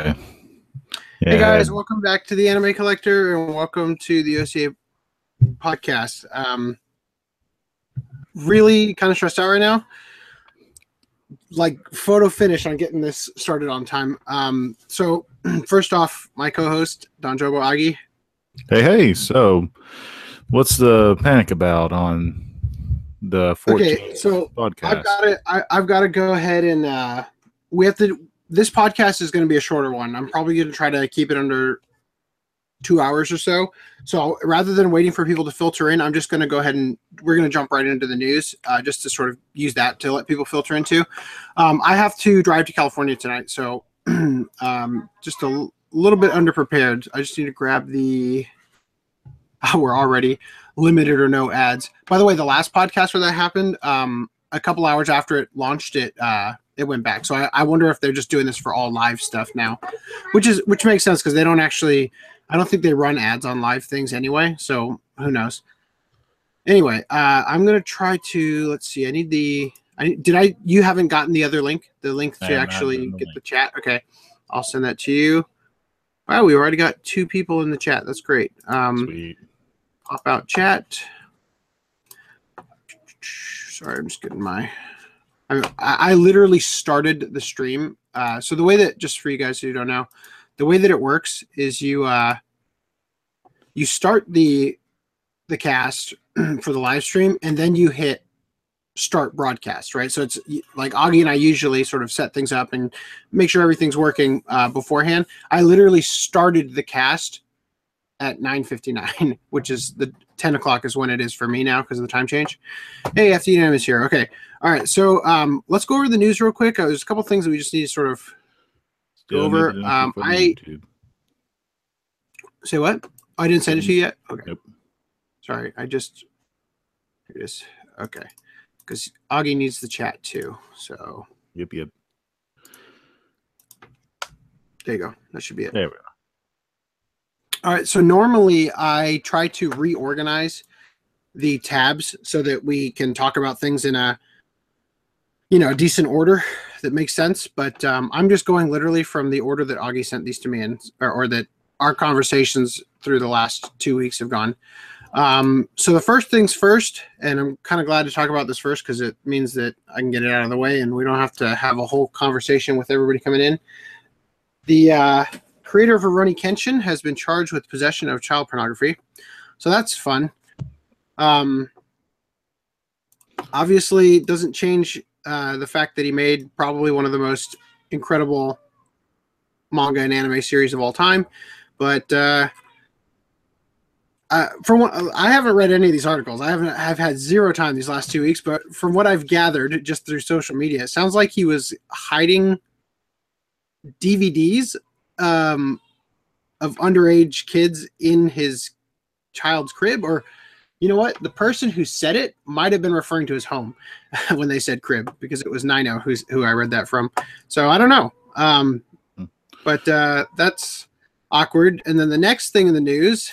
Okay. Hey guys, welcome back to the Anime Collector and welcome to the OCA podcast. Um, really kind of stressed out right now. Like photo finish on getting this started on time. Um, so first off, my co-host Don Jobo Agi. Hey, hey. So, what's the panic about on the 14th Okay, so podcast? I've got to I, I've got to go ahead and uh, we have to. This podcast is going to be a shorter one. I'm probably going to try to keep it under two hours or so. So rather than waiting for people to filter in, I'm just going to go ahead and we're going to jump right into the news, uh, just to sort of use that to let people filter into. Um, I have to drive to California tonight, so um, just a l- little bit underprepared. I just need to grab the. we're already limited or no ads. By the way, the last podcast where that happened, um, a couple hours after it launched, it uh, it went back. So I, I wonder if they're just doing this for all live stuff now, which is which makes sense because they don't actually. I don't think they run ads on live things anyway. So who knows? Anyway, uh, I'm gonna try to let's see. I need the. I did I. You haven't gotten the other link. The link to actually the get link. the chat. Okay, I'll send that to you. Wow, we already got two people in the chat. That's great. Um, Sweet. pop out chat. Sorry, I'm just getting my. I, I literally started the stream. Uh, so the way that, just for you guys who don't know, the way that it works is you uh, you start the the cast for the live stream, and then you hit start broadcast. Right. So it's like Augie and I usually sort of set things up and make sure everything's working uh, beforehand. I literally started the cast at 9:59, which is the 10 o'clock is when it is for me now because of the time change. Hey, FDNM is here. Okay, all right. So um, let's go over the news real quick. Uh, there's a couple things that we just need to sort of Still over, um, I- YouTube. say. What? Oh, I didn't send it to you yet. Okay. Nope. Sorry, I just here it is. Okay, because Augie needs the chat too. So Yep, yep. there you go. That should be it. There we go. All right. So normally I try to reorganize the tabs so that we can talk about things in a you know a decent order that makes sense. But um, I'm just going literally from the order that Augie sent these to me in, or, or that our conversations through the last two weeks have gone. Um, so the first things first, and I'm kind of glad to talk about this first because it means that I can get it out of the way and we don't have to have a whole conversation with everybody coming in. The uh, creator of Rurouni Kenshin has been charged with possession of child pornography. So that's fun. Um, obviously, doesn't change uh, the fact that he made probably one of the most incredible manga and anime series of all time. But uh, from what I haven't read any of these articles, I haven't. I've had zero time these last two weeks. But from what I've gathered just through social media, it sounds like he was hiding DVDs um, of underage kids in his child's crib, or you know what? The person who said it might have been referring to his home when they said crib because it was Nino who's who I read that from. So I don't know. Um, Hmm. but uh, that's awkward. And then the next thing in the news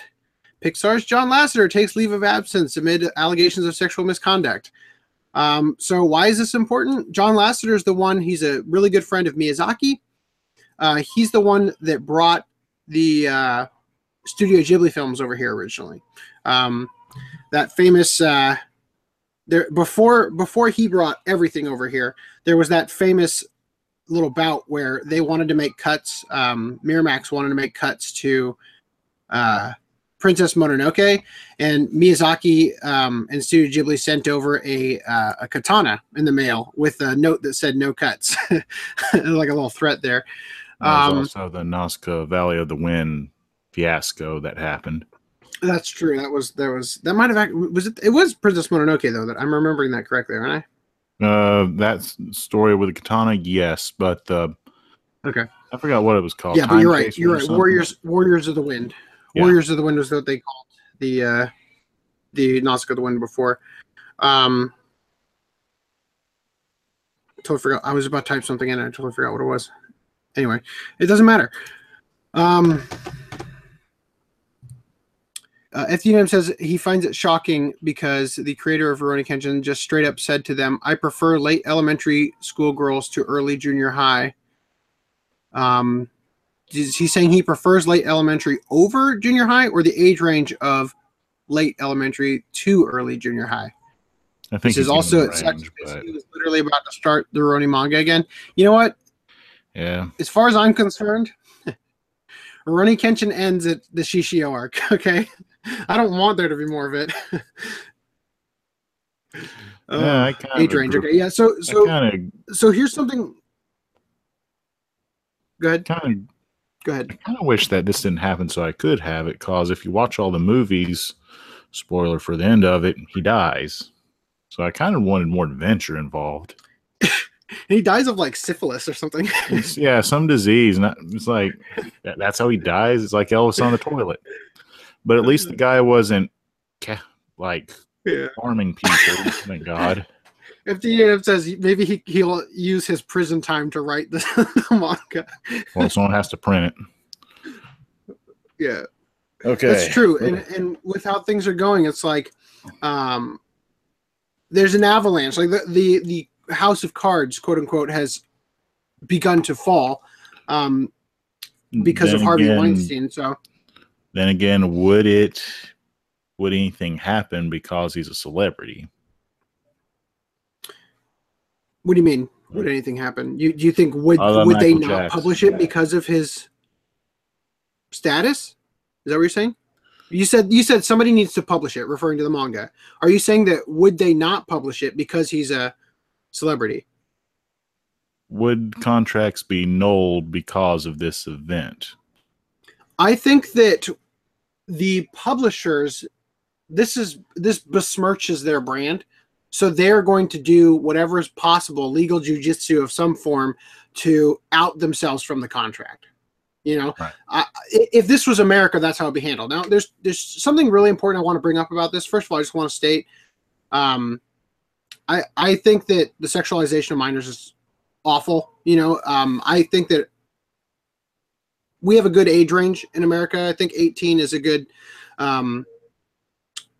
Pixar's John Lasseter takes leave of absence amid allegations of sexual misconduct. Um, so why is this important? John Lasseter is the one. He's a really good friend of Miyazaki. Uh, he's the one that brought the uh, Studio Ghibli films over here originally. Um, that famous uh, there before before he brought everything over here, there was that famous little bout where they wanted to make cuts. Um, Miramax wanted to make cuts to uh, Princess Mononoke, and Miyazaki um, and Studio Ghibli sent over a uh, a katana in the mail with a note that said "no cuts," like a little threat there. Um, also the Nausicaa Valley of the Wind fiasco that happened. That's true. That was there was that might have was it. It was Princess Mononoke though. That I'm remembering that correctly, aren't I? Uh, that story with the katana, yes, but uh, Okay. I forgot what it was called. yeah, but you're right. You're right. Warriors, Warriors of the Wind. Yeah. Warriors of the Wind was what they called the uh the Nausicaa of the Wind before. Um, totally forgot. I was about to type something in. and I totally forgot what it was. Anyway, it doesn't matter. Um, uh, FDNM says he finds it shocking because the creator of Rurouni Kenshin just straight up said to them, "I prefer late elementary school girls to early junior high." Um, is he saying he prefers late elementary over junior high or the age range of late elementary to early junior high? I think This is also giving at the range, but he was literally about to start the Rurouni manga again. You know what? Yeah. As far as I'm concerned, Rurouni Kenshin ends at the Shishio arc. Okay, I don't want there to be more of it. Uh, yeah, I kind age of range. Okay, yeah. So so kind so here's something. Go ahead. kind of Go ahead. I kind of wish that this didn't happen so I could have it. Cause if you watch all the movies, spoiler for the end of it, he dies. So I kind of wanted more adventure involved. He dies of like syphilis or something. Yeah, some disease. Not, it's like that's how he dies. It's like Elvis on the toilet. But at least the guy wasn't like yeah. harming people. thank God. If the ENF says maybe he, he'll use his prison time to write the, the manga. Well, someone has to print it. Yeah. Okay, That's true. And and with how things are going, it's like um there's an avalanche. Like the the, the house of cards, quote unquote, has begun to fall um because of Harvey again- Weinstein. So Then again, would it? Would anything happen because he's a celebrity? what do you mean? Would anything happen? You do you think would Other would they not Jackson. publish it because of his status? Is that what you're saying? You said you said somebody needs to publish it, referring to the manga. Are you saying that would they not publish it because he's a celebrity? Would contracts be nulled because of this event? I think that the publishers, this is this besmirches their brand, so they're going to do whatever is possible, legal jujitsu of some form, to out themselves from the contract. You know, Right. I, if this was America, that's how it'd be handled. Now, there's there's something really important I want to bring up about this. First of all, I just want to state, um, I I think that the sexualization of minors is awful. You know, um, I think that we have a good age range in America. I think 18 is a good um,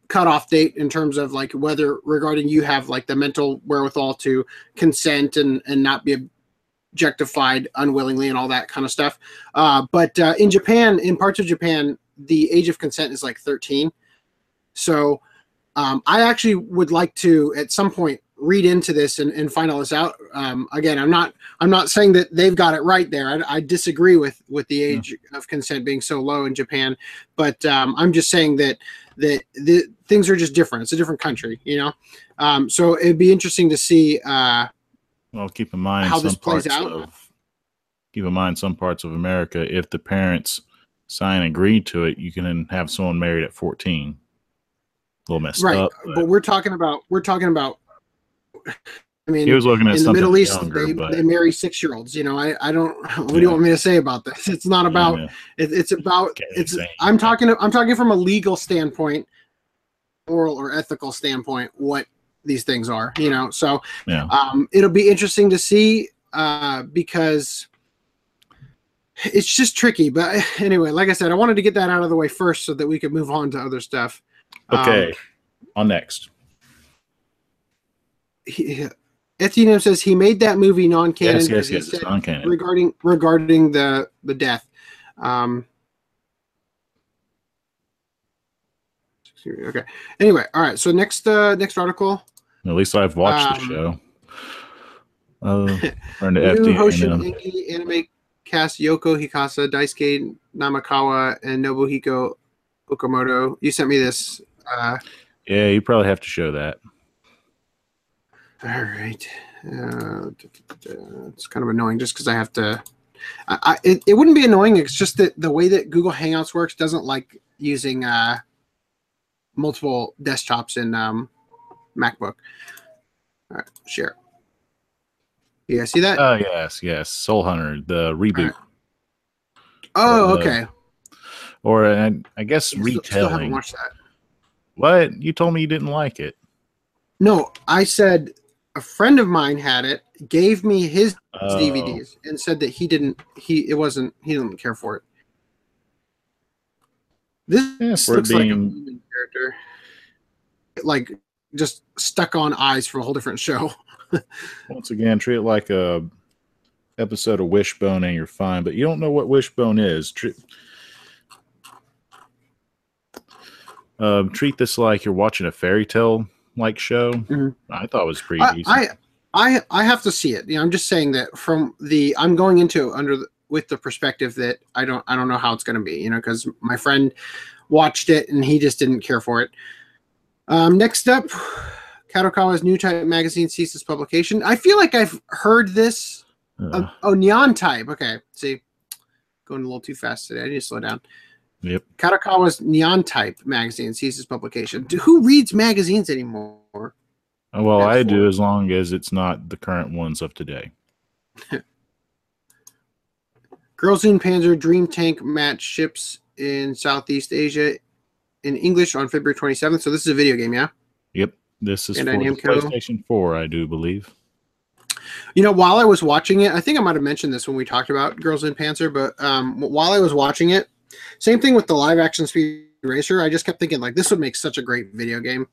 cutoff date in terms of like whether regarding you have like the mental wherewithal to consent and and not be objectified unwillingly and all that kind of stuff. Uh, but uh, in Japan, in parts of Japan, the age of consent is like 13. So um, I actually would like to at some point read into this and, and find all this out. Um, again, I'm not I'm not saying that they've got it right there. I, I disagree with with the age of consent being so low in Japan, but um, I'm just saying that that the things are just different. It's a different country, you know. Um, so it'd be interesting to see. Uh, Well, keep in mind How some this plays parts out? of keep in mind some parts of America. If the parents sign and agree to it, you can have someone married at fourteen. A little messed right, up. but, but we're talking about we're talking about. I mean, he was looking at in the Middle East, younger, they, but they marry six year olds. You know, I, I don't. What do you want me to say about this? It's not about. yeah, It, it's about. Okay, It's. same. I'm talking. I'm talking from a legal standpoint, moral or ethical standpoint. What these things are, you know. So yeah. um, it'll be interesting to see uh, because it's just tricky. But anyway, like I said, I wanted to get that out of the way first so that we could move on to other stuff. Um, Okay. On next. he, Etienne says he made that movie non-canon Yes, yes, yes. It's non-canon. regarding regarding the the death. Um, okay. Anyway, all right. So next uh next article. At least I've watched Um, the show. Uh, New FD. Hoshin um, anime cast Yoko Hikasa, Daisuke Namikawa, and Nobuhiko Okamoto. You sent me this. Uh, yeah, you probably have to show that. all right. Uh, it's kind of annoying just because I have to. I, I, it, it wouldn't be annoying. It's just that the way that Google Hangouts works doesn't like using uh, multiple desktops in um, MacBook. All right, share. Yeah, see that? Oh yes, yes. Soul Hunter, the reboot, oh, uh, okay. or uh, I guess Still- Still haven't watched that. What you told me you didn't like it? No, I said a friend of mine had it, gave me his Oh, DVDs, and said that he didn't. He it wasn't. He didn't care for it. This Yeah, looks like a being- human character, like just stuck on eyes for a whole different show. Once again, treat it like a episode of Wishbone and you're fine, but you don't know what Wishbone is. Tre- um, treat this like you're watching a fairy tale like show. Mhm. I thought it was pretty I, decent. I I I have to see it. You know, I'm just saying that from the I'm going into it under the, with the perspective that I don't I don't know how it's going to be. You know, because my friend watched it and he just didn't care for it. Um, next up, Kadokawa's new type magazine ceases publication. I feel like I've heard this. Uh, Uh, oh, Nyantype. Okay, see, going a little too fast today. I need to slow down. Yep. Kadokawa's Nyantype magazine sees ceases publication. Do- Who reads magazines anymore? well, I do as long as it's not the current ones of today. Girls und Panzer Dream Tank match ships in Southeast Asia in English on February 27th. So this is a video game, yeah? Yep. This is for PlayStation 4, I do believe. You know, while I was watching it, I think I might have mentioned this when we talked about Girls und Panzer, but um, while I was watching it, same thing with the live action Speed Racer. I just kept thinking, like, this would make such a great video game.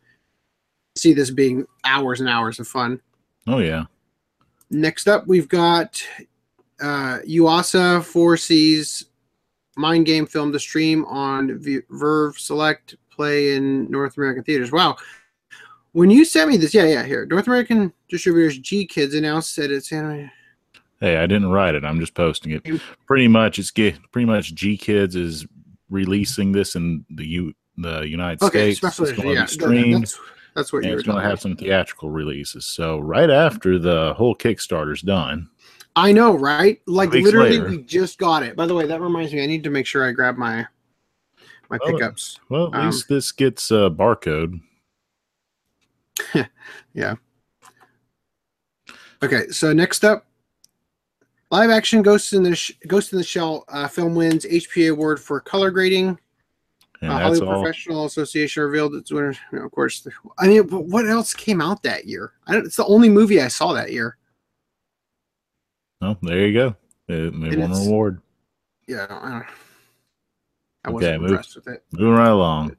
See this being hours and hours of fun. Oh yeah. Next up, we've got uh, Yuasa 4C's Mind Game film to stream on v- VRV Select Play in North American theaters. Wow. When you sent me this, yeah, yeah, here. North American distributors GKIDS announced that it's anime. Hey, I didn't write it. I'm just posting it. Pretty much, it's pretty much GKIDS is releasing this in the U the United Okay, States. It's going yeah, to be streamed. that's, that's what and you were it's going to have some theatrical releases. So right after the whole Kickstarter's done, I know, right? Like literally, later. we just got it. By the way, that reminds me, I need to make sure I grab my my Oh. pickups. well, at Um, least this gets a barcode. Yeah. Okay, so next up, live action Ghost in the Sh- Ghost in the Shell uh, film wins HPA award for color grading. And uh, that's Hollywood all. Professional Association revealed its winner. You know, of course, the- I mean, but what else came out that year? I don't, it's the only movie I saw that year. Oh, there you go. They, they And won an award. Yeah, I don't. I, I Okay, wasn't move. impressed with it. Moving right along.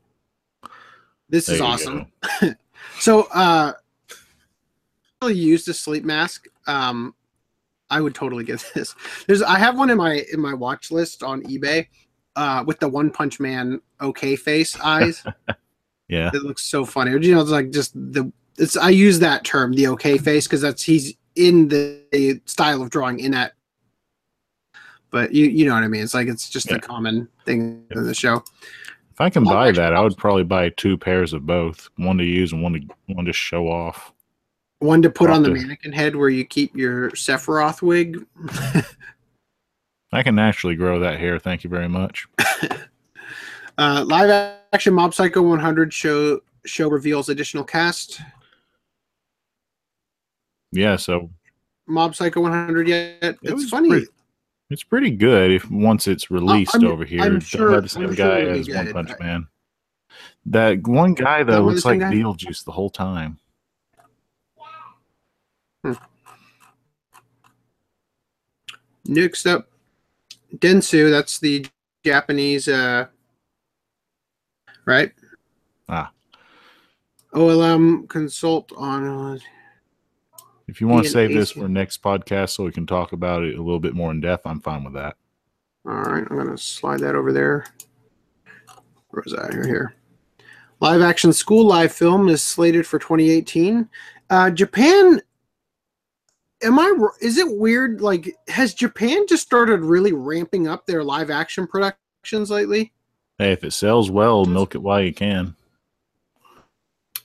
This There is awesome. So, uh, really used a sleep mask. Um, I would totally get this. There's, I have one in my in my watch list on eBay, uh, with the One Punch Man okay face eyes. Yeah. it looks so funny. You know, it's like just the. It's I use that term, the okay face, because that's he's in the, style of drawing in that. But you you know what I mean. It's like it's just Yeah. a common thing in the show. If I can buy that, I would probably buy two pairs of both, one to use and one to one to show off. One to put I'll on the mannequin head where you keep your Sephiroth wig. I can naturally grow that hair. Thank you very much. Uh, live action Mob Psycho 100 show show reveals additional cast. Yeah, so Mob Psycho 100 yet? It It's funny. pretty- it's pretty good if once it's released I'm- over here. I'm sure- the same I'm guy it'll as One. Punch Man. That one guy though looks like guy? Beetlejuice the whole time. Next up, Dentsu. That's the Japanese, uh, right? Ah. OLM consult on. If you want to save this for next podcast so we can talk about it a little bit more in depth, I'm fine with that. All right, I'm gonna slide that over there. Where is that? Here, here. Live action school live film is slated for 2018. Uh, Japan. Am I Is it weird? Like, has Japan just started really ramping up their live action productions lately? Hey, if it sells well, milk it while you can.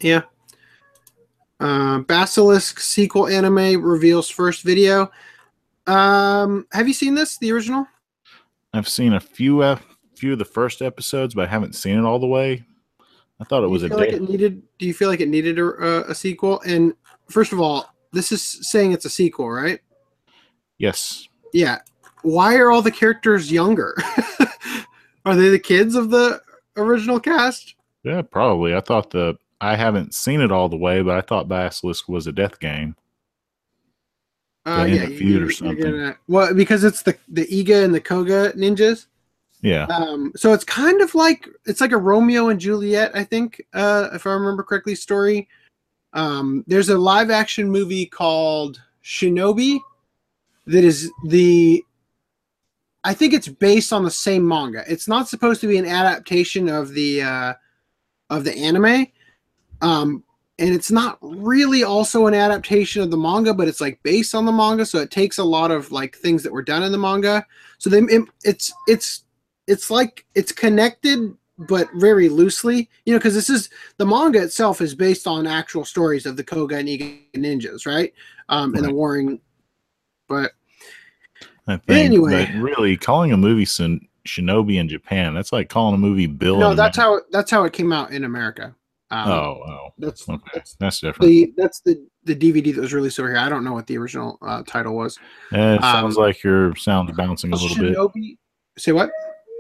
Yeah. Uh, Basilisk sequel anime reveals first video. Um, have you seen this? The original? I've seen a few uh, few of the first episodes, but I haven't seen it all the way. I thought it Do was a feel like day. it needed. Do you feel like it needed a, a, a sequel? And first of all, this is saying it's a sequel, right? yes. Yeah. Why are all the characters younger? are they the kids of the original cast? Yeah, probably. I thought the I haven't seen it all the way, but I thought Basilisk was a death game. Uh, yeah, a feud or something. gonna- well, because it's the the Iga and the Koga ninjas. Yeah. Um, so it's kind of like it's like a Romeo and Juliet, I think, uh, if I remember correctly, story. Um, there's a live action movie called Shinobi that is the I think it's based on the same manga. It's not supposed to be an adaptation of the uh, of the anime, um, and it's not really also an adaptation of the manga, but it's like based on the manga, so it takes a lot of like things that were done in the manga. So they it, it's it's it's like it's connected but very loosely, you know, because this is the manga itself is based on actual stories of the Koga and Iga ninjas, right? Um, and the warring, but I think, Anyway. but really, calling a movie Sin- Shinobi in Japan, that's like calling a movie Bill. no, that's America. how that's how it came out in America. Um, Oh, oh, that's okay, that's that's different. the that's the the DVD that was released over here. I don't know what the original uh, title was. Eh, it sounds um, like your sound's bouncing a little bit. Shinobi. Say what?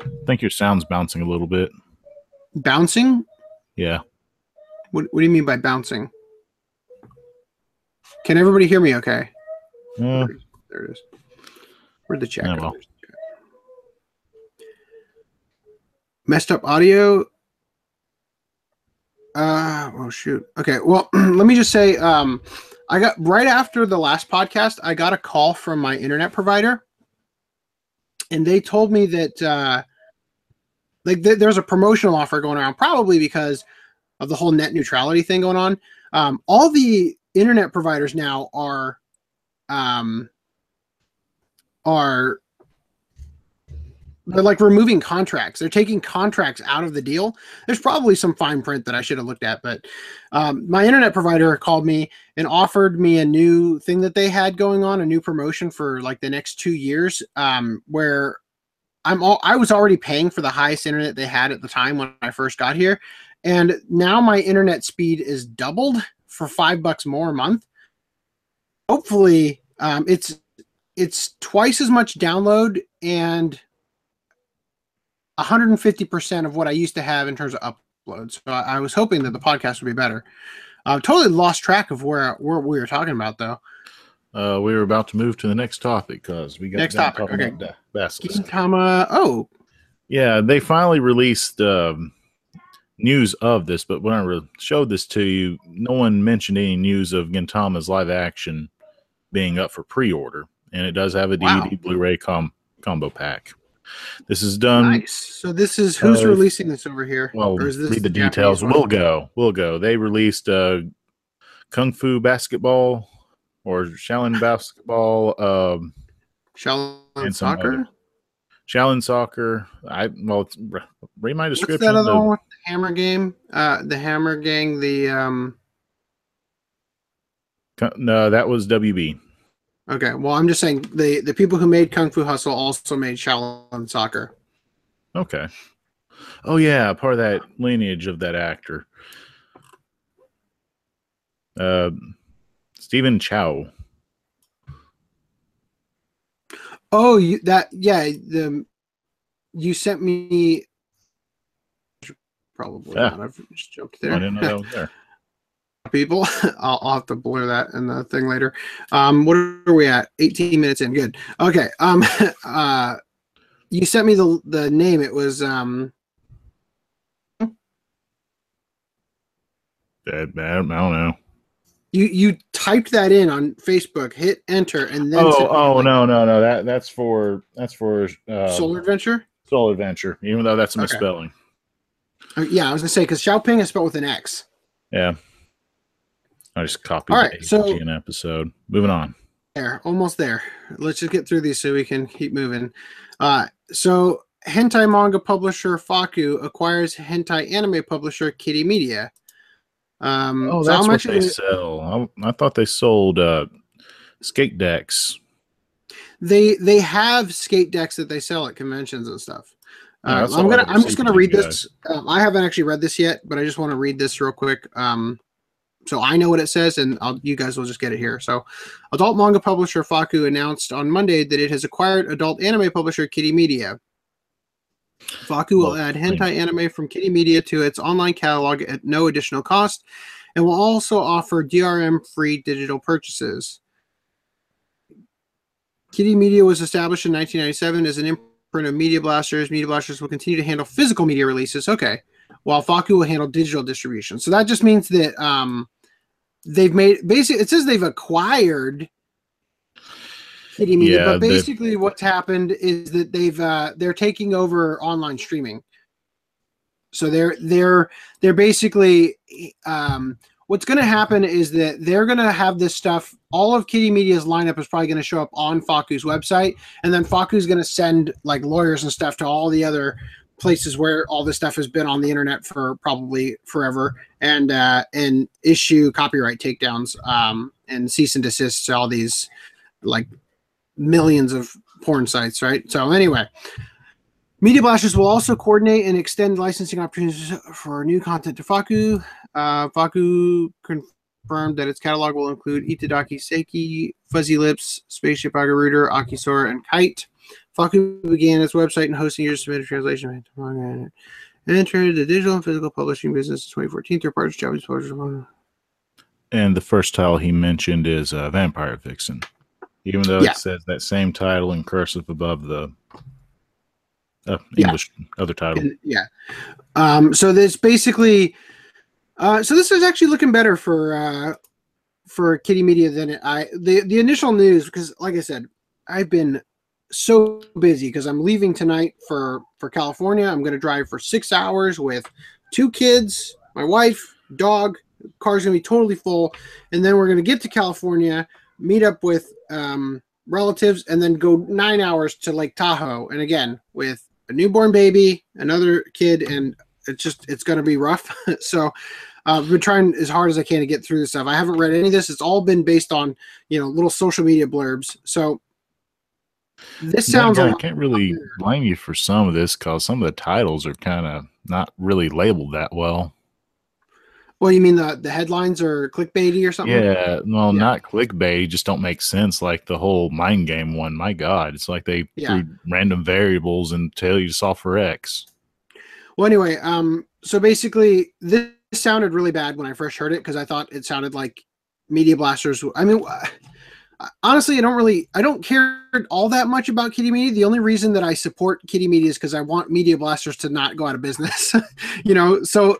I think your sound's bouncing a little bit. Bouncing? Yeah. What What do you mean by bouncing? Can everybody hear me? Okay. There it is. Where'd the chat go? well. There's the chat. Messed up audio. Uh oh shoot. Okay, well let me just say um I got right after the last podcast, I got a call from my internet provider and they told me that uh like th- there's a promotional offer going around probably because of the whole net neutrality thing going on. Um all the internet providers now are um are they're like removing contracts. They're taking contracts out of the deal. There's probably some fine print that I should have looked at, but um, my internet provider called me and offered me a new thing that they had going on, a new promotion for like the next two years, um, where I'm all I was already paying for the highest internet they had at the time when I first got here, and now my internet speed is doubled for five bucks more a month. Hopefully, um, it's it's twice as much download and 150% of what I used to have in terms of uploads. So I, was hoping that the podcast would be better. Uh, totally lost track of where, where we were talking about though. Uh, we were about to move to the next topic because we got Next topic, talking okay. about baskets. Gintama. Oh, Yeah, they finally released um, news of this, but when I re- showed this to you, no one mentioned any news of Gintama's live action being up for pre-order, and it does have a Wow. DVD Blu-ray com- combo pack. This is done. nice. So this is who's uh, releasing this over here? Well, Or is this read the Japanese details. We'll go. We'll go. They released uh, Kung Fu Basketball or Shaolin Basketball, um, Shaolin Soccer. other- Shaolin Soccer. I well, it's, read my What's description. that other The- one the Hammer game? Uh, the Hammer Gang. The um. No, that was WB. Okay, well, I'm just saying the the people who made Kung Fu Hustle also made Shaolin Soccer. Okay. Oh yeah, part of that lineage of that actor. Uh, Stephen Chow. Oh, you that yeah the you sent me probably Yeah. not. I've just joked there. I didn't know that was there. People, I'll, I'll have to blur that in the thing later. Um, what are we at? 18 minutes in. Good. Okay. Um, uh, you sent me the the name. It was um. That- I don't know. You you typed that in on Facebook, hit enter, and then Oh, oh like, no, no, no. That that's for that's for uh, Solar Adventure. Soul Adventure. Even though that's a Okay. misspelling. Uh, yeah, I was gonna say because Xiaoping is spelled with an X. Yeah. I just copied All the so- an episode. Moving on. There, almost there. Let's just get through these so we can keep moving. Uh, so hentai manga publisher FAKKU acquires hentai anime publisher Kitty Media. Um, Oh, so that's I'm what they sell. I, I thought they sold uh, skate decks. they they have skate decks that they sell at conventions and stuff. Yeah, Uh, I'm gonna I'm just gonna read this. Um, I haven't actually read this yet, but I just want to read this real quick. Um, so I know what it says, and I'll, you guys will just get it here. So, adult manga publisher FAKKU announced on Monday that it has acquired adult anime publisher Kitty Media. FAKKU will add hentai anime from Kitty Media to its online catalog at no additional cost, and will also offer DRM-free digital purchases. Kitty Media was established in 1997 as an imprint of Media Blasters. Media Blasters will continue to handle physical media releases. Okay, while FAKKU will handle digital distribution. So that just means that um, they've made basically it says they've acquired Kitty Media. Yeah, but basically, what's happened is that they've uh, they're taking over online streaming. So they're they're they're basically um, what's going to happen is that they're going to have this stuff. All of Kitty Media's lineup is probably going to show up on FAKKU's website, and then FAKKU's going to send like lawyers and stuff to all the other places where all this stuff has been on the internet for probably forever, and uh, and issue copyright takedowns um, and cease and desist to all these like millions of porn sites, right? So anyway, Media Blasters will also coordinate and extend licensing opportunities for new content to FAKKU. Uh, FAKKU confirmed that its catalog will include Itadaki Seiki, Fuzzy Lips, Spaceship Agaruder, Akisora, and Kite. FAKKU began its website and hosting user submitted translation and entered the digital and physical publishing business in 2014 through partners Japanese publishers. And the first title he mentioned is uh, Vampire Vixen, even though Yeah. it says that same title in cursive above the uh, Yeah. English other title. And- yeah. Um, so this basically, uh, so this is actually looking better for uh, for Kitty Media than it, I the the initial news because, like I said, I've been so busy because I'm leaving tonight for for California. I'm going to drive for six hours with two kids, my wife, dog. Car's going to be totally full, and then we're going to get to California, meet up with um, relatives, and then go nine hours to Lake Tahoe. And again, with a newborn baby, another kid, and it's just it's going to be rough. so uh, I've been trying as hard as I can to get through this stuff. I haven't read any of this. It's all been based on you know little social media blurbs. So this sounds again, I can't really blame you for some of this because some of the titles are kind of not really labeled that well. Well, you mean the the headlines are clickbaity or something? Yeah, well, Yeah. not clickbait, just don't make sense. Like the whole mind game one. My God, it's like they Yeah. threw random variables and tell you to solve for X. Well, anyway, um, so basically, this sounded really bad when I first heard it because I thought it sounded like Media Blasters. I mean, honestly, I don't really, I don't care all that much about Kitty Media. The only reason that I support Kitty Media is because I want Media Blasters to not go out of business. you know, so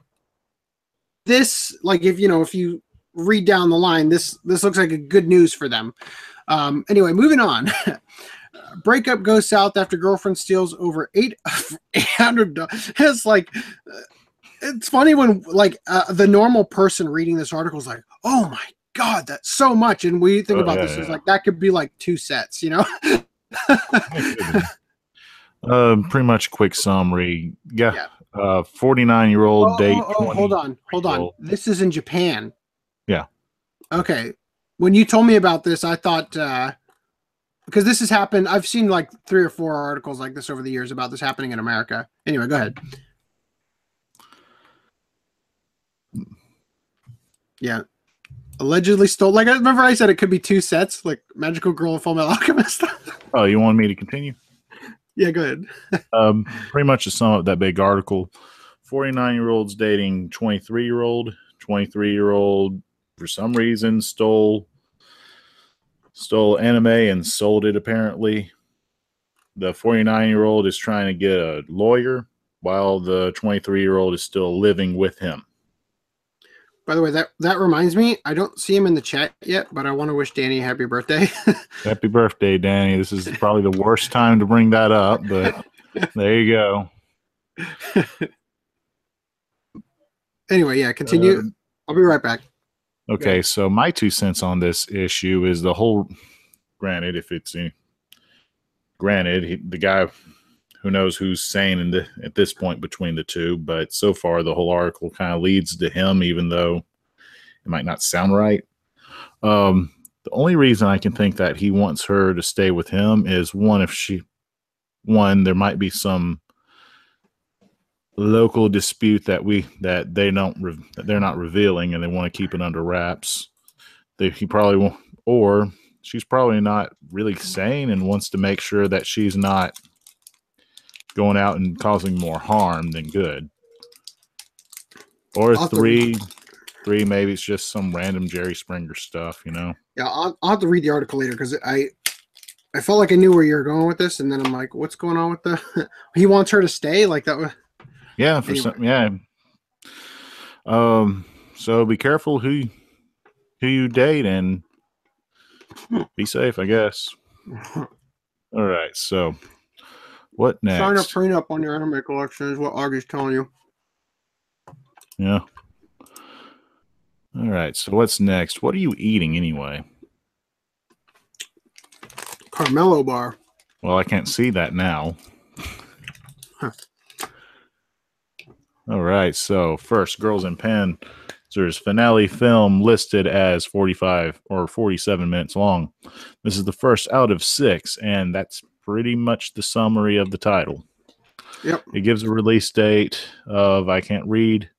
this, like, if you know, if you read down the line, this this looks like a good news for them. Um, anyway, moving on. Breakup goes south after girlfriend steals over eight hundred. It's like uh, it's funny when like uh, the normal person reading this article is like, "Oh my god, that's so much," and we think Oh, about yeah, this yeah. like that could be like two sets, you know? Um, pretty much quick summary. Yeah, Yeah. Uh, forty nine year old Oh, date. oh, oh, hold on, hold on. This is in Japan. Yeah. Okay. When you told me about this, I thought uh because this has happened. I've seen like three or four articles like this over the years about this happening in America. Anyway, go ahead. Yeah. Allegedly stole. Like I remember, I said it could be two sets, like Magical Girl and Full Metal Alchemist. Oh, you want me to continue? Yeah, go ahead. um, pretty much to sum up that big article. 49 year olds dating 23 year old 23 year old for some reason stole stole anime and sold it apparently. The 49 year old is trying to get a lawyer while the 23 year old is still living with him By the way, that that reminds me, I don't see him in the chat yet, but I want to wish Danny a happy birthday. happy birthday danny this is probably the worst time to bring that up but there you go anyway, yeah, continue. Um, I'll be right back. Okay, so my two cents on this issue is the whole. Granted, if it's any, granted, he, the guy who knows who's sane the, at this point between the two, but so far the whole article kind of leads to him, even though it might not sound right. Um, the only reason I can think that he wants her to stay with him is one, if she, one, there might be some local dispute that we that they don't re- that they're not revealing and they want to keep it under wraps. They, he probably won't, or she's probably not really sane and wants to make sure that she's not going out and causing more harm than good. Or I'll three, three maybe it's just some random Jerry Springer stuff, you know. Yeah, I'll, I'll have to read the article later because I I felt like I knew where you were going with this, and then I'm like, what's going on with the? he wants her to stay, like that. was Yeah, for Anyway. some, yeah. Um, so be careful who who you date and be safe, I guess. All right. So, what next? Sign a prenup on your anime collection is what Augie's telling you. Yeah. All right. So, what's next? What are you eating anyway? Carmelo bar. Well, I can't see that now. Huh. All right. So, first, Girls und Panzer das Finale film listed as 45 or 47 minutes long. This is the first out of six, and that's pretty much the summary of the title. Yep. It gives a release date of, I can't read,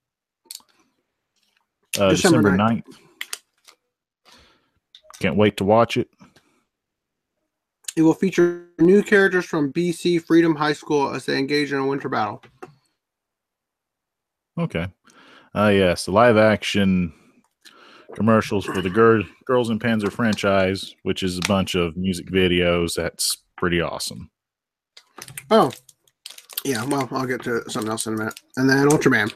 uh, December December 9th. Can't wait to watch it. It will feature new characters from BC Freedom High School as they engage in a winter battle. Okay. Uh yes, the live action commercials for the Gir- Girls und Panzer franchise, which is a bunch of music videos. That's pretty awesome. Oh, yeah. Well, I'll get to something else in a minute. And then Ultraman.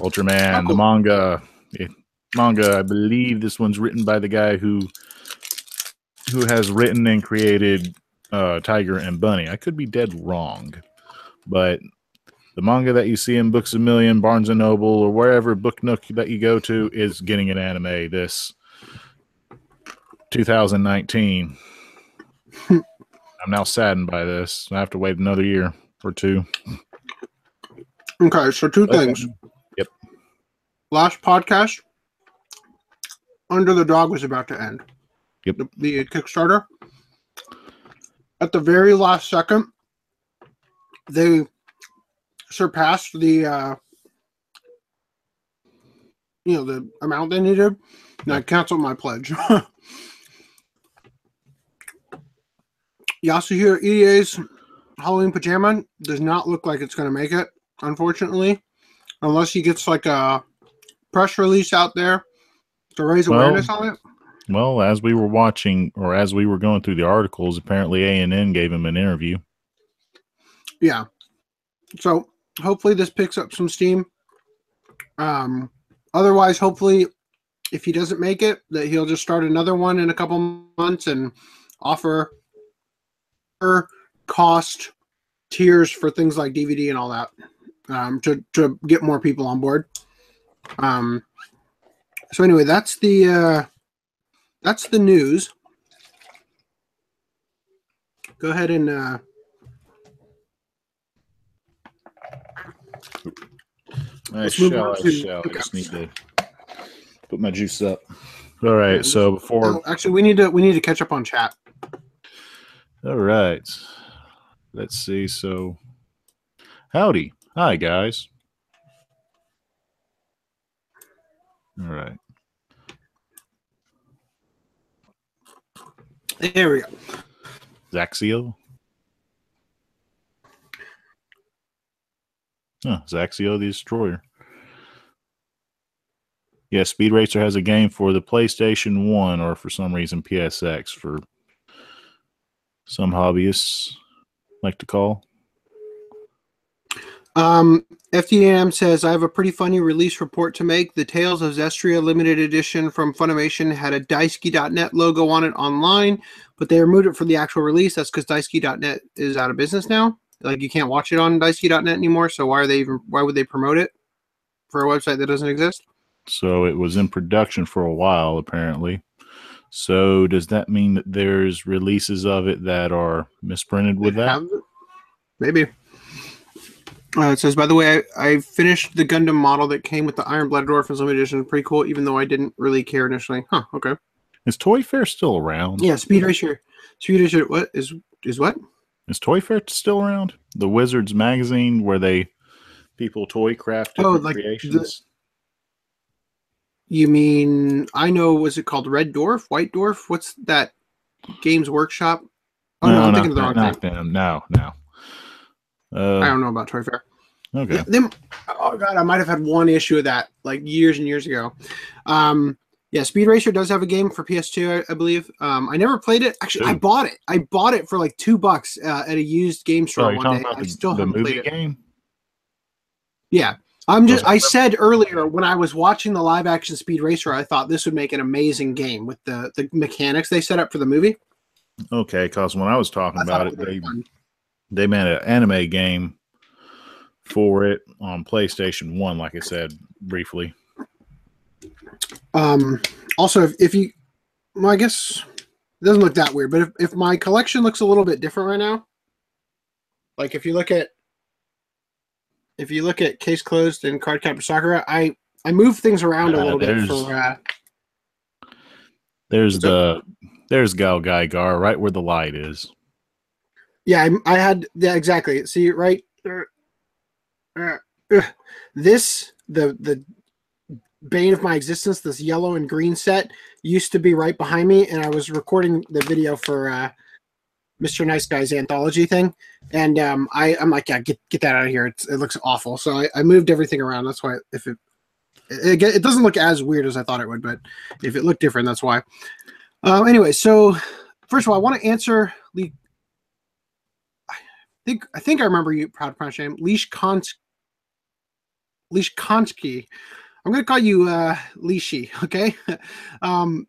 Ultraman, Oh, the manga, eh, manga. I believe this one's written by the guy who who has written and created uh, Tiger and Bunny. I could be dead wrong, but the manga that you see in Books a Million, Barnes and Noble, or wherever book nook that you go to is getting an anime this 2019. I'm now saddened by this. I have to wait another year or two. Okay, so two things. Yep. Last podcast, Under the Dog was about to end. Yep. The, the Kickstarter. At the very last second, they surpassed the uh you know the amount they needed and i canceled my pledge yasuhiro Irie's halloween pajama does not look like it's going to make it unfortunately unless he gets like a press release out there to raise Well, awareness on it. Well, as we were watching, or as we were going through the articles, apparently A and N gave him an interview. yeah. So hopefully this picks up some steam. Um otherwise hopefully if he doesn't make it that he'll just start another one in a couple months and offer cost tiers for things like dvd and all that um to to get more people on board um so anyway that's the uh that's the news go ahead and uh I shall, I to shall. I pickups. just need to put my juice up. All right. So before, Oh, actually, we need to we need to catch up on chat. All right. Let's see. So, howdy, hi guys. All right. There we go. Zaxio. Huh, Zaxio the Destroyer. Yeah, Speed Racer has a game for the PlayStation 1 or for some reason PSX for some hobbyists like to call. Um, FDM says I have a pretty funny release report to make. The Tales of Zestiria limited edition from Funimation had a Daisuki.net logo on it online, but they removed it for the actual release. That's because Daisuki.net is out of business now. Like you can't watch it on Daisuki.net anymore. So why are they even? Why would they promote it for a website that doesn't exist? So it was in production for a while, apparently. So does that mean that there's releases of it that are misprinted with that? Maybe. Uh, it says, by the way, I, I finished the Gundam model that came with the Iron Blooded Orphans Limited Edition. Pretty cool, even though I didn't really care initially. Huh, okay. Is ToyFare still around? Yeah, Speed Racer. Speed Racer, what is is what? Is ToyFare still around? The Wizards magazine where they people toy craft Oh, like creations. You mean, I know, was it called Red Dwarf? White Dwarf? What's that Games Workshop? Oh, no, I'm thinking of the wrong not thing. them. No, no. I Uh, don't know about ToyFare. okay. Yeah, them, oh god, I might have had one issue of that like years and years ago. Um, yeah, Speed Racer does have a game for PS2, I, I believe. Um, I never played it. Actually, I bought it. I bought it for like two bucks uh, at a used game store Oh, one day. about I the, still the haven't movie played it. game? Yeah, I'm just. I said earlier when I was watching the live action Speed Racer, I thought this would make an amazing game with the the mechanics they set up for the movie. Okay, because when I was talking I about it, be they fun. they made an anime game for it on PlayStation One, like I said briefly. Um, also, if, if you, well, I guess it doesn't look that weird, but if, if my collection looks a little bit different right now, like if you look at, if you look at case closed and card captor Sakura, I I move things around a Uh, little bit there's- for. Uh, There's the there's GaoGaiGar right where the light is. yeah, I, I had yeah exactly. See right, uh, this the the bane of my existence, this yellow and green set used to be right behind me, and I was recording the video for uh, Mr. Nice Guy's anthology thing, and um, I I'm like, yeah, get get that out of here. It's, it looks awful. So I, I moved everything around. That's why if it it, it doesn't look as weird as I thought it would, but if it looked different, that's why. Um, anyway, so first of all, I want to answer Lee. I think I think I remember you. Proud pronounce your name, Leash Kons. Leash Konsky. I'm to call you uh, Leashy. Okay. um,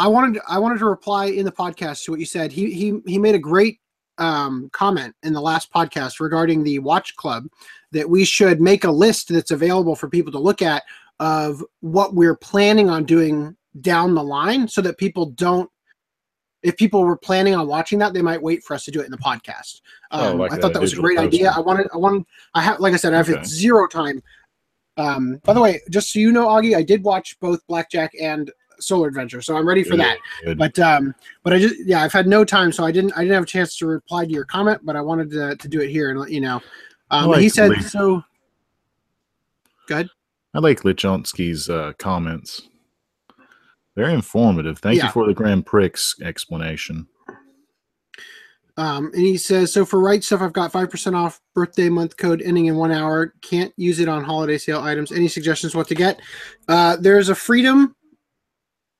I wanted I wanted to reply in the podcast to what you said. He he he made a great um, comment in the last podcast regarding the Watch Club that we should make a list that's available for people to look at of what we're planning on doing down the line, so that people don't. If people were planning on watching that, they might wait for us to do it in the podcast. Oh, Um, like I thought that was a great idea. I wanted I wanted I have like I said I have Okay. zero time. Um, by the way, just so you know, Augie, I did watch both Blackjack and Solar Adventure, so I'm ready for that. Good. But um, but I just yeah, I've had no time, so I didn't I didn't have a chance to reply to your comment, but I wanted to, to do it here and let you know. Um, like he said so. Good. I like Lichonsky's uh, comments. Very informative. Thank Yeah. you for the Grand Prix explanation. Um, and he says, so for Right Stuf, I've got 5% off birthday month code ending in one hour. Can't use it on holiday sale items. Any suggestions what to get? Uh, there's a freedom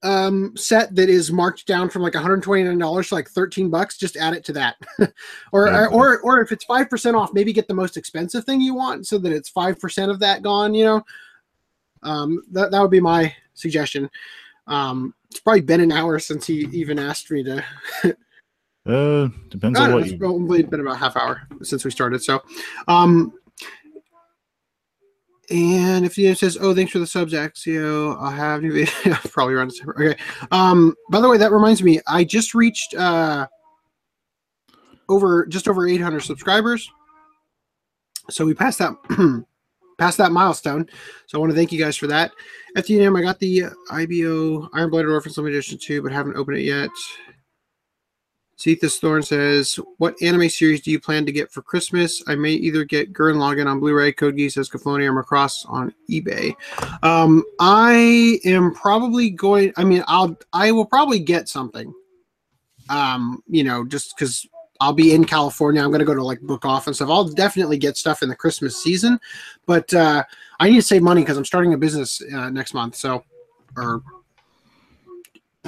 um, set that is marked down from like $129 to like 13 bucks. Just add it to that. or, Yeah. or, or if it's 5% off, maybe get the most expensive thing you want so that it's 5% of that gone, you know? Um, that, that would be my suggestion. Um, it's probably been an hour since he even asked me to Uh, depends on know, what it's you. probably been about half hour since we started. So, um, and if you says, "Oh, thanks for the subs, Axio," I'll have new video probably around December. Okay. Um, by the way, that reminds me, I just reached uh over just over 800 subscribers. So we passed that passed that milestone. So I want to thank you guys for that. At the end, I got the IBO Iron Limited Edition 2, but haven't opened it yet. Cetus Thorn says, What anime series do you plan to get for Christmas? I may either get Gurren Lagann on Blu-ray, Code Geass Cafoni, or Macross on eBay. Um, I am probably going I mean, I'll I will probably get something. Um, you know, just because I'll be in California. I'm gonna go to like book off and stuff. I'll definitely get stuff in the Christmas season, but uh I need to save money because I'm starting a business uh, next month. So or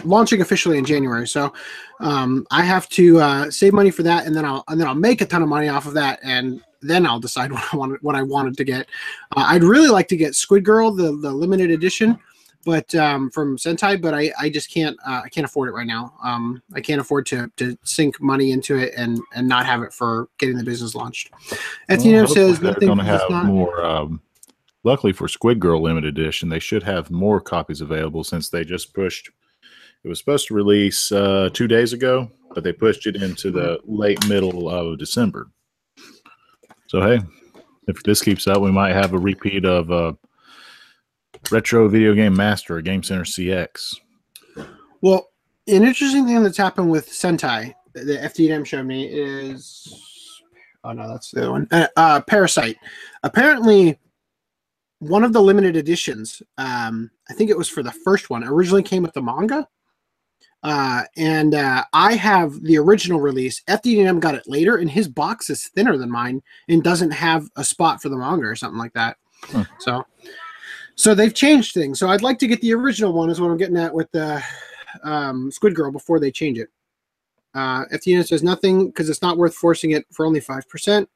launching officially in January. So um, I have to uh, save money for that, and then I'll and then I'll make a ton of money off of that, and then I'll decide what I wanted what I wanted to get. Uh, I'd really like to get Squid Girl, the the limited edition, but um, from Sentai, but I I just can't uh, I can't afford it right now. Um, I can't afford to to sink money into it and and not have it for getting the business launched. Etienne Well, says. They're going to have not- more. Um, luckily for Squid Girl limited edition, they should have more copies available since they just pushed. It was supposed to release uh, two days ago, but they pushed it into the late middle of December. So hey, if this keeps up, we might have a repeat of uh, Retro Video Game Master, or Game Center CX. Well, an interesting thing that's happened with Sentai, the FDM showed me, is oh no, that's the other one. Uh, uh, Parasyte. Apparently, one of the limited editions, um, I think it was for the first one, originally came with the manga. Uh, and uh, I have the original release. FDM got it later, and his box is thinner than mine and doesn't have a spot for the manga or something like that. Huh. So, so they've changed things. So I'd like to get the original one, is what I'm getting at with the um, Squid Girl before they change it. Uh, FTN says nothing because it's not worth forcing it for only five percent.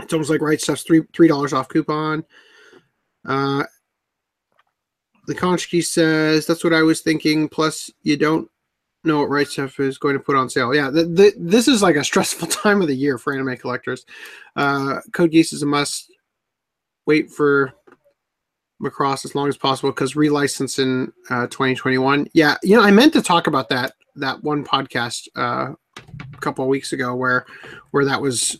It's almost like Right Stuf's three three dollars off coupon. Uh, the Konchki says that's what I was thinking. Plus, you don't know what Right Stuf is going to put on sale. Yeah, this is like a stressful time of the year for anime collectors. Uh, Code Geass is a must. Wait for Macross as long as possible because relicense in uh, 2021. Yeah, you know, I meant to talk about that that one podcast uh, a couple of weeks ago where where that was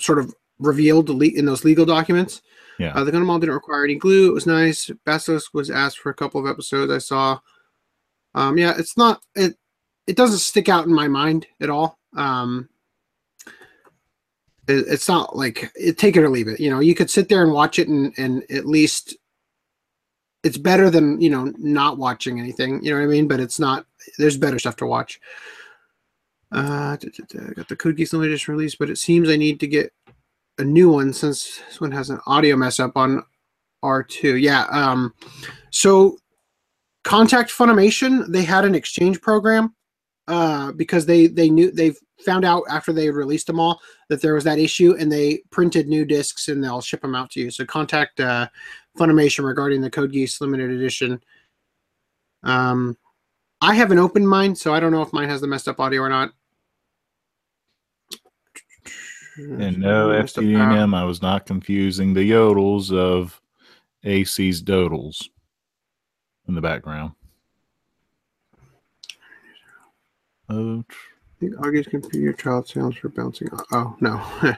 sort of revealed in those legal documents. Yeah, uh, the Gundam didn't require any glue. It was nice. Basilisk was asked for a couple of episodes. I saw. Um, yeah, it's not it. It doesn't stick out in my mind at all. Um, it, it's not like it, take it or leave it. You know, you could sit there and watch it, and and at least it's better than you know not watching anything. You know what I mean? But it's not. There's better stuff to watch. Uh, I got the Code Geass Limited Edition release, but it seems I need to get a new one since this one has an audio mess up on R2. Yeah. Um, so Contact Funimation, they had an exchange program uh, because they they knew they found out after they released them all that there was that issue, and they printed new discs and they'll ship them out to you. So contact uh, Funimation regarding the Code Geass limited edition. Um, I have an open mind, so I don't know if mine has the messed up audio or not. And no FTDM, I was not confusing the yodels of AC's dodels in the background. Oh, I think August computer child sounds for bouncing. Oh no,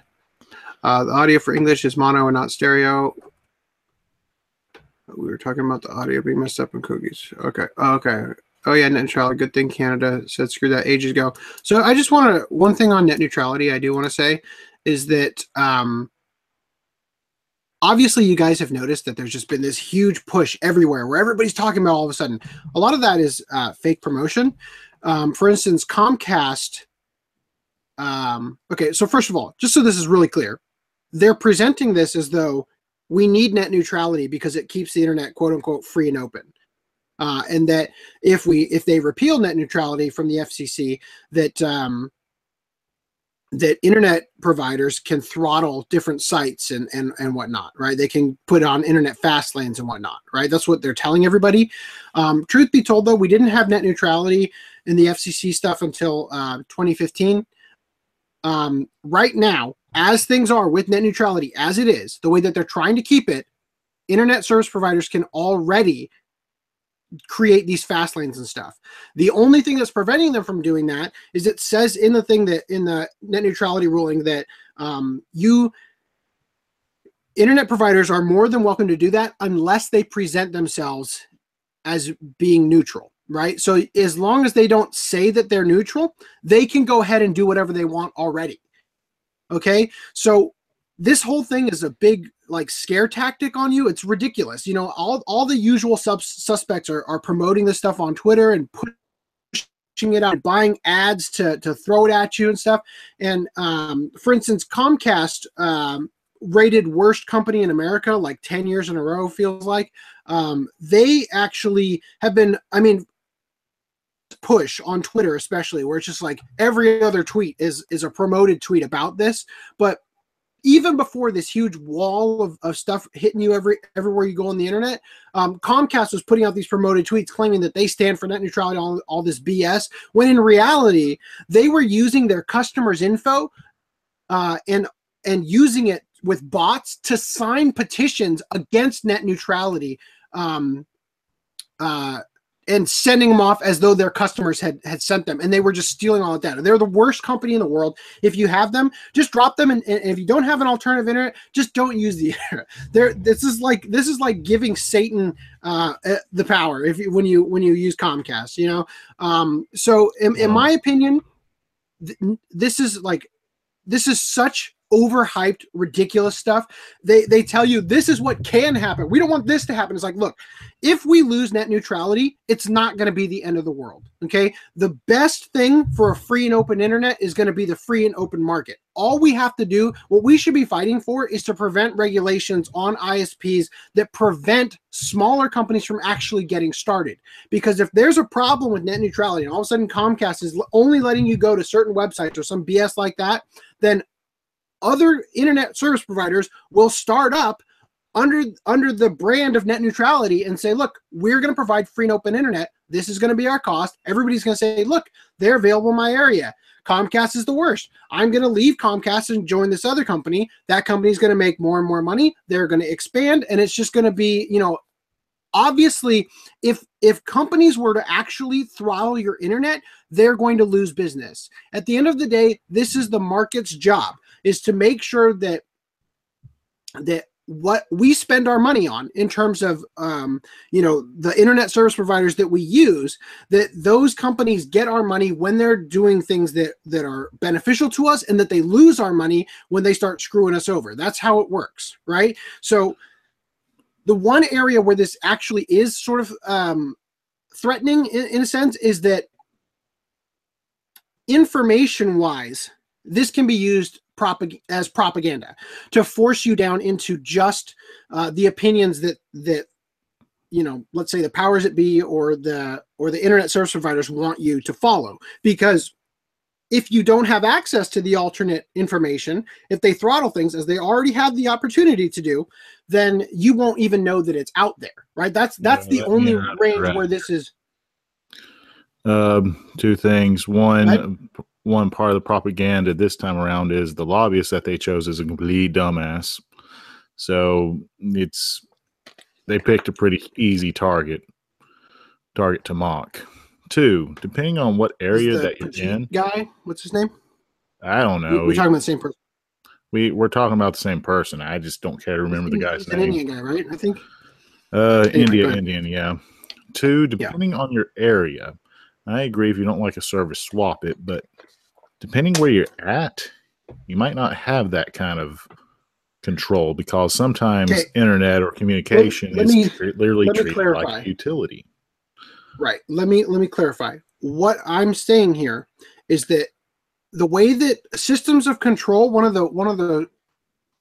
uh, the audio for English is mono and not stereo. We were talking about the audio being messed up in cookies. Okay, okay. Oh yeah, net neutrality. Good thing Canada said screw that ages ago. So I just want to one thing on net neutrality. I do want to say is that um, obviously you guys have noticed that there's just been this huge push everywhere where everybody's talking about all of a sudden. A lot of that is uh, fake promotion. Um, for instance, Comcast. Um, okay, so first of all, just so this is really clear, they're presenting this as though we need net neutrality because it keeps the internet quote unquote free and open. Uh, and that if we if they repeal net neutrality from the FCC, that um, that internet providers can throttle different sites and, and and whatnot, right? They can put on internet fast lanes and whatnot, right? That's what they're telling everybody. Um, truth be told, though, we didn't have net neutrality in the FCC stuff until uh, 2015. Um, right now, as things are with net neutrality, as it is, the way that they're trying to keep it, internet service providers can already create these fast lanes and stuff. The only thing that's preventing them from doing that is it says in the thing that in the net neutrality ruling that um, you internet providers are more than welcome to do that unless they present themselves as being neutral right? So as long as they don't say that they're neutral they can go ahead and do whatever they want already. Okay? So this whole thing is a big like scare tactic on you. It's ridiculous. You know, all all the usual sub- suspects are, are promoting this stuff on Twitter and pushing it out, buying ads to to throw it at you and stuff. And um, for instance, Comcast um, rated worst company in America like 10 years in a row feels like. Um, they actually have been I mean push on Twitter especially where it's just like every other tweet is is a promoted tweet about this, but even before this huge wall of, of stuff hitting you every everywhere you go on the internet, um, Comcast was putting out these promoted tweets claiming that they stand for net neutrality, all, all this BS. When in reality, they were using their customers' info uh, and and using it with bots to sign petitions against net neutrality. Um, uh, and sending them off as though their customers had had sent them and they were just stealing all the data. They're the worst company in the world. If you have them just drop them and, and if you don't have an alternative internet just don't use the internet. There this is like this is like giving satan uh, uh, the power if you when you when you use comcast you know? Um so in, in my opinion th- this is like this is such overhyped, ridiculous stuff. They they tell you this is what can happen. We don't want this to happen. It's like, look, if we lose net neutrality, it's not going to be the end of the world. Okay. The best thing for a free and open internet is going to be the free and open market. All we have to do, what we should be fighting for, is to prevent regulations on ISPs that prevent smaller companies from actually getting started. Because if there's a problem with net neutrality and all of a sudden Comcast is only letting you go to certain websites or some BS like that, then other internet service providers will start up under under the brand of net neutrality and say, look, we're going to provide free and open internet. This is going to be our cost. Everybody's going to say, look, they're available in my area. Comcast is the worst. I'm going to leave Comcast and join this other company. That company is going to make more and more money. They're going to expand, and it's just going to be, you know, obviously if if companies were to actually throttle your internet they're going to lose business at the end of the day this is the market's job is to make sure that that what we spend our money on in terms of um, you know the internet service providers that we use that those companies get our money when they're doing things that that are beneficial to us and that they lose our money when they start screwing us over. That's how it works right? So the one area where this actually is sort of um, threatening in, in a sense is that information wise this can be used propag- as propaganda to force you down into just uh, the opinions that that you know let's say the powers that be or the or the internet service providers want you to follow. Because if you don't have access to the alternate information if they throttle things as they already have the opportunity to do then you won't even know that it's out there right? That's that's yeah, the only range right. where this is um, two things. One I, one part of the propaganda this time around is the lobbyist that they chose is a complete dumbass. So it's they picked a pretty easy target target to mock. Two, depending on what area that you're in. Guy, what's his name? I don't know. We're talking about the same person. We we're talking about the same person. I just don't care to remember the guy's name. An Indian guy, right? I think. Uh, India, Indian, yeah. Two, depending yeah. on your area, I agree. If you don't like a service, swap it. But depending where you're at, you might not have that kind of control because sometimes okay. internet or communication let, let is me, literally treated like utility. Right. Let me let me clarify. What I'm saying here is that the way that systems of control, one of the one of the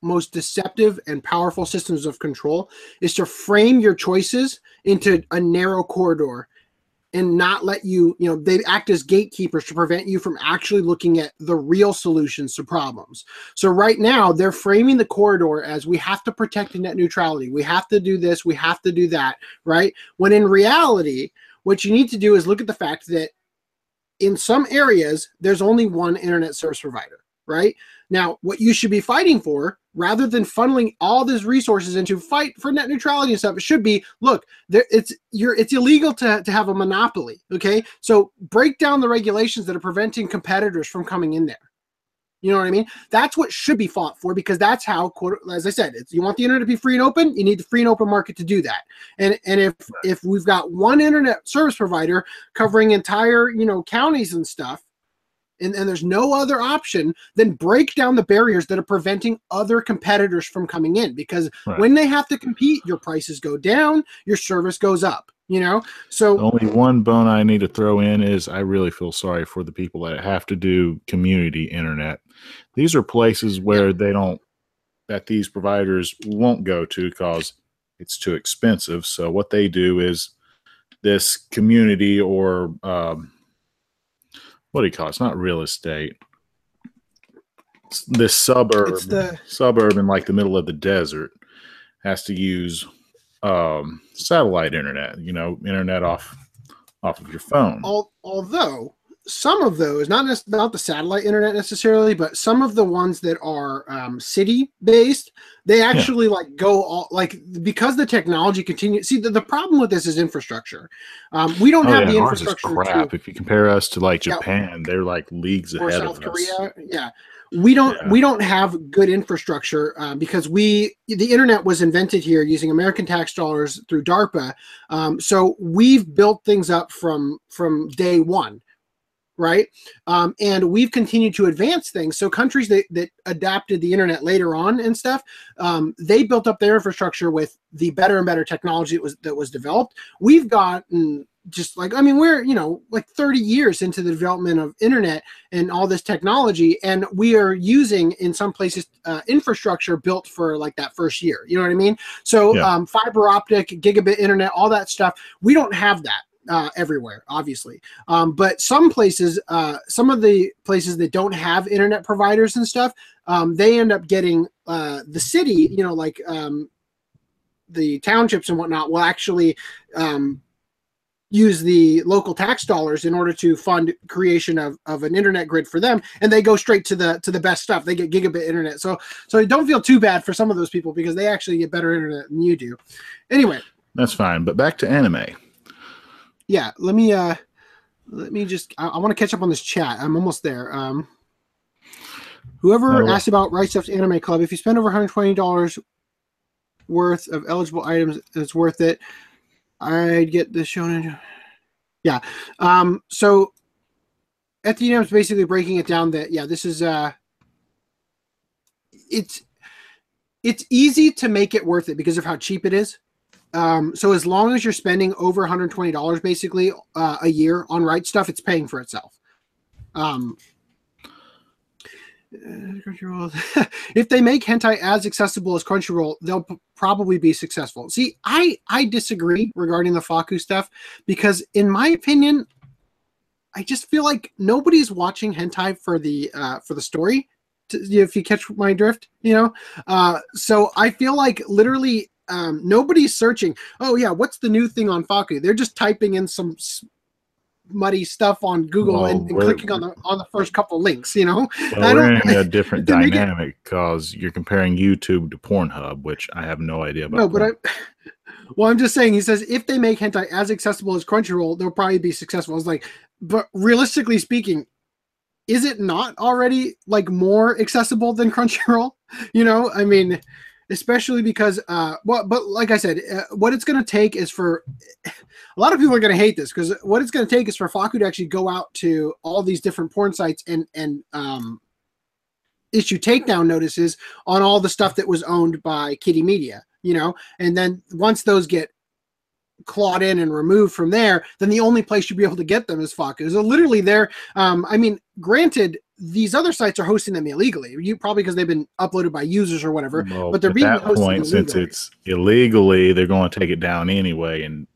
most deceptive and powerful systems of control is to frame your choices into a narrow corridor and not let you, you know, they act as gatekeepers to prevent you from actually looking at the real solutions to problems. So right now they're framing the corridor as we have to protect net neutrality. We have to do this, we have to do that, right? When in reality, what you need to do is look at the fact that in some areas there's only one internet service provider, right? Now, what you should be fighting for, rather than funneling all these resources into fight for net neutrality and stuff, it should be look, there it's you're it's illegal to, to have a monopoly. Okay. So break down the regulations that are preventing competitors from coming in there. You know what I mean? That's what should be fought for because that's how, as I said, you want the internet to be free and open. You need the free and open market to do that. And and if if we've got one internet service provider covering entire you know counties and stuff, and, and there's no other option than break down the barriers that are preventing other competitors from coming in because right. when they have to compete your prices go down your service goes up you know so only one bone i need to throw in is i really feel sorry for the people that have to do community internet these are places where yeah. they don't that these providers won't go to because it's too expensive so what they do is this community or um, what do you call it? It's not real estate. It's this suburb, it's the suburb in like the middle of the desert, has to use um, satellite internet. You know, internet off off of your phone. Although some of those, not not the satellite internet necessarily, but some of the ones that are um, city based, they actually yeah. like go all like because the technology continues. See, the, the problem with this is infrastructure. Um, we don't oh, have yeah, the infrastructure. crap. To, if you compare us to like Japan, yeah, they're like leagues ahead South of Korea, us. Yeah, we don't yeah. we don't have good infrastructure uh, because we the internet was invented here using American tax dollars through DARPA. Um, so we've built things up from from day one right? Um, and we've continued to advance things. So countries that, that adapted the internet later on and stuff, um, they built up their infrastructure with the better and better technology that was that was developed. We've gotten just like I mean we're you know like 30 years into the development of internet and all this technology and we are using in some places uh, infrastructure built for like that first year you know what I mean so yeah. um, fiber optic gigabit internet all that stuff we don't have that uh, everywhere, obviously. Um, but some places, uh, some of the places that don't have internet providers and stuff, um, they end up getting uh, the city, you know, like um, the townships and whatnot, will actually um, use the local tax dollars in order to fund creation of, of an internet grid for them and they go straight to the to the best stuff they get gigabit internet so so don't feel too bad for some of those people because they actually get better internet than you do anyway That's fine. But back to anime. Yeah let me uh let me just i, I want to catch up on this chat. I'm almost there. Um whoever Oh. asked about Right Stuf's anime club if you spend over $120 worth of eligible items it's worth it. I'd get the shonen yeah um so FTM is basically breaking it down that yeah this is uh it's it's easy to make it worth it because of how cheap it is um, so as long as you're spending over $120 basically uh, a year on Right Stuf, it's paying for itself. Um, if they make hentai as accessible as Crunchyroll, they'll p- probably be successful. See, I I disagree regarding the FAKKU stuff because, in my opinion, I just feel like nobody's watching hentai for the uh, for the story. To, if you catch my drift, you know. Uh, so I feel like literally um, nobody's searching. Oh yeah, what's the new thing on FAKKU? They're just typing in some s- muddy stuff on Google Well, and, and clicking on the on the first couple links. You know, Well, I we're in a different dynamic because you're comparing YouTube to Pornhub, which I have no idea about. no, but I. Well, I'm just saying. He says if they make hentai as accessible as Crunchyroll, they'll probably be successful. I was like, but realistically speaking, is it not already like more accessible than Crunchyroll? You know, I mean, especially because uh, what? But like I said, uh, what it's going to take is for a lot of people are going to hate this because what it's going to take is for FAKKU to actually go out to all these different porn sites and and um, issue takedown notices on all the stuff that was owned by Kitty Media, you know, and then once those get clawed in and removed from there, then the only place you'd be able to get them is FAKKU. So literally, there. Um, I mean, granted, these other sites are hosting them illegally. You probably because they've been uploaded by users or whatever. Well, but they're at being that hosted point, since it's illegally, they're going to take it down anyway, and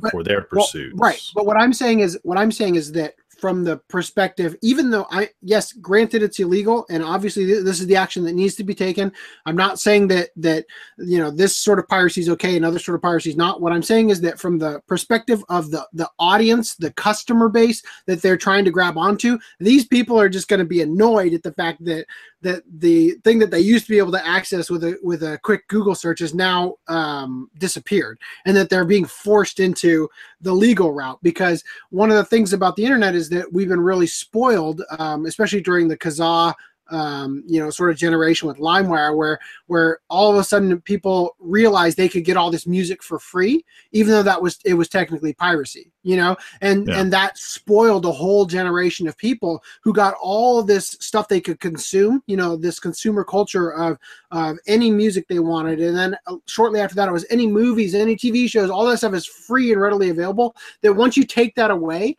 But- for their Well, right. But what I'm saying is, what I'm saying is that from the perspective, even though I, yes, granted it's illegal, and obviously this is the action that needs to be taken. I'm not saying that that you know this sort of piracy is okay and other sort of piracy is not. What I'm saying is that from the perspective of the the audience, the customer base that they're trying to grab onto, these people are just going to be annoyed at the fact that that the thing that they used to be able to access with a with a quick Google search is now um, disappeared, and that they're being forced into the legal route because one of the things about the internet is that we've been really spoiled, um, especially during the Kazaa, um, you know, sort of generation with LimeWire, where where all of a sudden people realized they could get all this music for free, even though that was it was technically piracy, you know, and Yeah. and that spoiled a whole generation of people who got all this stuff they could consume, you know, this consumer culture of of any music they wanted, and then uh, shortly after that, it was any movies, any TV shows, all that stuff is free and readily available. That once you take that away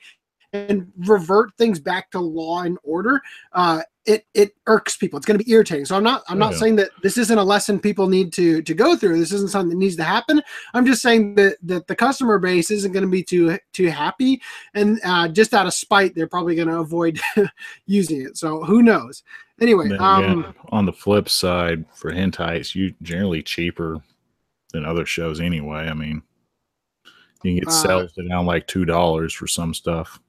and revert things back to law and order, uh, it it irks people. It's going to be irritating. So I'm not I'm Oh, not yeah. saying that this isn't a lesson people need to to go through. This isn't something that needs to happen. I'm just saying that that the customer base isn't going to be too too happy, and uh, just out of spite, they're probably going to avoid using it. So who knows? Anyway, Then um, again, on the flip side, for hentai, it's you generally cheaper than other shows anyway. I mean, you can get Uh, sales down like two dollars for some stuff.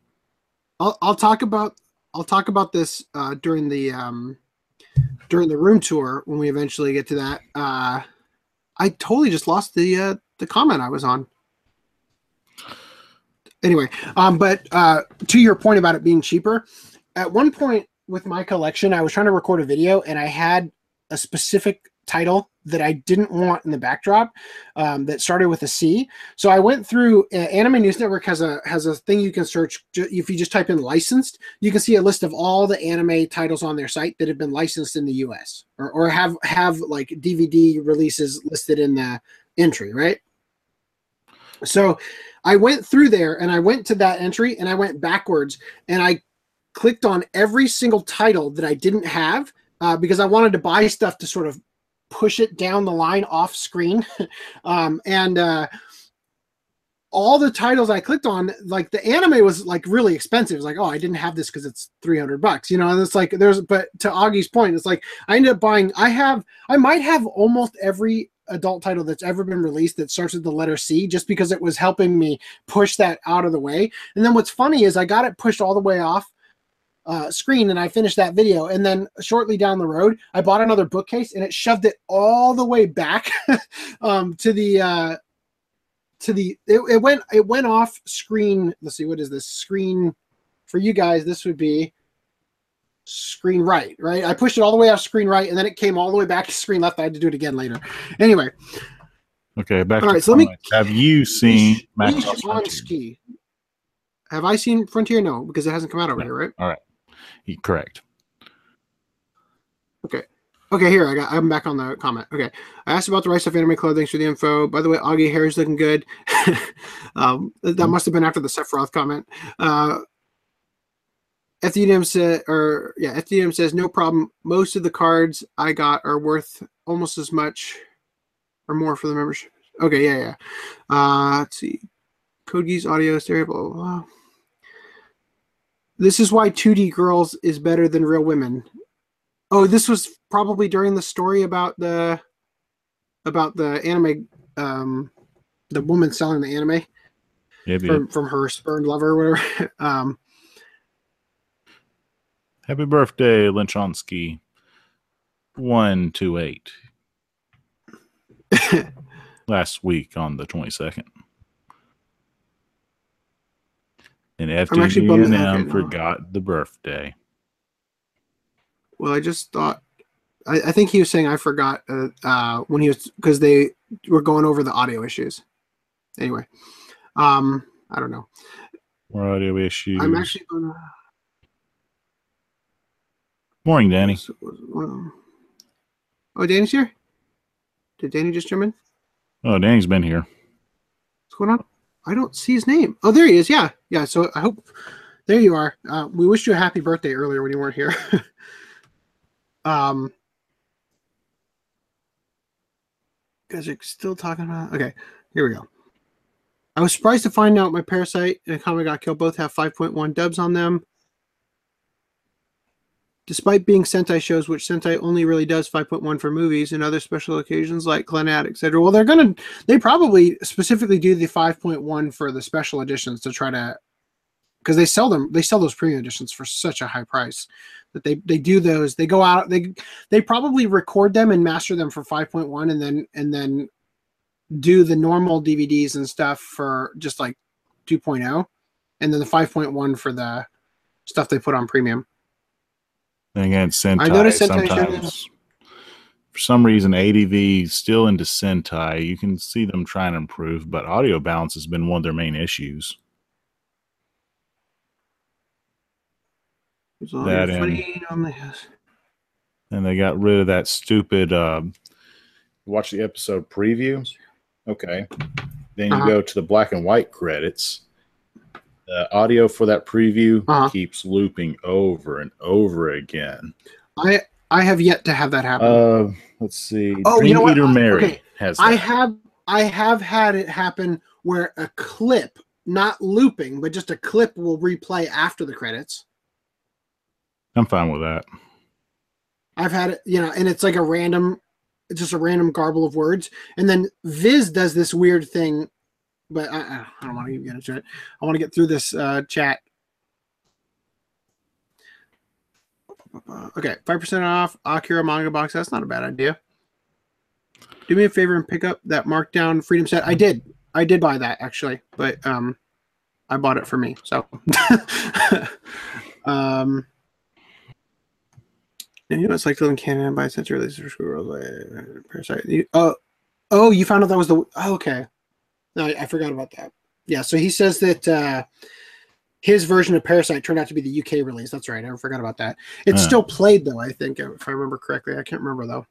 I'll I'll talk about I'll talk about this uh, during the um, during the room tour when we eventually get to that. Uh, I totally just lost the uh, the comment I was on. Anyway, um, but uh, to your point about it being cheaper, at one point with my collection, I was trying to record a video and I had a specific title that I didn't want in the backdrop um, that started with a C. So I went through. Uh, Anime News Network has a has a thing you can search if you just type in licensed. You can see a list of all the anime titles on their site that have been licensed in the U.S. or or have have like DVD releases listed in the entry, right? So I went through there and I went to that entry and I went backwards and I clicked on every single title that I didn't have uh, because I wanted to buy stuff to sort of push it down the line off screen. um, and uh, all the titles I clicked on, like the anime was like really expensive. It's like, oh, I didn't have this because it's 300 bucks, you know, and it's like, there's, but to Augie's point, it's like, I ended up buying, I have, I might have almost every adult title that's ever been released that starts with the letter C, just because it was helping me push that out of the way. And then what's funny is I got it pushed all the way off uh, screen and I finished that video. And then shortly down the road, I bought another bookcase and it shoved it all the way back um, to the uh, to the it, it went it went off screen. Let's see, what is this screen for you guys? This would be screen right, right? I pushed it all the way off screen right, and then it came all the way back to screen left. I had to do it again later. Anyway, Okay, back All right, to right, so let me- Have you seen Max Leash Frontier? on ski. Have I seen Frontier? No, because it hasn't come out over here, right? Y- Correct. Okay, Okay, here I got. I'm back on the comment. Okay, I asked about the Rice of Anime Club. Thanks for the info. By the way, Augie hair is looking good. um, that must have been after the Sephiroth comment. Uh, FDM said, or yeah, FDM says no problem. Most of the cards I got are worth almost as much or more for the membership. Okay, yeah, yeah. Uh, let's see. Code Geass audio stereo. Blah, blah, blah. This is why 2D girls is better than real women. Oh, this was probably during the story about the about the anime um the woman selling the anime Maybe. From, from her spurned lover or whatever. um Happy birthday, Lynchonsky. 128. Last week on the 22nd. And actually bummed that I FTDNM didn't know. forgot the birthday. well I just thought I, I think he was saying I forgot uh, uh when he was because they were going over the audio issues. Anyway. Um I don't know. More audio issues. I'm actually gonna Morning, Danny. Oh, Danny's here? Did Danny just jump in? Oh, Danny's been here. What's going on? I don't see his name. Oh, there he is. Yeah, yeah. So I hope there you are. Uh, we wished you a happy birthday earlier when you weren't here. um, guys are still talking about. Okay, here we go. I was surprised to find out my Parasyte and Akame ga Kill both have 5.1 dubs on them. Despite being Sentai shows, which Sentai only really does 5.1 for movies and other special occasions like Clannad, etc. Well, they're gonna they probably specifically do the 5.1 for the special editions to try to because they sell them they sell those premium editions for such a high price that they they do those they go out they they probably record them and master them for 5.1 and then and then do the normal DVDs and stuff for just like 2.0 and then the 5.1 for the stuff they put on premium And again, Sentai. I noticed Sentai sometimes, for some reason, ADV is still into Sentai. You can see them trying to improve, but audio balance has been one of their main issues. That the And they got rid of that stupid. Uh, watch the episode preview. Okay. Then you Uh-huh. go to the black and white credits. The audio for that preview Uh-huh. keeps looping over and over again. I I have yet to have that happen. Uh, let's see. Oh, Dream you know? Eater I- Mary okay. has I have I have had it happen where a clip, not looping, but just a clip will replay after the credits. I'm fine with that. I've had it, you know, and it's like a random, just a random garble of words. And then Viz does this weird thing, but I, I I don't want to get into it. I want to get through this uh, chat. Okay, five percent off Akira manga box. That's not a bad idea. Do me a favor and pick up that markdown freedom set. I did. I did buy that actually, but um, I bought it for me. So, um, and you know, it's like to live in Canada by a center release for school uh, Parasyte. Oh, oh, you found out that was the. Oh, okay. No, I, I forgot about that. Yeah, so he says that uh, his version of Parasyte turned out to be the UK release. That's right. I forgot about that. It's Huh. still played though. I think if I remember correctly. I can't remember though.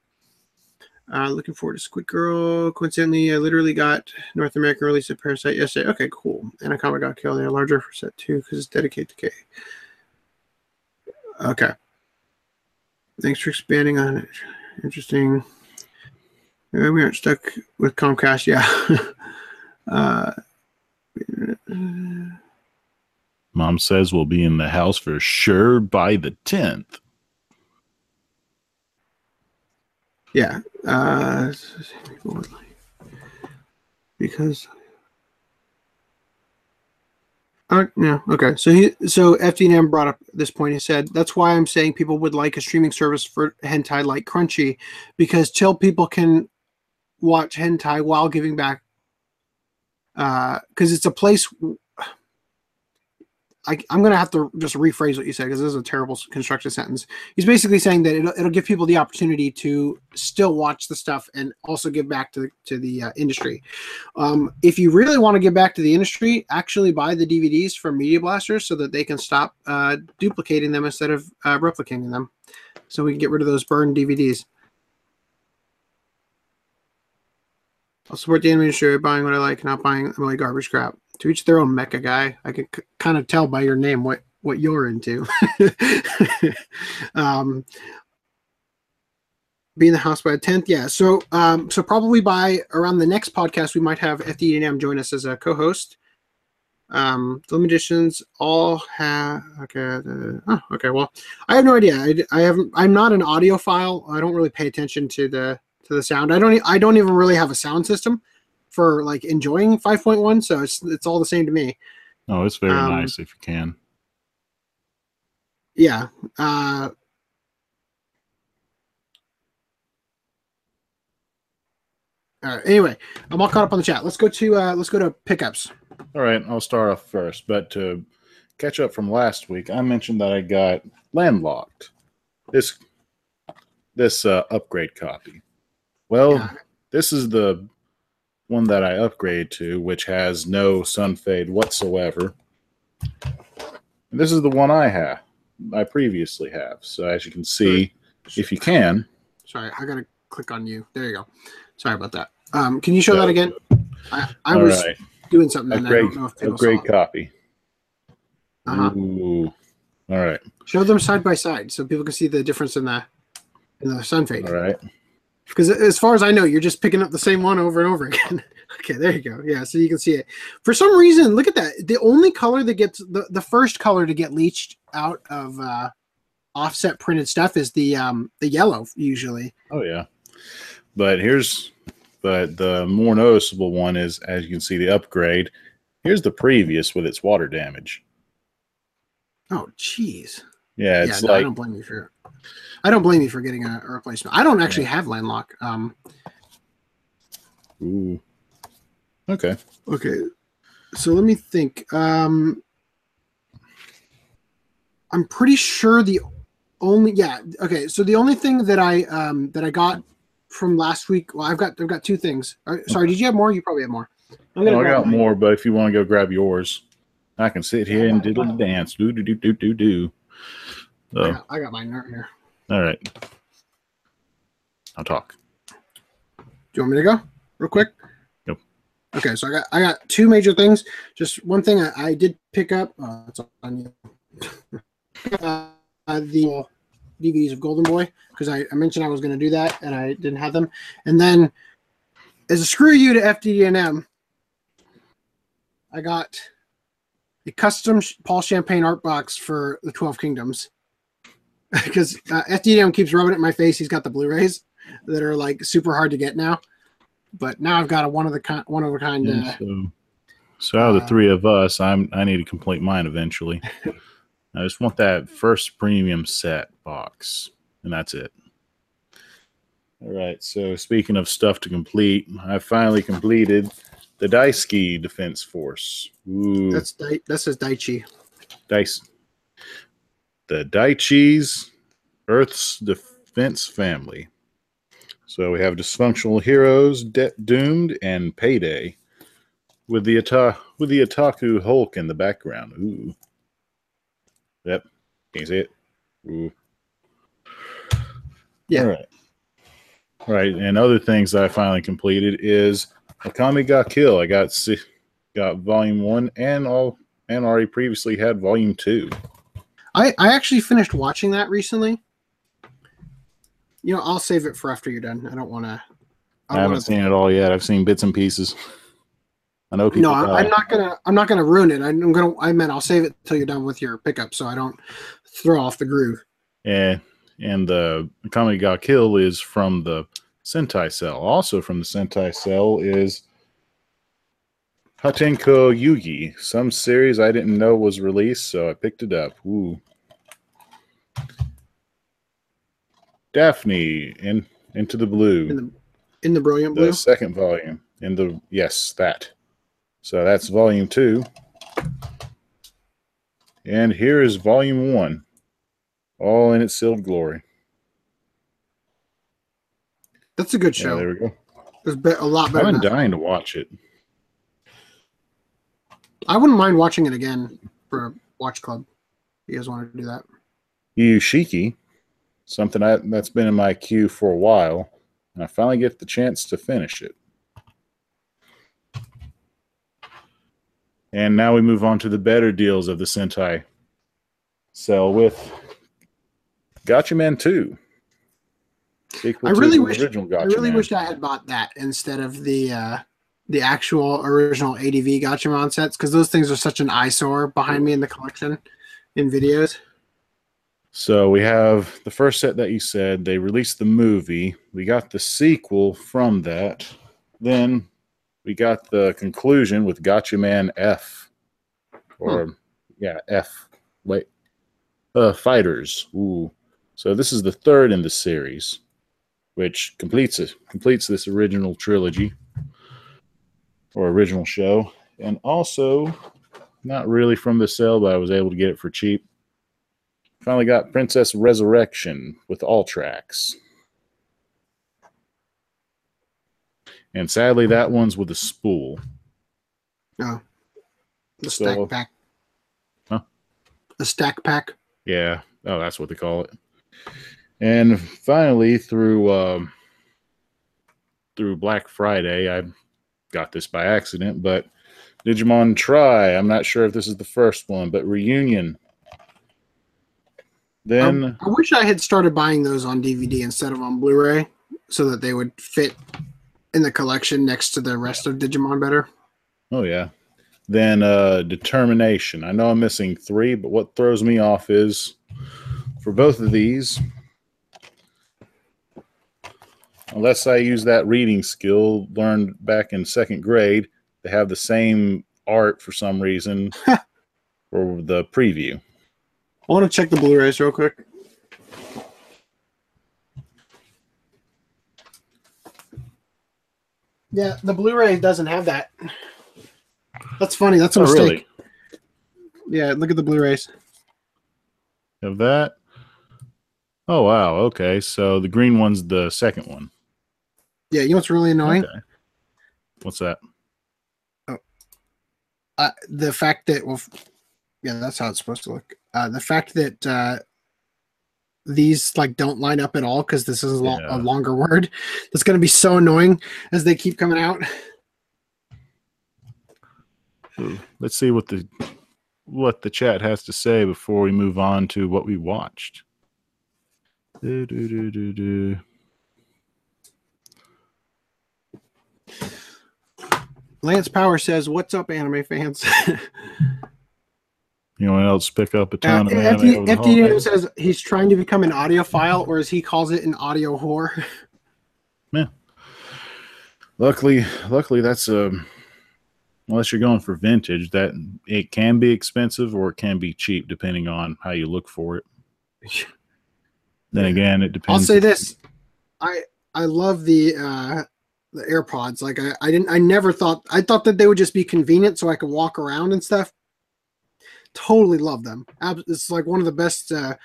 Uh, looking forward to Squid Girl. Coincidentally, I literally got North American release of Parasyte yesterday. Okay, cool. And Akame ga Kill. They're larger for set two because it's dedicated to K. Okay. Thanks for expanding on it. Interesting. Yeah, we aren't stuck with Comcast. Yeah. uh, Mom says we'll be in the house for sure by the 10th. Yeah. Uh, because. Uh, yeah. Okay. So he so FDNM brought up this point. He said that's why I'm saying people would like a streaming service for hentai like Crunchy, because till people can watch hentai while giving back. Because it's a place I, am going to have to just rephrase what you said because this is a terrible constructed sentence. He's basically saying that it'll, it'll, give people the opportunity to still watch the stuff and also give back to, to the uh, industry. Um, if you really want to give back to the industry, actually buy the DVDs from Media Blasters so that they can stop uh, duplicating them instead of uh, replicating them. So we can get rid of those burned DVDs. I'll support the industry buying what I like, not buying my garbage crap to each their own mecha guy. I can c- kind of tell by your name what what you're into. um, be in the house by the 10th yeah so um so probably by around the next podcast we might have fdnm join us as a co-host um the editions all have okay uh, oh, okay well i have no idea I, I haven't i'm not an audiophile i don't really pay attention to the to the sound. I don't i don't even really have a sound system for like enjoying 5.1 so it's it's all the same to me. Oh it's very um, nice if you can. Yeah uh all right anyway i'm all caught up on the chat. Let's go to uh let's go to pickups. All right i'll start off first but to catch up from last week i mentioned that i got landlocked. This this uh, upgrade copy well this is the one that I upgrade to, which has no sun fade whatsoever. And this is the one I have, I previously have. So as you can see, if you can. Sorry, I gotta click on you. There you go. Sorry about that. Um, can you show that again? I, I was right. doing something. Upgrade, upgrade copy. Uh-huh. Ooh. All right. Show them side by side so people can see the difference in the in the sun fade. All right. Because as far as I know, you're just picking up the same one over and over again. okay, there you go. Yeah, so you can see it. For some reason, look at that. The only color that gets the, the first color to get leached out of uh, offset printed stuff is the um the yellow usually. Oh yeah. But here's but the more noticeable one is as you can see the upgrade. Here's the previous with its water damage. Oh jeez. Yeah, it's yeah, no, like I don't blame you for I don't blame you for getting a, a replacement. I don't actually have landlock. Um, Ooh. Okay. Okay. So let me think. Um, I'm pretty sure the only yeah okay. So the only thing that I um, that I got from last week. Well, I've got I've got two things. sorry, okay. did you have more? You probably have more. I'm gonna no, I got mine. more, but if you want to go grab yours, I can sit here and diddle dance. Do do do do do do. So. I, got, I got mine right here. All right. I'll talk. Do you want me to go real quick? Yep. Okay, so I got I got two major things. Just one thing I, I did pick up. Uh, it's on you. uh, the DVDs of Golden Boy because I, I mentioned I was going to do that and I didn't have them. And then as a screw you to FDNM, I got a custom Paul Champagne art box for the Twelve Kingdoms because uh, FDM keeps rubbing it in my face. He's got the Blu-rays that are like super hard to get now, but now I've got a one of the kind, one of a kind. Uh, so, so out of the uh, three of us, I'm I need to complete mine eventually. I just want that first premium set box, and that's it. All right. So speaking of stuff to complete, I finally completed the Daisuke Defense Force. Ooh. That's that's says Daichi. Dice the Daichi's Earth's Defense Family. So we have Dysfunctional Heroes, De- Doomed, and Payday with the ata- with the Otaku Hulk in the background. Ooh. Yep. Can you see it? Ooh. Yeah. All right. All right. And other things that I finally completed is Akame ga Kill. I got got volume one and all and already previously had volume two. I I actually finished watching that recently. You know, I'll save it for after you're done. I don't want to. I, I, haven't seen it all yet. I've seen bits and pieces. I know people. No, I'm not gonna. I'm not gonna ruin it. I'm gonna. I meant I'll save it till you're done with your pickup, so I don't throw off the groove. Yeah, And the Akame ga Kill is from the Sentai Cell. Also from the Sentai Cell is Hatenko Yugi, some series I didn't know was released, so I picked it up. Ooh. Daphne in Into the Blue. In the in the brilliant the blue. second volume. In the yes, that. So that's volume two. And here is volume one. All in its sealed glory. That's a good Yeah, show. there we go. There's be- a lot better. I've been dying to watch it. I wouldn't mind watching it again for a watch club. If you guys want to do that? Yushiki, something I, that's been in my queue for a while, and I finally get the chance to finish it. And now we move on to the better deals of the Sentai cell with Gatchaman 2. I really wish- I really wish I had bought that instead of the uh, the actual original ADV Gatchaman sets because those things are such an eyesore behind me in the collection in videos. So we have the first set that you said they released the movie. We got the sequel from that. Then we got the conclusion with Gatchaman F, or yeah F. Wait, uh, Fighters. Ooh. So this is the third in the series, which completes it completes this original trilogy or original show, and also not really from the sale, but I was able to get it for cheap. Finally got Princess Resurrection with all tracks. And sadly, that one's with a spool. Oh. The So- stack pack. Huh? The stack pack. Yeah. Oh, that's what they call it. And finally, through um, through Black Friday, I got this by accident, but Digimon Tri. I'm not sure if this is the first one, but Reunion. Then Um, I wish I had started buying those on DVD instead of on Blu-ray, so that they would fit in the collection next to the rest of Digimon better. Oh yeah. Then uh determination. I know I'm missing three, but what throws me off is for both of these, unless I use that reading skill learned back in second grade, they have the same art for some reason for the preview. I want to check the Blu-rays real quick. Yeah, the Blu-ray doesn't have that. That's funny. That's a Oh, mistake. really? Yeah, look at the Blu-rays. Have that? Oh wow, okay. So the green one's the second one. Yeah, you know what's really annoying? Okay. What's that? Oh, uh, the fact that well, yeah, that's how it's supposed to look. Uh, the fact that uh, these like don't line up at all because this is a, lo- Yeah. a longer word. That's going to be so annoying as they keep coming out. Let's see what the what the chat has to say before we move on to what we watched. Do, do, do, do, do. Lance Power says, "What's up, anime fans?" Anyone else pick up a Uh, ton of anime FD, over the FD holidays? says he's trying to become an audiophile, or as he calls it, an audio whore. Man, luckily, luckily that's um unless you're going for vintage, that it can be expensive or it can be cheap depending on how you look for it. Then again, it depends. I'll say this: I I love the uh, the AirPods. Like I, I didn't I never thought I thought that they would just be convenient so I could walk around and stuff. Totally love them. It's like one of the best. Uh,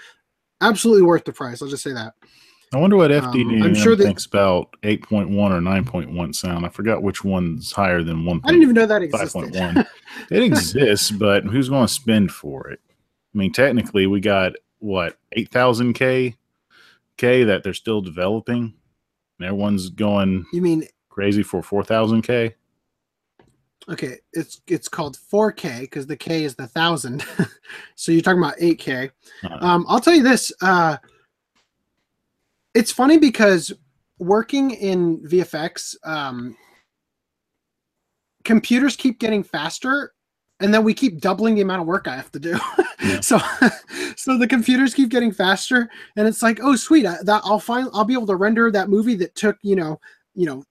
absolutely worth the price. I'll just say that. I wonder what Um, I'm sure that- thinks about 8.1 or 9.1 sound. I forgot which one's higher than 1. I didn't even know that existed. 5.1. it exists, but who's going to spend for it? I mean, technically, we got what 8,000 K K that they're still developing, and everyone's going you mean crazy for 4,000 K. okay? It's it's called 4K because the K is the thousand. so you're talking about 8K. Uh, Um, I'll tell you this. Uh, it's funny because working in VFX, um, computers keep getting faster, and then we keep doubling the amount of work I have to do. Yeah. so, so the computers keep getting faster, and it's like, oh, sweet, I, that I'll find I'll be able to render that movie that took you know, you know,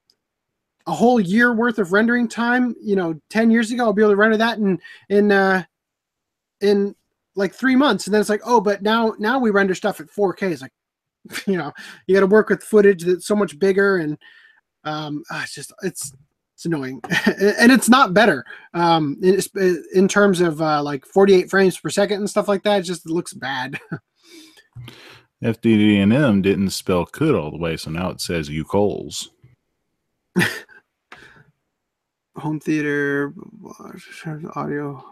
a whole year worth of rendering time. You know, ten years ago, I'll be able to render that in in uh, in like three months, and then it's like, oh, but now now we render stuff at 4K. It's like, you know, you got to work with footage that's so much bigger, and um, ah, it's just it's it's annoying and it's not better um in, in terms of uh, like 48 frames per second and stuff like that it just looks bad FDD&M didn't spell could all the way, so now it says you Coles. Home theater audio.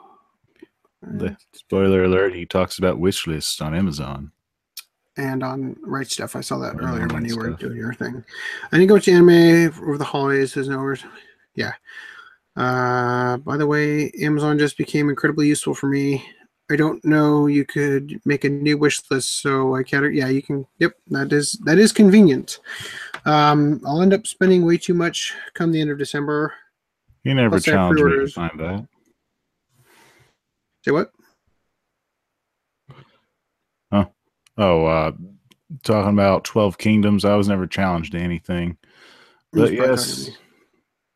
The spoiler alert: he talks about wish lists on Amazon. and on Right Stuf. I saw that earlier when you were doing your thing. I didn't go to anime over the holidays there's no words. yeah. Uh by the way amazon just became incredibly useful for me. I don't know you could make a new wish list so i can't yeah you can yep that is that is convenient. Um i'll end up spending way too much come the end of december He never Plus, I have challenged me to find that. say what Huh? Oh, uh, talking about Twelve Kingdoms. I was never challenged to anything. But yes.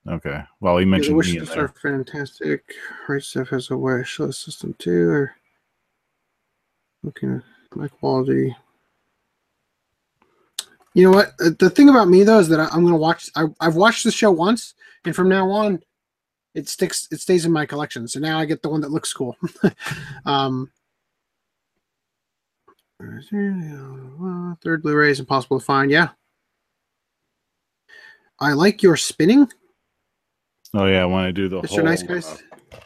Okay. Well, he Yeah, the mentioned wish me in lists there. are fantastic. Right Stuf has a wish list system too. Or looking at my quality. You know what? Uh, The thing about me though is that I, I'm going to watch. I, I've watched the show once, and from now on, it sticks. It stays in my collection. So now I get the one that looks cool. um, third Blu-ray is impossible to find. Yeah. I like your spinning. Oh yeah, when I want to do the Mr. whole Nice Guys. uh,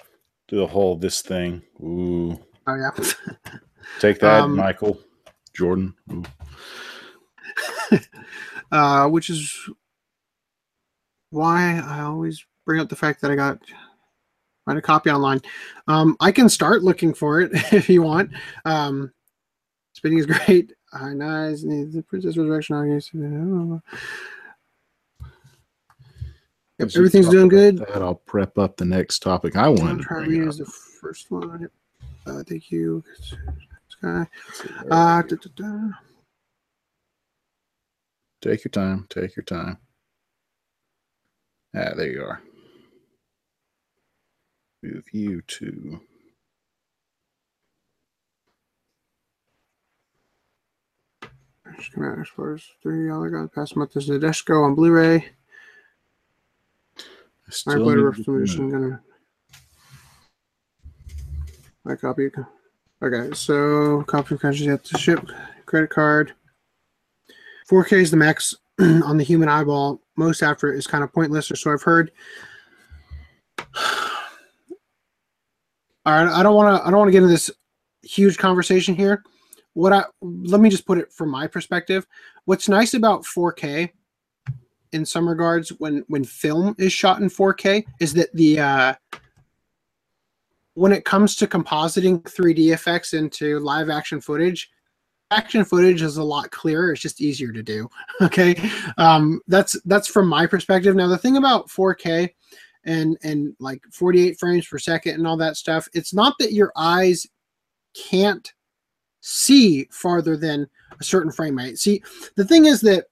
do the whole this thing. Ooh, Oh yeah. take that, Um, Michael Jordan. Ooh. uh, which is why I always bring up the fact that I got find a copy online. Um, I can start looking for it if you want. Um, spinning is great. High nice. The Princess Resurrection. I guess. Yep, everything's doing good. That I'll prep up the next topic I wanted to Try to up. use the first one. Uh, thank you. Sky. Uh, da, da, da. Take your time. Take your time. Ah, there you are. Move you to. Schematic Explorers 3. All I got past month is Nadesico on Blu-ray. I Iron still need Rift to Edition. move. Gonna. I copy. Okay, so copy of countries yet to ship. Credit card. 4K is the max on the human eyeball. Most after it is kind of pointless, or so I've heard. All right, I don't want to. I don't want to get into this huge conversation here. What I let me just put it from my perspective. What's nice about 4K, in some regards, when when film is shot in 4K, is that the uh, when it comes to compositing 3D effects into live action footage, action footage is a lot clearer. It's just easier to do. Okay, um, that's that's from my perspective. Now the thing about 4K and and like 48 frames per second and all that stuff, it's not that your eyes can't see farther than a certain frame rate. See, the thing is that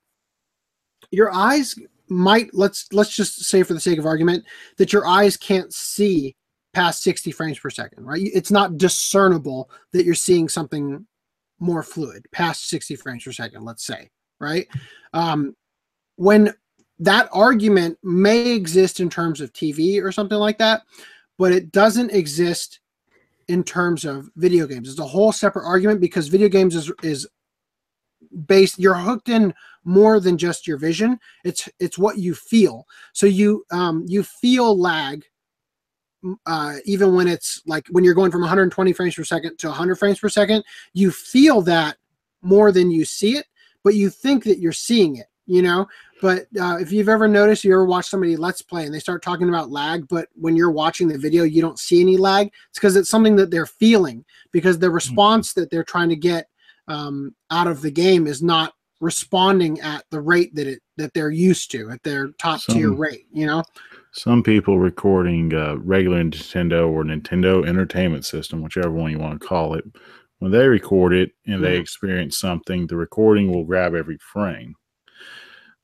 your eyes might let's let's just say for the sake of argument that your eyes can't see past 60 frames per second, right? It's not discernible that you're seeing something more fluid past 60 frames per second, let's say, right? Um, when that argument may exist in terms of TV or something like that, but it doesn't exist in terms of video games. It's a whole separate argument because video games is is based you're hooked in more than just your vision. It's it's what you feel. So you um you feel lag uh, even when it's like when you're going from 120 frames per second to 100 frames per second, you feel that more than you see it, but you think that you're seeing it, you know. But uh, if you've ever noticed, you ever watch somebody let's play and they start talking about lag, but when you're watching the video, you don't see any lag. It's because it's something that they're feeling because the response that they're trying to get um, out of the game is not responding at the rate that it that they're used to at their top tier rate. You know, Some people recording uh, regular Nintendo or Nintendo Entertainment System, whichever one you want to call it, when they record it and they experience something, the recording will grab every frame.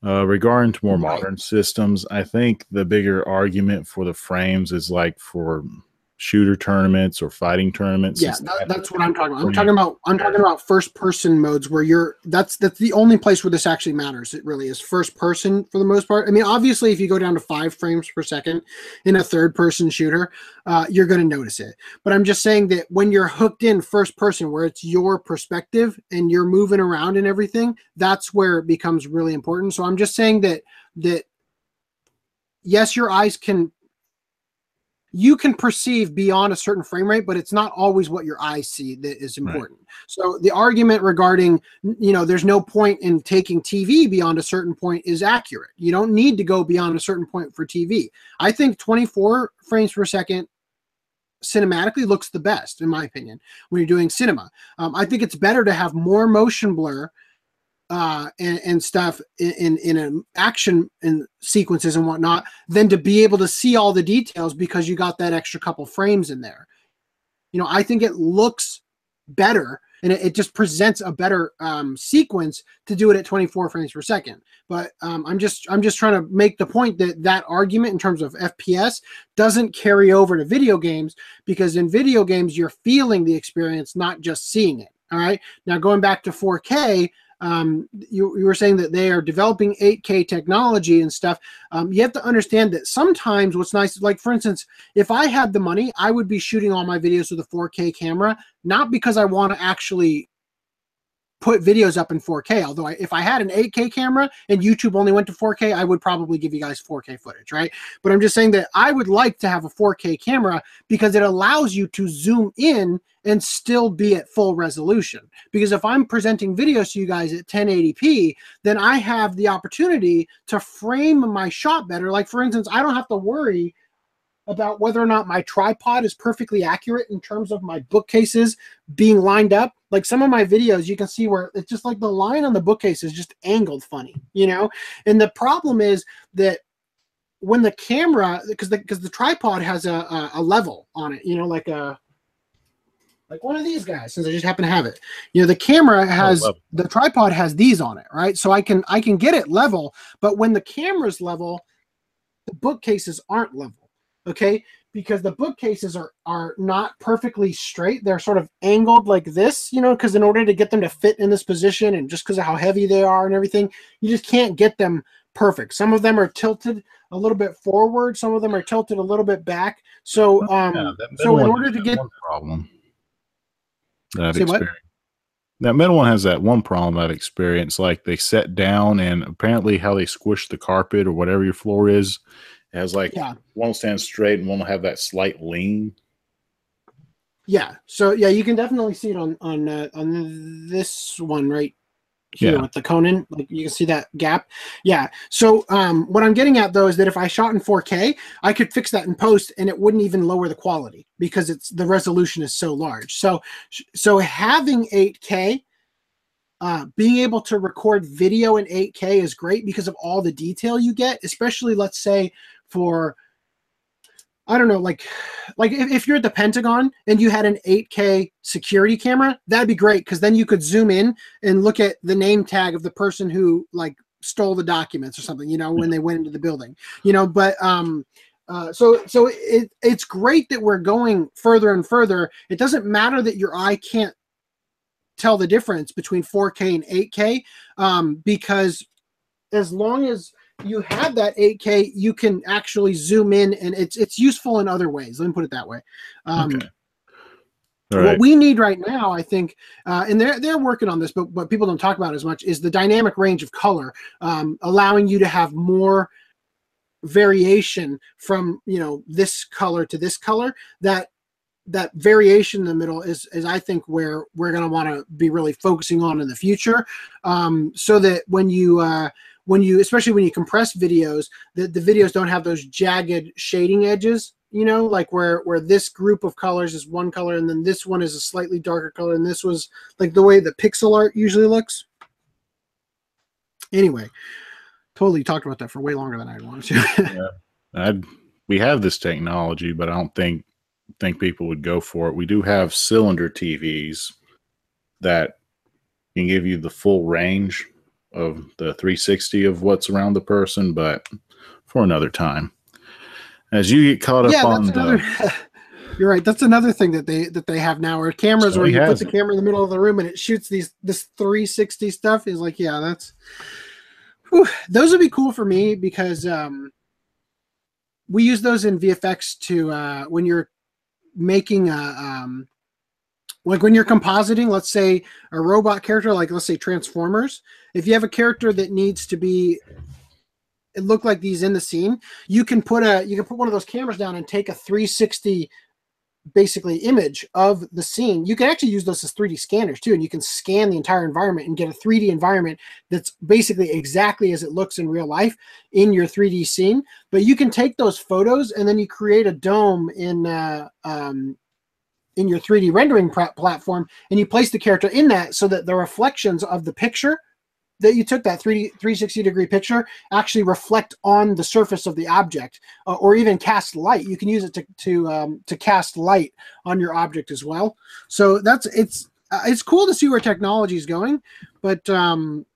Uh, regarding to more modern systems, I think the bigger argument for the frames is like for shooter tournaments or fighting tournaments. Yeah, that, that- that's what I'm talking about. I'm talking about I'm talking about first person modes where you're that's that's the only place where this actually matters. It really is first person for the most part. I mean, obviously, if you go down to five frames per second in a third person shooter, uh, you're going to notice it. But I'm just saying that when you're hooked in first person, where it's your perspective and you're moving around and everything, that's where it becomes really important. So I'm just saying that that yes, your eyes can you can perceive beyond a certain frame rate, but it's not always what your eyes see that is Right. important. So the argument regarding, you know, there's no point in taking TV beyond a certain point is accurate. You don't need to go beyond a certain point for TV. I think 24 frames per second cinematically looks the best, in my opinion, when you're doing cinema. Um, I think it's better to have more motion blur uh, and, and stuff in, in an action and sequences and whatnot than to be able to see all the details because you got that extra couple frames in there. You know, I think it looks better and it, it just presents a better um, sequence to do it at 24 frames per second. But um, I'm just I'm just trying to make the point that that argument in terms of FPS doesn't carry over to video games because in video games you're feeling the experience, not just seeing it. All right. Now going back to 4K, um, you, you were saying that they are developing 8K technology and stuff. Um, you have to understand that sometimes what's nice, like for instance, if I had the money, I would be shooting all my videos with a 4K camera, not because I want to actually put videos up in 4K. Although I, if I had an 8K camera and YouTube only went to 4K, I would probably give you guys 4K footage, right? But I'm just saying that I would like to have a 4K camera because it allows you to zoom in and still be at full resolution. Because if I'm presenting videos to you guys at 1080p, then I have the opportunity to frame my shot better. Like for instance, I don't have to worry about whether or not my tripod is perfectly accurate in terms of my bookcases being lined up. Like some of my videos, you can see where it's just like the line on the bookcase is just angled funny, you know? And the problem is that when the camera, because the, because the tripod has a, a, a level on it, you know, like a, like one of these guys since i just happen to have it. You know the camera has level. the tripod has these on it right? So i can i can get it level but when the camera's level the bookcases aren't level okay? Because the bookcases are are not perfectly straight. They're sort of angled like this you know because in order to get them to fit in this position and just because of how heavy they are and everything you just can't get them perfect. Some of them are tilted a little bit forward. Some of them are tilted a little bit back. So um Yeah, so in order to get problem that I've experienced. That middle one has that one problem I've experienced. Like they set down, and apparently how they squish the carpet or whatever your floor is, has like yeah one will stand straight and one will have that slight lean. Yeah. So yeah, you can definitely see it on on uh, on this one right here Yeah. with the Conan. Like you can see that gap. Yeah. So um, what I'm getting at though is that if I shot in 4K, I could fix that in post, and it wouldn't even lower the quality because it's the resolution is so large. So so having 8K. Uh, being able to record video in 8K is great because of all the detail you get, especially let's say for I don't know, like like if, if you're at the Pentagon and you had an 8K security camera, that'd be great because then you could zoom in and look at the name tag of the person who like stole the documents or something, you know, when they went into the building, you know. But um, uh, so so it it's great that we're going further and further. It doesn't matter that your eye can't tell the difference between 4K and 8K um, because as long as you have that 8K, you can actually zoom in, and it's it's useful in other ways. Let me put it that way. Um, Okay. What we need right now, I think, uh, and they're they're working on this, but what people don't talk about as much is the dynamic range of color, um, allowing you to have more variation from you know this color to this color. That that variation in the middle is is I think where we're going to want to be really focusing on in the future, um, so that when you uh, when you especially when you compress videos, that the videos don't have those jagged shading edges. You know, like where where this group of colors is one color, and then this one is a slightly darker color, and this was like the way the pixel art usually looks. Anyway, totally talked about that for way longer than I wanted to. I we have this technology, but I don't think think people would go for it. We do have cylinder TVs that can give you the full range of the 360 of what's around the person, but for another time. As you get caught up yeah, on the another, you're right. That's another thing that they that they have now, are cameras So where you put the it. camera in the middle of the room and it shoots these this 360 stuff. Is like, yeah, that's whew, those would be cool for me because um, we use those in VFX to uh, when you're making a um, like when you're compositing, let's say a robot character, like let's say Transformers. If you have a character that needs to be it look like these in the scene, you can put a you can put one of those cameras down and take a 360 basically image of the scene. You can actually use those as 3D scanners too, and you can scan the entire environment and get a 3D environment that's basically exactly as it looks in real life in your 3D scene. But you can take those photos and then you create a dome in uh, um, in your 3D rendering platform, and you place the character in that so that the reflections of the picture that you took that 3D 360 degree picture actually reflect on the surface of the object uh, or even cast light. You can use it to to um, to cast light on your object as well. So that's it's uh, it's cool to see where technology is going but um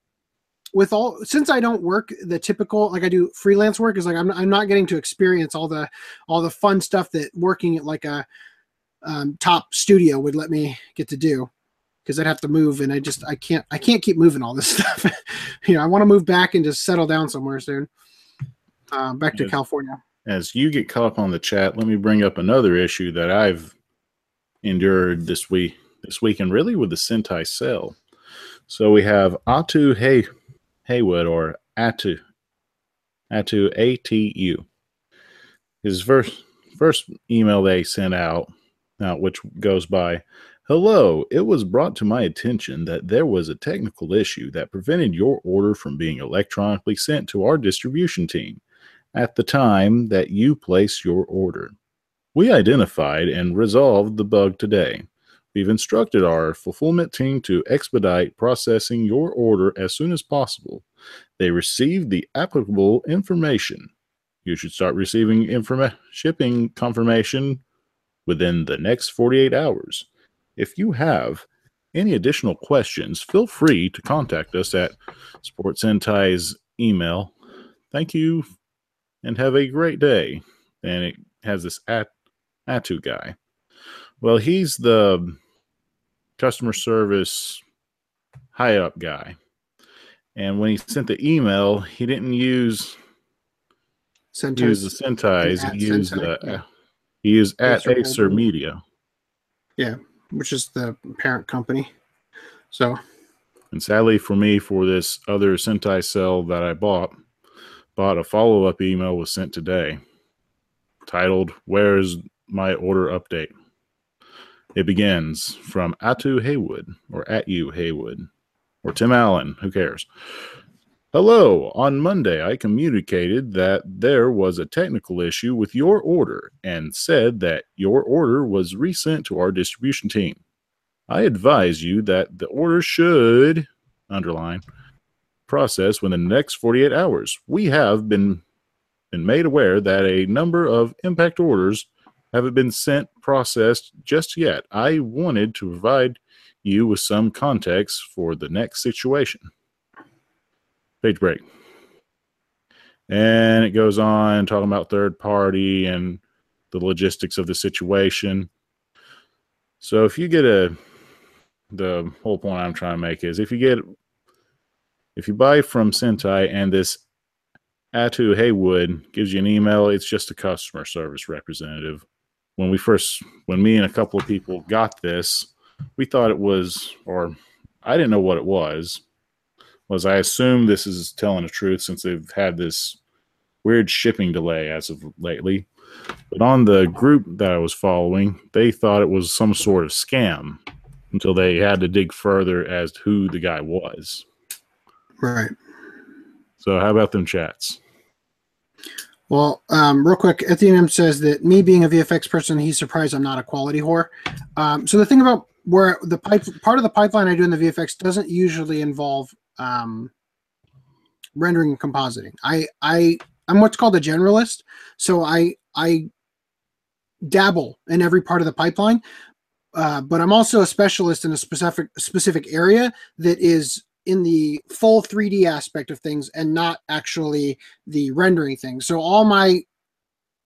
with all since i don't work the typical like i do freelance work is like i'm, I'm not getting to experience all the all the fun stuff that working at like a um, top studio would let me get to do because I'd have to move and I just I can't I can't keep moving all this stuff. you know, I want to move back and just settle down somewhere soon. Um, back to Yes. California. as you get caught up on the chat, let me bring up another issue that I've endured this week this week and really with the Sentai cell. So we have Atu Hay Haywood or Atu Atu A T U. His first first email they sent out, uh, which goes by Hello, it was brought to my attention that there was a technical issue that prevented your order from being electronically sent to our distribution team at the time that you placed your order. We identified and resolved the bug today. We've instructed our fulfillment team to expedite processing your order as soon as possible. They received the applicable information. You should start receiving informa- shipping confirmation within the next 48 hours. If you have any additional questions, feel free to contact us at Sports email. Thank you and have a great day. And it has this at Atu guy. Well, he's the customer service high up guy. And when he sent the email, he didn't use use the. Sentais. He used Sentai, uh, yeah. He is at Acer Acer. Media. which is the parent company. So And sadly for me, for this other Sentai cell that I bought, bought a follow up email was sent today titled, Where's my order update? It begins from Atu Haywood or at you Haywood or Tim Allen, who cares? Hello. On Monday, I communicated that there was a technical issue with your order and said that your order was resent to our distribution team. I advise you that the order should underline process within the next 48 hours. We have been been made aware that a number of impact orders haven't been sent processed just yet. I wanted to provide you with some context for the next situation. Page break. And it goes on talking about third party and the logistics of the situation. So if you get a the whole point I'm trying to make is if you get if you buy from Sentai and this Atu Haywood gives you an email, it's just a customer service representative. When we first when me and a couple of people got this, we thought it was or I didn't know what it was. Was I assume this is telling the truth since they've had this weird shipping delay as of lately. But on the group that I was following, they thought it was some sort of scam until they had to dig further as to who the guy was. right. So how about them chats? Well, um, real quick, Ethereum says that me being a VFX person, he's surprised I'm not a quality whore. Um, so the thing about where the pipe part of the pipeline I do in the VFX doesn't usually involve um, rendering and compositing. I I I'm what's called a generalist. So I I dabble in every part of the pipeline, uh, but I'm also a specialist in a specific specific area that is in the full 3D aspect of things and not actually the rendering thing. So all my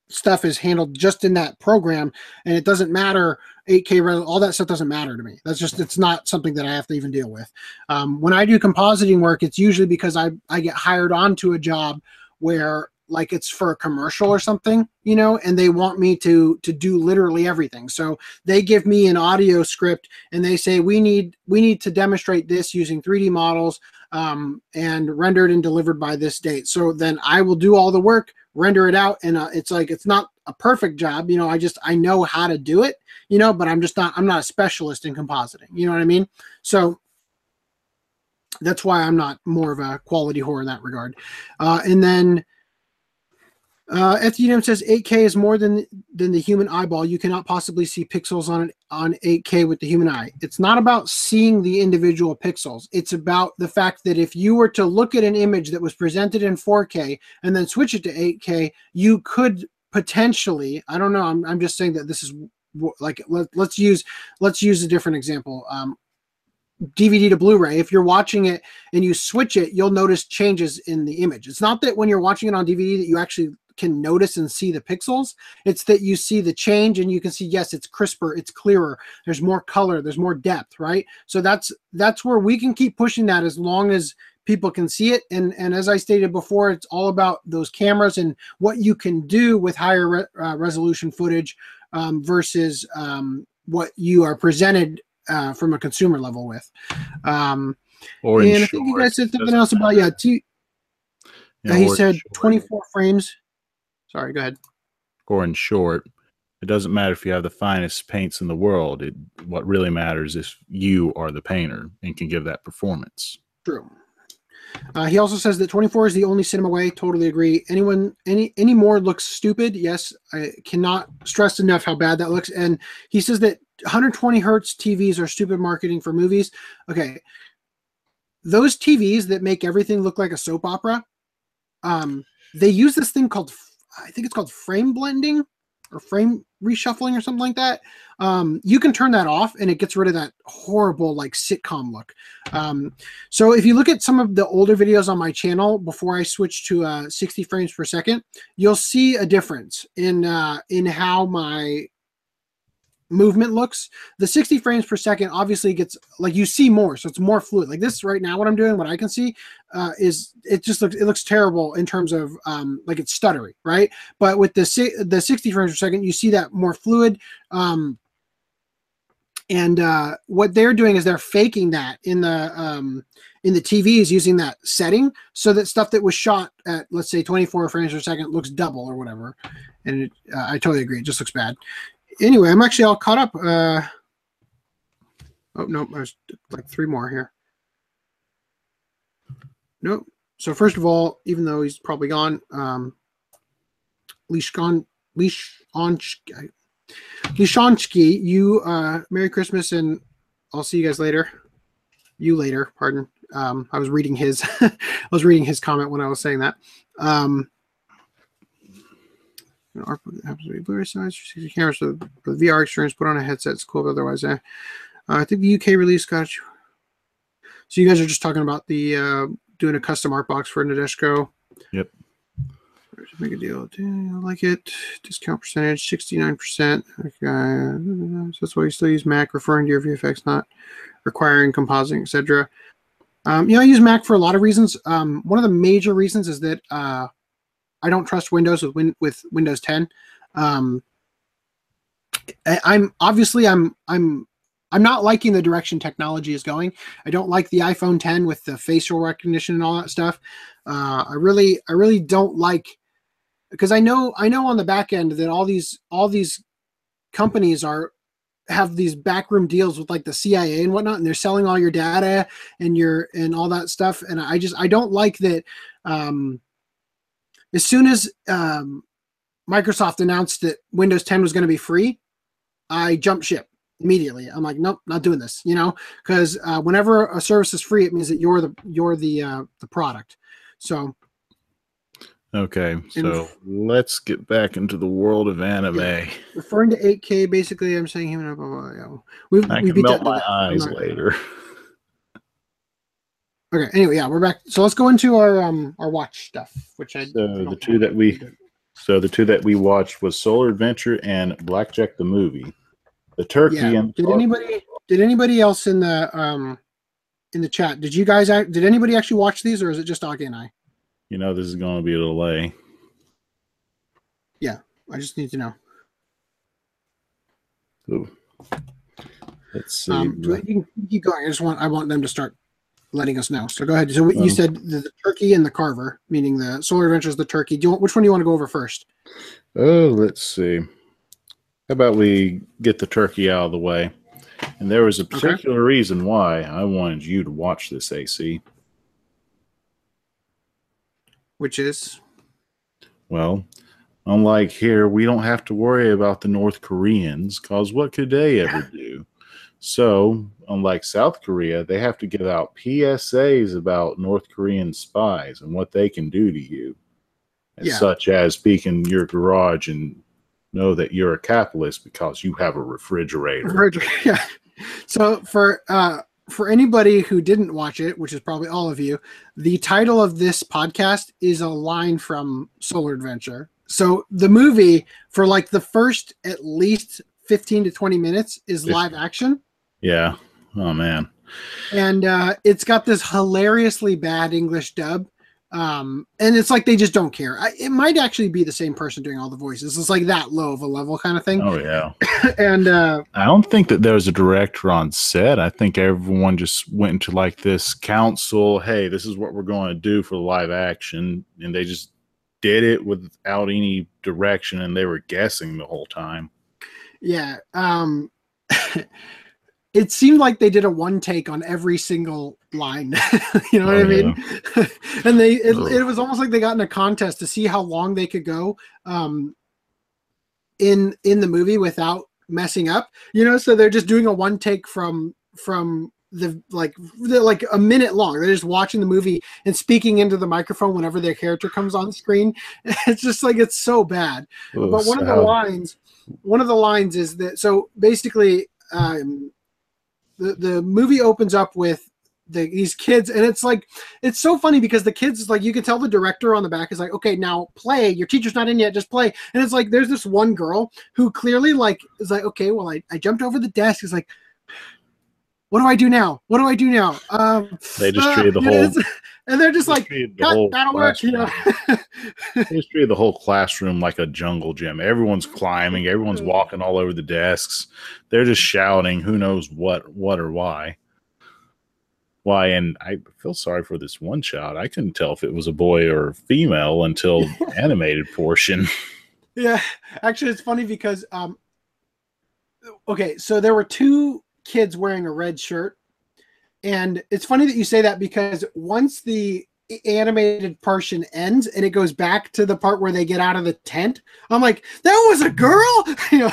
stuff is handled just in that program and it doesn't matter 8k all that stuff doesn't matter to me. That's just it's not something that i have to even deal with. Um, when i do compositing work it's usually because i i get hired onto a job where like it's for a commercial or something you know and they want me to to do literally everything. So they give me an audio script and they say we need we need to demonstrate this using 3d models um, and rendered and delivered by this date. So then i will do all the work render it out and uh, it's like it's not a perfect job you know i just i know how to do it you know but i'm just not i'm not a specialist in compositing you know what i mean? So that's why i'm not more of a quality whore in that regard. Uh, and then uh, Ethereum says 8K is more than than the human eyeball. You cannot possibly see pixels on on 8K with the human eye. It's not about seeing the individual pixels. It's about the fact that if you were to look at an image that was presented in 4K and then switch it to 8K, you could potentially. I don't know. I'm I'm just saying that this is like let, us use let's use a different example. Um, DVD to Blu-ray, if you're watching it and you switch it, you'll notice changes in the image. It's not that when you're watching it on DVD that you actually can notice and see the pixels. It's that you see the change and you can see, yes, it's crisper, it's clearer, there's more color, there's more depth, right? So that's that's where we can keep pushing that as long as people can see it. And and as I stated before, it's all about those cameras and what you can do with higher re- uh, resolution footage um, versus um, what you are presented uh, from a consumer level with. Um, or and I think you guys said something else about yeah. T- yeah, he said 24 frames Sorry, go ahead. Or in short, it doesn't matter if you have the finest paints in the world. It, what really matters is you are the painter and can give that performance. True. Uh, he also says that 24 is the only cinema way. Totally agree. Anyone, any, any more looks stupid. Yes, I cannot stress enough how bad that looks. And he says that 120 hertz TVs are stupid marketing for movies. Okay, those TVs that make everything look like a soap opera, um, they use this thing called I think it's called frame blending or frame reshuffling or something like that. Um, you can turn that off and it gets rid of that horrible like sitcom look. Um, so if you look at some of the older videos on my channel before I switch to uh, 60 frames per second, you'll see a difference in uh, in how my movement looks. The 60 frames per second obviously gets like you see more, so it's more fluid. Like this right now, what I'm doing, what I can see uh, is it just looks it looks terrible in terms of um, like it's stuttery, right? But with the the 60 frames per second, you see that more fluid. Um, and uh, what they're doing is they're faking that in the um, in the TVs using that setting, so that stuff that was shot at let's say 24 frames per second looks double or whatever. And it, uh, I totally agree, it just looks bad anyway, I'm actually all caught up. Uh, oh no, there's like three more here. Nope. So first of all, even though he's probably gone, um, Lishon Lishonski, Lishonsky, you uh, Merry Christmas and I'll see you guys later. You later, pardon. Um, I was reading his I was reading his comment when I was saying that. Um, an happens to be Blu-ray size, 60 cameras for the, the VR experience. Put on a headset, it's cool. But otherwise, eh. uh, I think the UK release got you. So you guys are just talking about the uh, doing a custom art box for Nadesico. Yep. Make a deal. I like it. Discount percentage 69%. Okay. So that's why you still use Mac, referring to your VFX not requiring compositing, etc. Um, you know, I use Mac for a lot of reasons. Um, one of the major reasons is that uh, I don't trust Windows with win, with Windows 10. Um, I'm obviously I'm I'm I'm not liking the direction technology is going. I don't like the iPhone 10 with the facial recognition and all that stuff. Uh, I really I really don't like because I know I know on the back end that all these all these companies are have these backroom deals with like the CIA and whatnot, and they're selling all your data and your and all that stuff. And I just I don't like that. Um, as soon as um, Microsoft announced that Windows 10 was going to be free, I jumped ship immediately. I'm like, nope, not doing this. You know, because uh, whenever a service is free, it means that you're the you're the uh, the product. So Okay, so let's get back into the world of anime. Yeah. Referring to 8K, basically, I'm saying him. Blah, blah, blah. We've, I can melt my eyes later. Okay. Anyway, yeah, we're back. So let's go into our um our watch stuff, which I. So the two that we so the two that we watched was Solar Adventure and Blackjack the movie. The turkey Yeah. and Did anybody? Did anybody else in the um in the chat? Did you guys? Did anybody actually watch these, or is it just Augie and I? you know this is going to be a delay. Yeah, I just need to know. Ooh. Let's see. Um, you can keep going. I just want I want them to start letting us know. So go ahead. So what you Um, said the, the turkey and the carver, meaning the Solar Adventures, the turkey. Do you want, which one do you want to go over first? Oh, let's see. How about we get the turkey out of the way? And there was a particular reason why I wanted you to watch this, AC. Which is Well, unlike here, we don't have to worry about the North Koreans because what could they ever do? So, unlike South Korea, they have to give out PSAs about North Korean spies and what they can do to you, Yeah. such as peek in your garage and know that you're a capitalist because you have a refrigerator. Refrigerator, yeah. So for uh for anybody who didn't watch it, which is probably all of you, the title of this podcast is a line from Solar Adventure. So the movie for like the first at least 15 to 20 minutes is live action Yeah. Oh man. and uh it's got this hilariously bad English dub. Um and it's like they just don't care. I, it might actually be the same person doing all the voices. It's like that low of a level kind of thing. Oh yeah. And uh I don't think that there was a director on set. I think everyone just went into like this council. Hey, this is what we're going to do for the live action, and they just did it without any direction, and they were guessing the whole time. Yeah. Um it seemed like they did a one take on every single line. you know what I Oh, mean? and they it, it was almost like they got in a contest to see how long they could go um in in the movie without messing up. You know, so they're just doing a one take from from the like like a minute long. They're just watching the movie and speaking into the microphone whenever their character comes on screen. It's just like it's so bad but one of the lines one of the lines is that so basically um the the movie opens up with the, these kids and it's like it's so funny because the kids is like you can tell the director on the back is like okay now play. Your teacher's not in yet. Just play. And it's like there's this one girl who clearly like is like okay well i, I jumped over the desk. Is like what do i do now what do i do now um They just treated the know, whole- it's- and they're just like the "Cut, whole that'll work you know classroom- they just treated the whole classroom like a jungle gym. Everyone's climbing, everyone's walking all over the desks. They're just shouting, who knows what, what or why. Why? And I feel sorry for this one child. I couldn't tell if it was a boy or female until the animated portion. Yeah, actually, it's funny because um, okay, so there were two kids wearing a red shirt, and it's funny that you say that because once the animated portion ends and it goes back to the part where they get out of the tent, I'm like, that was a girl, you know.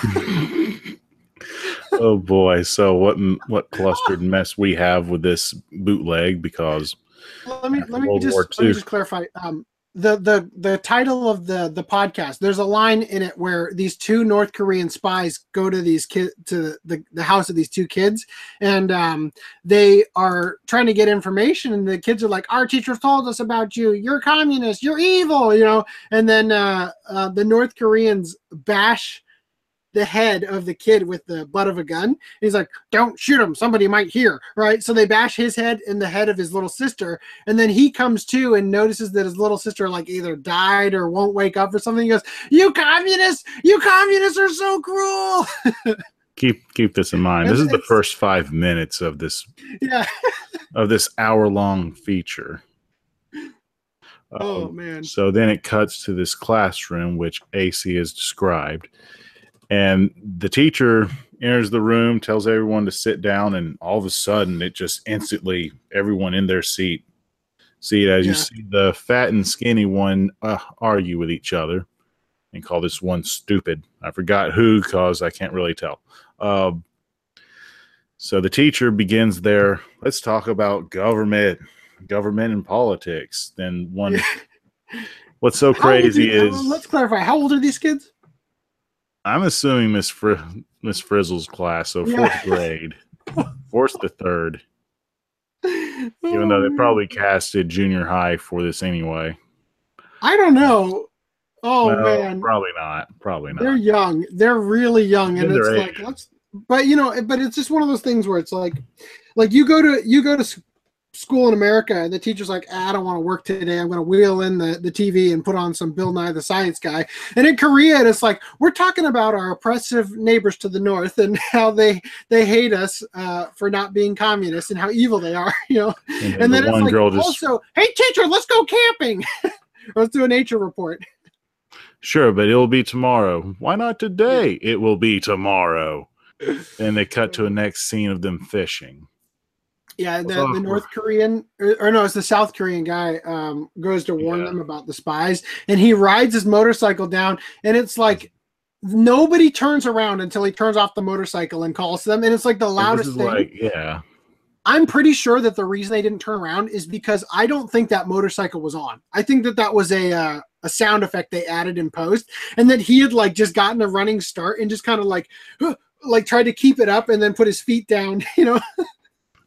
oh boy! So what? What clustered mess we have with this bootleg? Because let me let me just let me just clarify. Um, the the the title of the the podcast. There's a line in it where these two North Korean spies go to these kids to the the house of these two kids, and um, they are trying to get information, and the kids are like, "Our teacher told us about you. You're communist. You're evil." You know, and then uh, uh, the North Koreans bash the head of the kid with the butt of a gun. He's like, "Don't shoot him. Somebody might hear." Right? So they bash his head and the head of his little sister, and then he comes to and notices that his little sister like either died or won't wake up or something. He goes, "You communists! You communists are so cruel!" keep keep this in mind. This is the first five minutes of this yeah. of this hour long feature. Oh Um, man. So then it cuts to this classroom, which AC has described. And the teacher enters the room, tells everyone to sit down, and all of a sudden, it just instantly, everyone in their seat. See, as you see the fat and skinny one uh, argue with each other and call this one stupid. I forgot who because I can't really tell. Uh, so the teacher begins there. Let's talk about government, government and politics. Then one What's so crazy is let's clarify. How old are these kids? I'm assuming Miss Fri- Miss Frizzle's class, so fourth grade, fourth to third. Even though they probably casted junior high for this anyway. I don't know. Oh No, man, probably not. Probably not. they're young. They're really young, and it's like age. let's. But you know, but it's just one of those things where it's like, like you go to you go to school in America, and the teacher's like, "Ah, I don't want to work today. I'm going to wheel in the the TV and put on some Bill Nye the Science Guy. And in Korea, it's like we're talking about our oppressive neighbors to the north and how they they hate us uh, for not being communists and how evil they are. You know, And, and the then it's one like girl just also, hey teacher, let's go camping. let's do a nature report. sure, but it'll be tomorrow. Why not today? It will be tomorrow. and they cut to a next scene of them fishing. Yeah, the, the North Korean or, or no, it's the South Korean guy um, goes to warn Yeah. them about the spies, and he rides his motorcycle down, and it's like nobody turns around until he turns off the motorcycle and calls them, and it's like the loudest thing. like, yeah. I'm pretty sure that the reason they didn't turn around is because I don't think that motorcycle was on. I think that that was a uh, a sound effect they added in post, and that he had like just gotten a running start and just kind of like like tried to keep it up and then put his feet down. You know,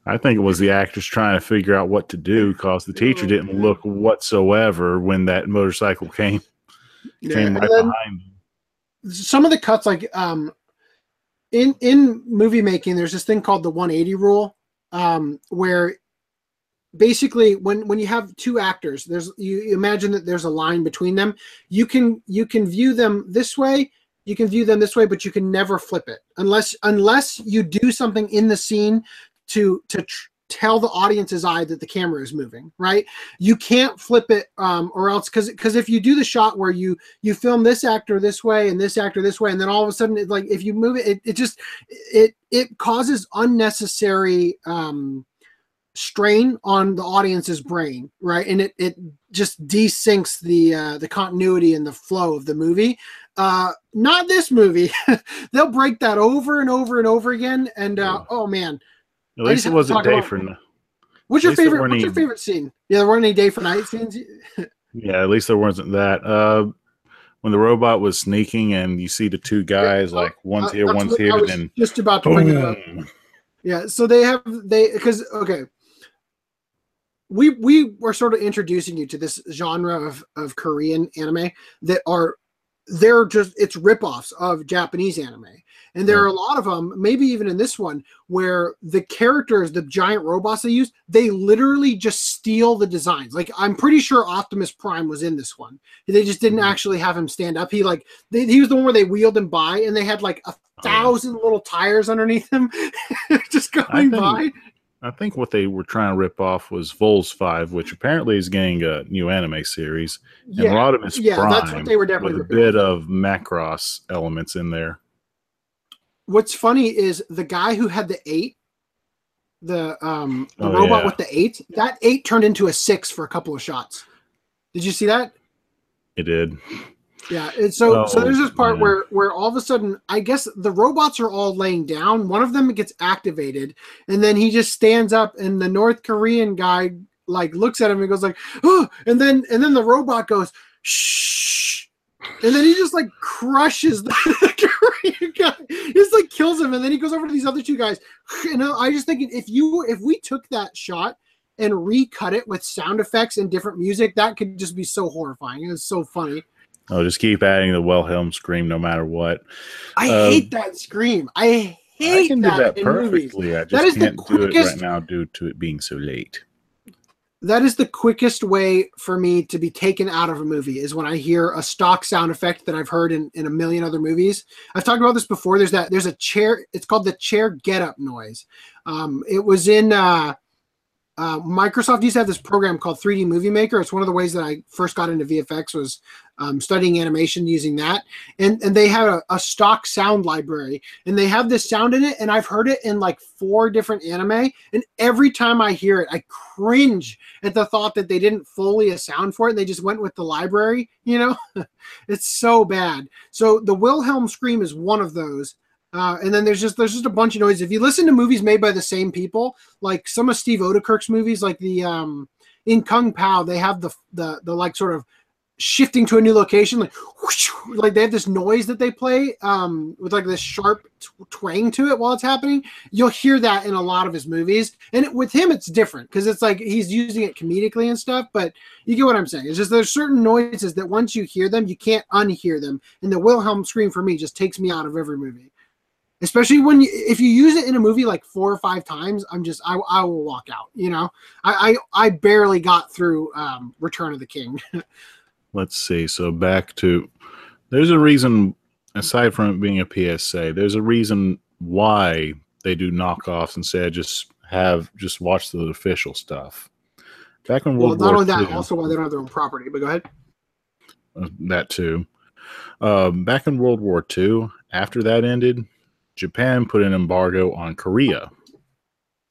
I think it was the actors trying to figure out what to do because the teacher didn't look whatsoever when that motorcycle came came And right behind them. some of the cuts like um in in movie making there's this thing called the 180 rule um where basically when when you have two actors there's you imagine that there's a line between them you can you can view them this way you can view them this way but you can never flip it unless unless you do something in the scene to to tr- tell the audience's eye that the camera is moving right? You can't flip it um or else because because if you do the shot where you you film this actor this way and this actor this way and then all of a sudden it, like if you move it, it it just it it causes unnecessary um strain on the audience's brain right? And it it just desyncs the uh the continuity and the flow of the movie. Uh not this movie. They'll break that over and over and over again and uh oh man At least it wasn't day about- for n- what's your favorite what's your favorite scene yeah there weren't any day for night scenes yeah. At least there wasn't that. Uh, when the robot was sneaking and you see the two guys like one's Uh, here, that's one's here, and then just about to bring it up. Yeah, so they have they because okay, we we were sort of introducing you to this genre of of Korean anime that are they're just it's ripoffs of Japanese anime, and there are a lot of them, maybe even in this one, where the characters, the giant robots they use, they literally just steal the designs. Like I'm pretty sure Optimus Prime was in this one. They just didn't Mhm. actually have him stand up. He like they, he was the one where they wheeled him by, and they had like a Oh, yeah. thousand little tires underneath him, just going think- by. I think what they were trying to rip off was Voltes Five, which apparently is getting a new anime series, and Yeah, Rodimus yeah, Prime that's what they were definitely with a bit of Macross elements in there. What's funny is the guy who had the eight, the um the Oh, robot yeah. with the eight, that eight turned into a six for a couple of shots. Did you see that? It did. Yeah. And so so Oh, there's this part man. where where all of a sudden I guess the robots are all laying down. One of them gets activated, and then he just stands up, and the North Korean guy like looks at him and goes like, oh, and then and then the robot goes shh, and then he just like crushes the Korean guy. Just like kills him, and then he goes over to these other two guys. And I just thinking if you if we took that shot and recut it with sound effects and different music, that could just be so horrifying. It was so funny. Oh, just keep adding the Wilhelm scream no matter what. I Um, hate that scream. I hate I can do that, that in movies. perfectly. I just That is the can't do it quickest- right now due to it being so late. That is the quickest way for me to be taken out of a movie is when I hear a stock sound effect that I've heard in, in a million other movies. I've talked about this before. There's that there's a chair, it's called the chair get up noise. Um, it was in uh, uh, Microsoft used to have this program called 3D Movie Maker. It's one of the ways that I first got into VFX was um, studying animation using that. And and they have a, a stock sound library, and they have this sound in it. And I've heard it in like four different anime, and every time I hear it, I cringe at the thought that they didn't fully a sound for it. And they just went with the library. You know, it's so bad. So the Wilhelm scream is one of those. Uh, and then there's just there's just a bunch of noise. If you listen to movies made by the same people, like some of Steve Oedekerk's movies, like the um, in Kung Pao, they have the the the like sort of shifting to a new location, like whoosh, like they have this noise that they play um, with like this sharp twang to it while it's happening. You'll hear that in a lot of his movies, and with him it's different because it's like he's using it comedically and stuff. But you get what I'm saying. It's just there's certain noises that once you hear them, you can't unhear them, and the Wilhelm scream for me just takes me out of every movie. Especially when you, if you use it in a movie like four or five times, I'm just I, I will walk out. You know, I I, I barely got through um, Return of the King. let's see. So back to there's a reason aside from it being a PSA, there's a reason why they do knockoffs instead just have just watch the official stuff. Back in World well, not War only that, II, also why they don't have their own property. But go ahead. uh, that too. Um, back in World War II, after that ended, Japan put an embargo on Korea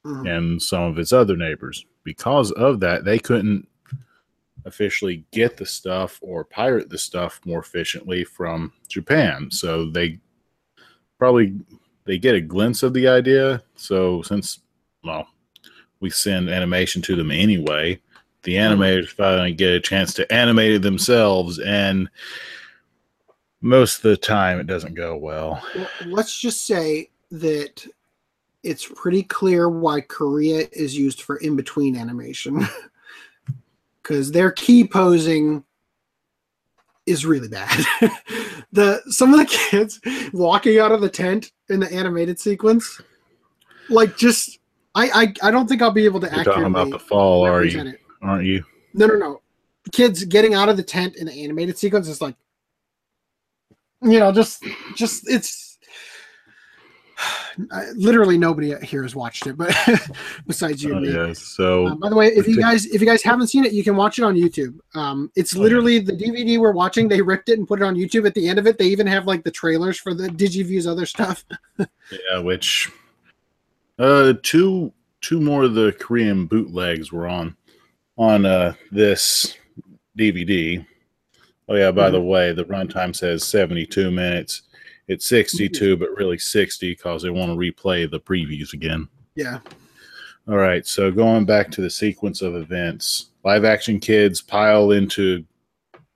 Mhm. and some of its other neighbors. Because of that, they couldn't officially get the stuff or pirate the stuff more efficiently from Japan. So they probably they get a glimpse of the idea. So since well, we send animation to them anyway, the animators finally get a chance to animate it themselves and most of the time it doesn't go well. Let's just say that it's pretty clear why Korea is used for in between animation. Because their key posing is really bad. the some of the kids walking out of the tent in the animated sequence, like just I I, I don't think I'll be able to You're talking about the fall, are you? it. Aren't you? No, no, no. Kids getting out of the tent in the animated sequence is like, you know, just, just it's literally nobody here has watched it, but besides you Oh, and me. yes. So Um, by the way, if you guys if you guys haven't seen it, you can watch it on YouTube. Um, it's Oh, literally the DVD we're watching. They ripped it and put it on YouTube. At the end of it, they even have like the trailers for the DigiViews other stuff. Yeah, which uh two two more of the Korean bootlegs were on on uh this DVD. Oh yeah, by the way, the runtime says 72 minutes. It's 62, but really 60 because they want to replay the previews again. Yeah, All right, so going back to the sequence of events, live action kids pile into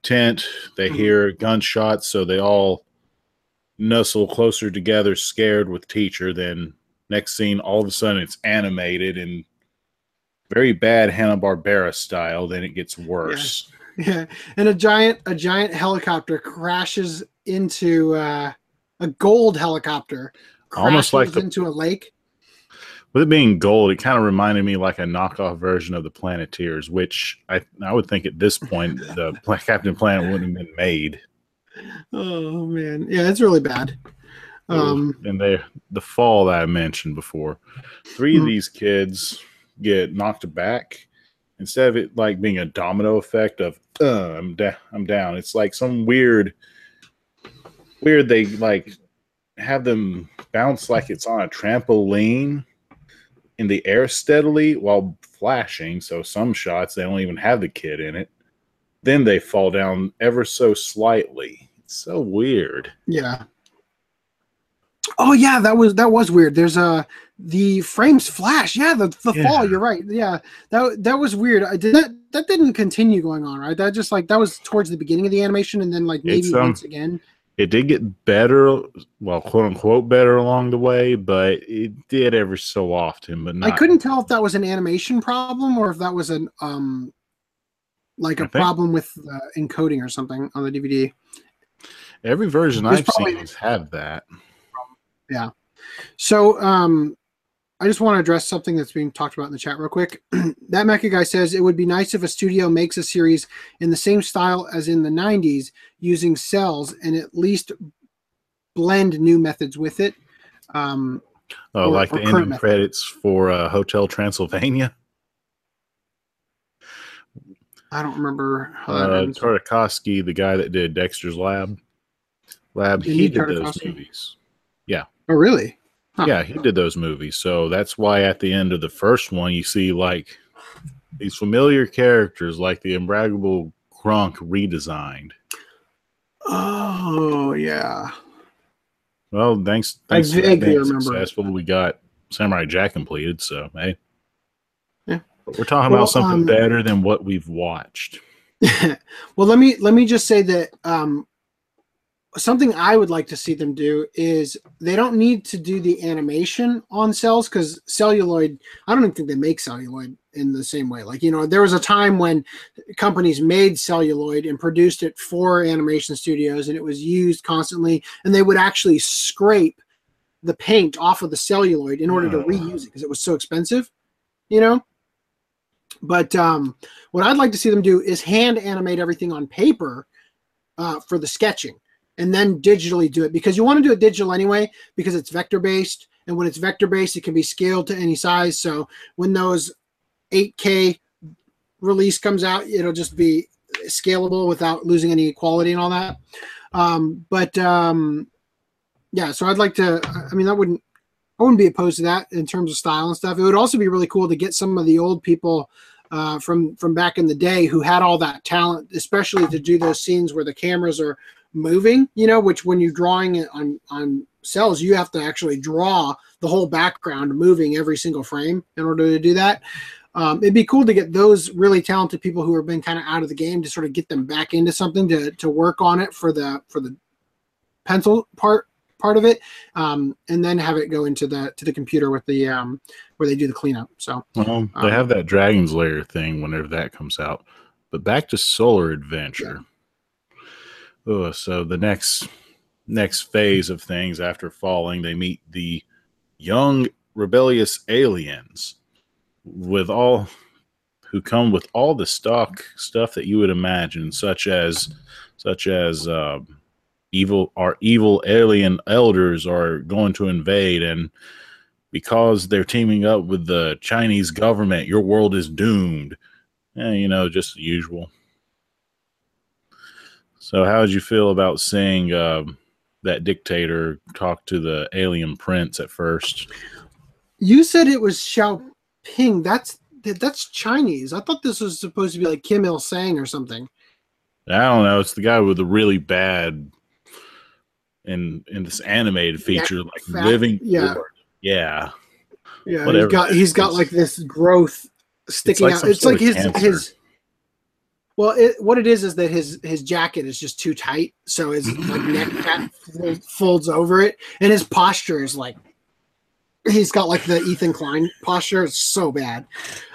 tent. They Mhm. hear gunshots, so they all nuzzle closer together, scared with teacher. Then next scene, all of a sudden, it's animated and very bad Hanna Barbera style. Then it gets worse. yeah. Yeah, and a giant a giant helicopter crashes into uh, a gold helicopter. Almost like the- into a lake. With it being gold, it kind of reminded me like a knockoff version of the Planeteers, which I I would think at this point the Captain Planet wouldn't have been made. Oh man, yeah, it's really bad. Um, and they the fall that I mentioned before. 3 of Mhm. these kids get knocked back instead of it like being a domino effect of uh, I'm down, I'm down. It's like some weird, weird. They like have them bounce like it's on a trampoline in the air steadily while flashing. So some shots they don't even have the kid in it. Then they fall down ever so slightly. It's so weird. yeah. Oh yeah, that was that was weird. There's a the frames flash. Yeah, the, the Yeah. fall. You're right. Yeah, that that was weird. I did that. That didn't continue going on, right? That just like that was towards the beginning of the animation, and then like maybe um, once again. it did get better, well, quote unquote, better along the way, but it did every so often. But not, I couldn't tell if that was an animation problem or if that was an um like a think- problem with uh, encoding or something on the DVD. Every version There's I've probably- seen has had that. Yeah. So um I just want to address something that's being talked about in the chat real quick. that Mecha guy says it would be nice if a studio makes a series in the same style as in the 90s using cells and at least blend new methods with it. Um, Oh, Or- like or the ending method. credits for uh, Hotel Transylvania. I don't remember how Uh. Tartakovsky, the guy that did Dexter's Lab, Lab, he did those movies. Yeah. Oh, really? Huh. Yeah, he did those movies. So that's why at the end of the first one, you see like these familiar characters, like the Infraggable Krunk redesigned. Oh, yeah. Well, thanks. I thanks that vaguely remember successful. We got Samurai Jack completed. So hey, Yeah. But we're talking Well, about something um, better than what we've watched. well, let me let me just say that um, something I would like to see them do is they don't need to do the animation on cells because celluloid. I don't even think they make celluloid in the same way. Like you know, there was a time when companies made celluloid and produced it for animation studios, and it was used constantly, and they would actually scrape the paint off of the celluloid in order to reuse it because it was so expensive. You know, but um, what I'd like to see them do is hand animate everything on paper uh, for the sketching and then digitally do it because you want to do it digital anyway because it's vector based. And when it's vector based, it can be scaled to any size. So when those 8K release comes out, it'll just be scalable without losing any quality and all that. Um, but um, yeah, so I'd like to. I mean, that wouldn't I wouldn't be opposed to that in terms of style and stuff. It would also be really cool to get some of the old people uh, from from back in the day who had all that talent, especially to do those scenes where the cameras are moving. You know, which when you're drawing it on on cells, you have to actually draw the whole background moving every single frame in order to do that. Um, it'd be cool to get those really talented people who have been kind of out of the game to sort of get them back into something to to work on it for the for the pencil part part of it, um, and then have it go into the to the computer with the um, where they do the cleanup. So well, they um, have that Dragon's Lair thing whenever that comes out. But back to Solar Adventure. Yeah. Oh, so the next next phase of things after falling, they meet the young rebellious aliens with all who come with all the stock stuff that you would imagine, such as such as uh, evil our evil alien elders are going to invade and because they're teaming up with the Chinese government, your world is doomed. Eh, you know, just usual. So, how did you feel about seeing uh, that dictator talk to the alien prince at first? You said it was Xiaoping. That's that's Chinese. I thought this was supposed to be like Kim Il Sung or something. I don't know. It's the guy with the really bad in in this animated feature, yeah, like fat, living. Yeah, yeah, yeah. Whatever. He's got he's got like this growth sticking it's like out. It's like his cancer. his. Well, it, what it is is that his his jacket is just too tight, so his like neck cap folds over it, and his posture is like he's got like the Ethan Klein posture. It's so bad.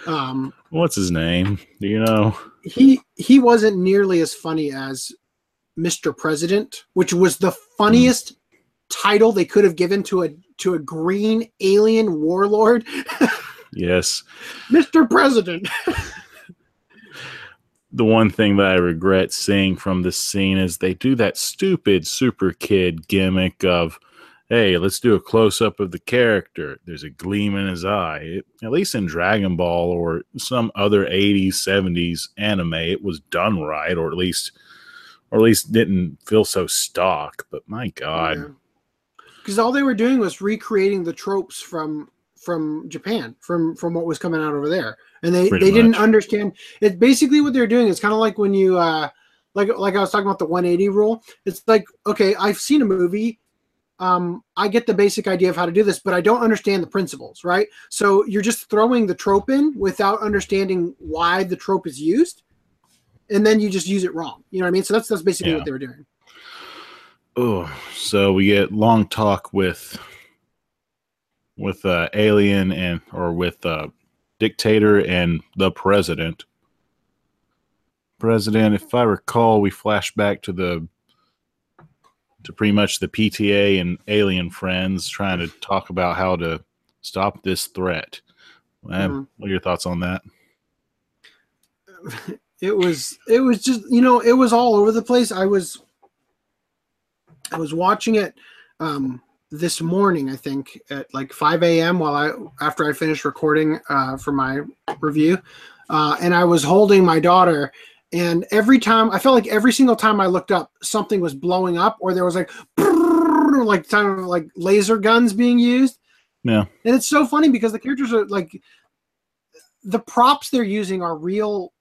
Um, What's his name? Do you know? He he wasn't nearly as funny as Mr. President, which was the funniest mm. title they could have given to a to a green alien warlord. yes. Mr. President. the one thing that I regret seeing from this scene is they do that stupid super kid gimmick of, hey, let's do a close up of the character. There's a gleam in his eye. It, at least in Dragon Ball or some other 80s, 70s anime, it was done right, or at least or at least didn't feel so stock. But my God, because yeah. all they were doing was recreating the tropes from from Japan, from from what was coming out over there, and they Pretty they much. didn't understand. It basically what they're doing is kind of like when you uh like like I was talking about the 180 rule. It's like okay, I've seen a movie. Um, I get the basic idea of how to do this, but I don't understand the principles, right? So you're just throwing the trope in without understanding why the trope is used and then you just use it wrong. You know what I mean? So that's that's basically yeah. what they were doing. Oh, so we get long talk with with uh, alien and or with uh, dictator and the president. President, if I recall, we flash back to the to pretty much the PTA and alien friends trying to talk about how to stop this threat. Mm-hmm. What are your thoughts on that? it was it was just you know it was all over the place i was i was watching it um this morning i think at like 5 a.m while i after i finished recording uh for my review. Uh and i was holding my daughter and every time i felt like every single time i looked up something was blowing up or there was like like kind of like laser guns being used. Yeah. And it's so funny because the characters are like the props they're using are real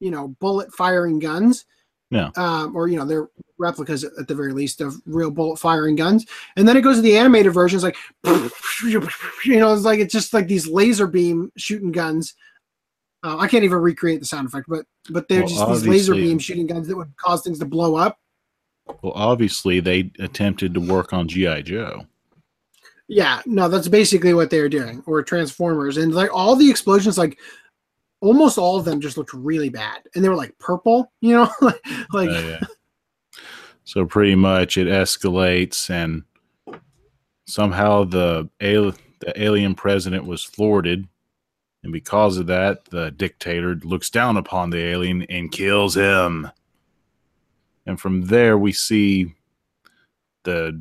you know bullet firing guns yeah. Um, or you know they're replicas at the very least of real bullet firing guns. And then it goes to the animated version it's like you know it's like it's just like these laser beam shooting guns. Uh, I can't even recreate the sound effect, but but they're Well, just these laser beam shooting guns that would cause things to blow up. Well, obviously they attempted to work on GI Joe. Yeah, no, that's basically what they were doing, or Transformers, and like all the explosions, like almost all of them just looked really bad, and they were like purple, you know, like Uh, yeah. So pretty much it escalates, and somehow the al- the alien president was thwarted, and because of that, the dictator looks down upon the alien and kills him. And from there, we see the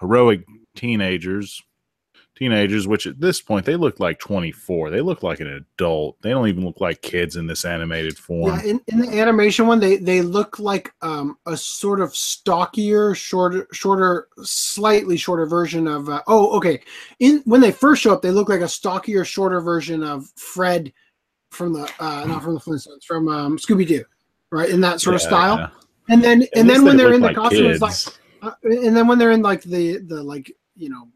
heroic teenagers, teenagers, which at this point they look like twenty four. They look like an adult. They don't even look like kids in this animated form. Yeah, in, in the animation one, they they look like um, a sort of stockier, shorter, shorter, slightly shorter version of. Uh, oh, okay. In when they first show up, they look like a stockier, shorter version of Fred from the uh, not from the Flintstones, from um, Scooby Doo, right? In that sort of style. yeah. And then At and then when they they're in the like costume, it's like uh, and then when they're in like the the like you know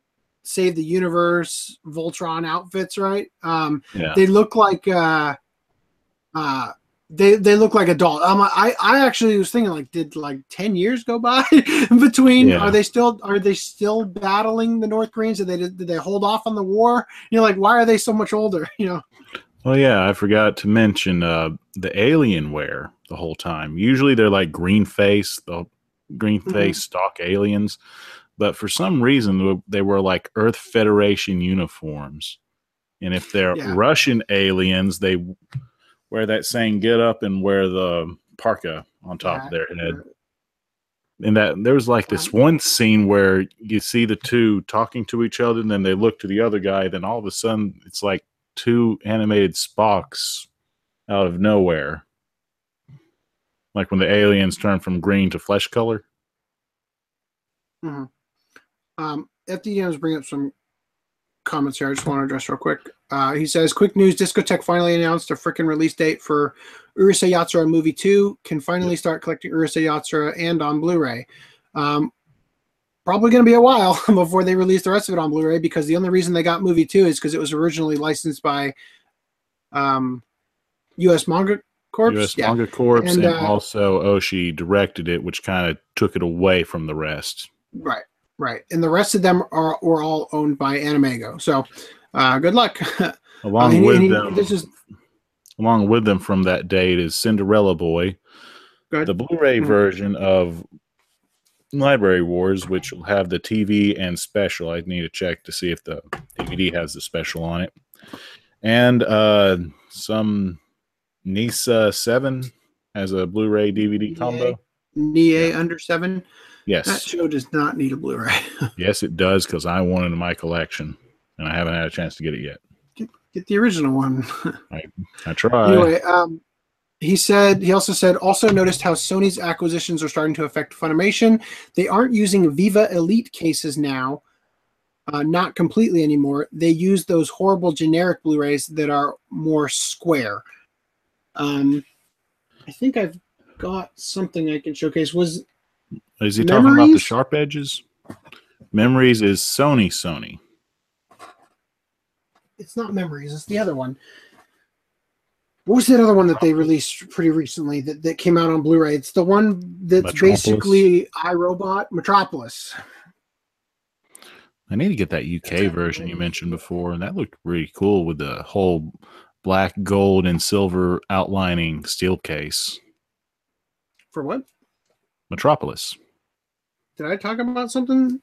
save the universe voltron outfits right um yeah. they look like uh uh they they look like adult um, i i actually was thinking like did like 10 years go by between Yeah. are they still are they still battling the north koreans did they did they hold off on the war you know like why are they so much older you know Well, yeah, I forgot to mention uh, the alien wear the whole time. Usually they're like green face, the green Mm-hmm. face stock aliens, but for some reason they were like Earth Federation uniforms. And if they're Yeah. Russian aliens, they wear that same get up and wear the parka on top of their head. And that there was like this one scene where you see the two talking to each other, and then they look to the other guy. Then all of a sudden, it's like two animated Spocks out of nowhere, like when the aliens turn from green to flesh color. Mm-hmm. Um, FDM's bring up some comments here. I just want to address real quick. Uh, he says, "Quick news: Discotek finally announced a freaking release date for Urusei Yatsura Movie Two. Can finally start collecting Urusei Yatsura and on Blu-ray. Um, probably going to be a while before they release the rest of it on Blu-ray because the only reason they got Movie Two is because it was originally licensed by um, U.S. Manga Corp. U.S. Yeah. Manga Corps, And, and, uh, also Oshii directed it, which kind of took it away from the rest. Right, right. And the rest of them are were all owned by AnimEigo. So, uh, good luck. Along Uh, and with and he- them, this is along with them from that date is Cinderella Boy, the Blu-ray Mhm. version of Library Wars, which will have the TV and special. I need to check to see if the DVD has the special on it, and uh, some Nisa Seven has a Blu-ray DVD combo. NieA under seven. That show does not need a Blu-ray. yes, it does because I want it in my collection, and I haven't had a chance to get it yet. Get the original one. I try. anyway, um, he said he also said also noticed how Sony's acquisitions are starting to affect Funimation. They aren't using Viva Elite cases now. Uh, not completely anymore. They use those horrible generic Blu-rays that are more square. Um, I think I've got something I can showcase. Was Is he talking about the sharp edges? Memories is Sony. Sony. it's not Memories? It's the other one. What was that other one that they released pretty recently that, that came out on Blu-ray? It's the one that's Metropolis? basically iRobot Metropolis. I need to get that UK version you mentioned before, and that looked really cool with the whole black, gold, and silver outlining steel case. For what? Metropolis Did I talk about something?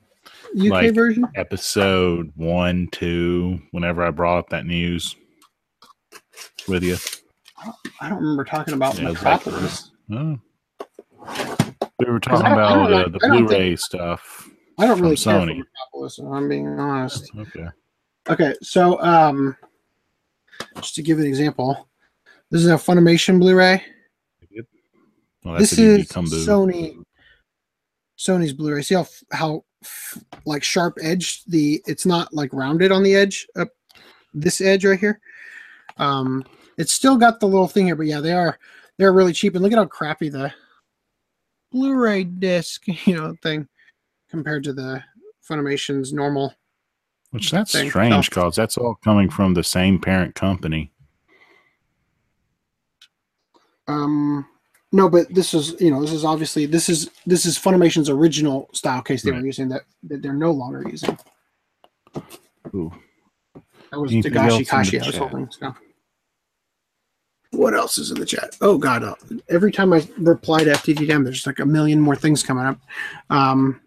UK Like- version? episode one, two. Whenever I brought up that news with you, I don't remember talking about Yeah, was like- Metropolis. oh. we were talking about uh, the Blu-ray stuff. I don't really care Sony. Metropolis, if I'm being honest. Okay, Okay, so um, just to give an example, this is a Funimation Blu-ray. well, this is. Sony Sony's Blu-ray. See how how like sharp edged the it's not like rounded on the edge up this edge right here. Um, it's still got the little thing here, but yeah, they are they're really cheap. And look at how crappy the Blu-ray disc you know thing compared to the Funimation's normal. Which that's thing. strange because that's all coming from the same parent company. Um, no, but this is you know this is obviously this is this is Funimation's original style case they Right. were using that that they're no longer using. Ooh. That was Anything Dagashi Kashi I was holding. So. What else is in the chat? Oh God! uh, Every time I reply to FTTM, there's like a million more things coming up. Um,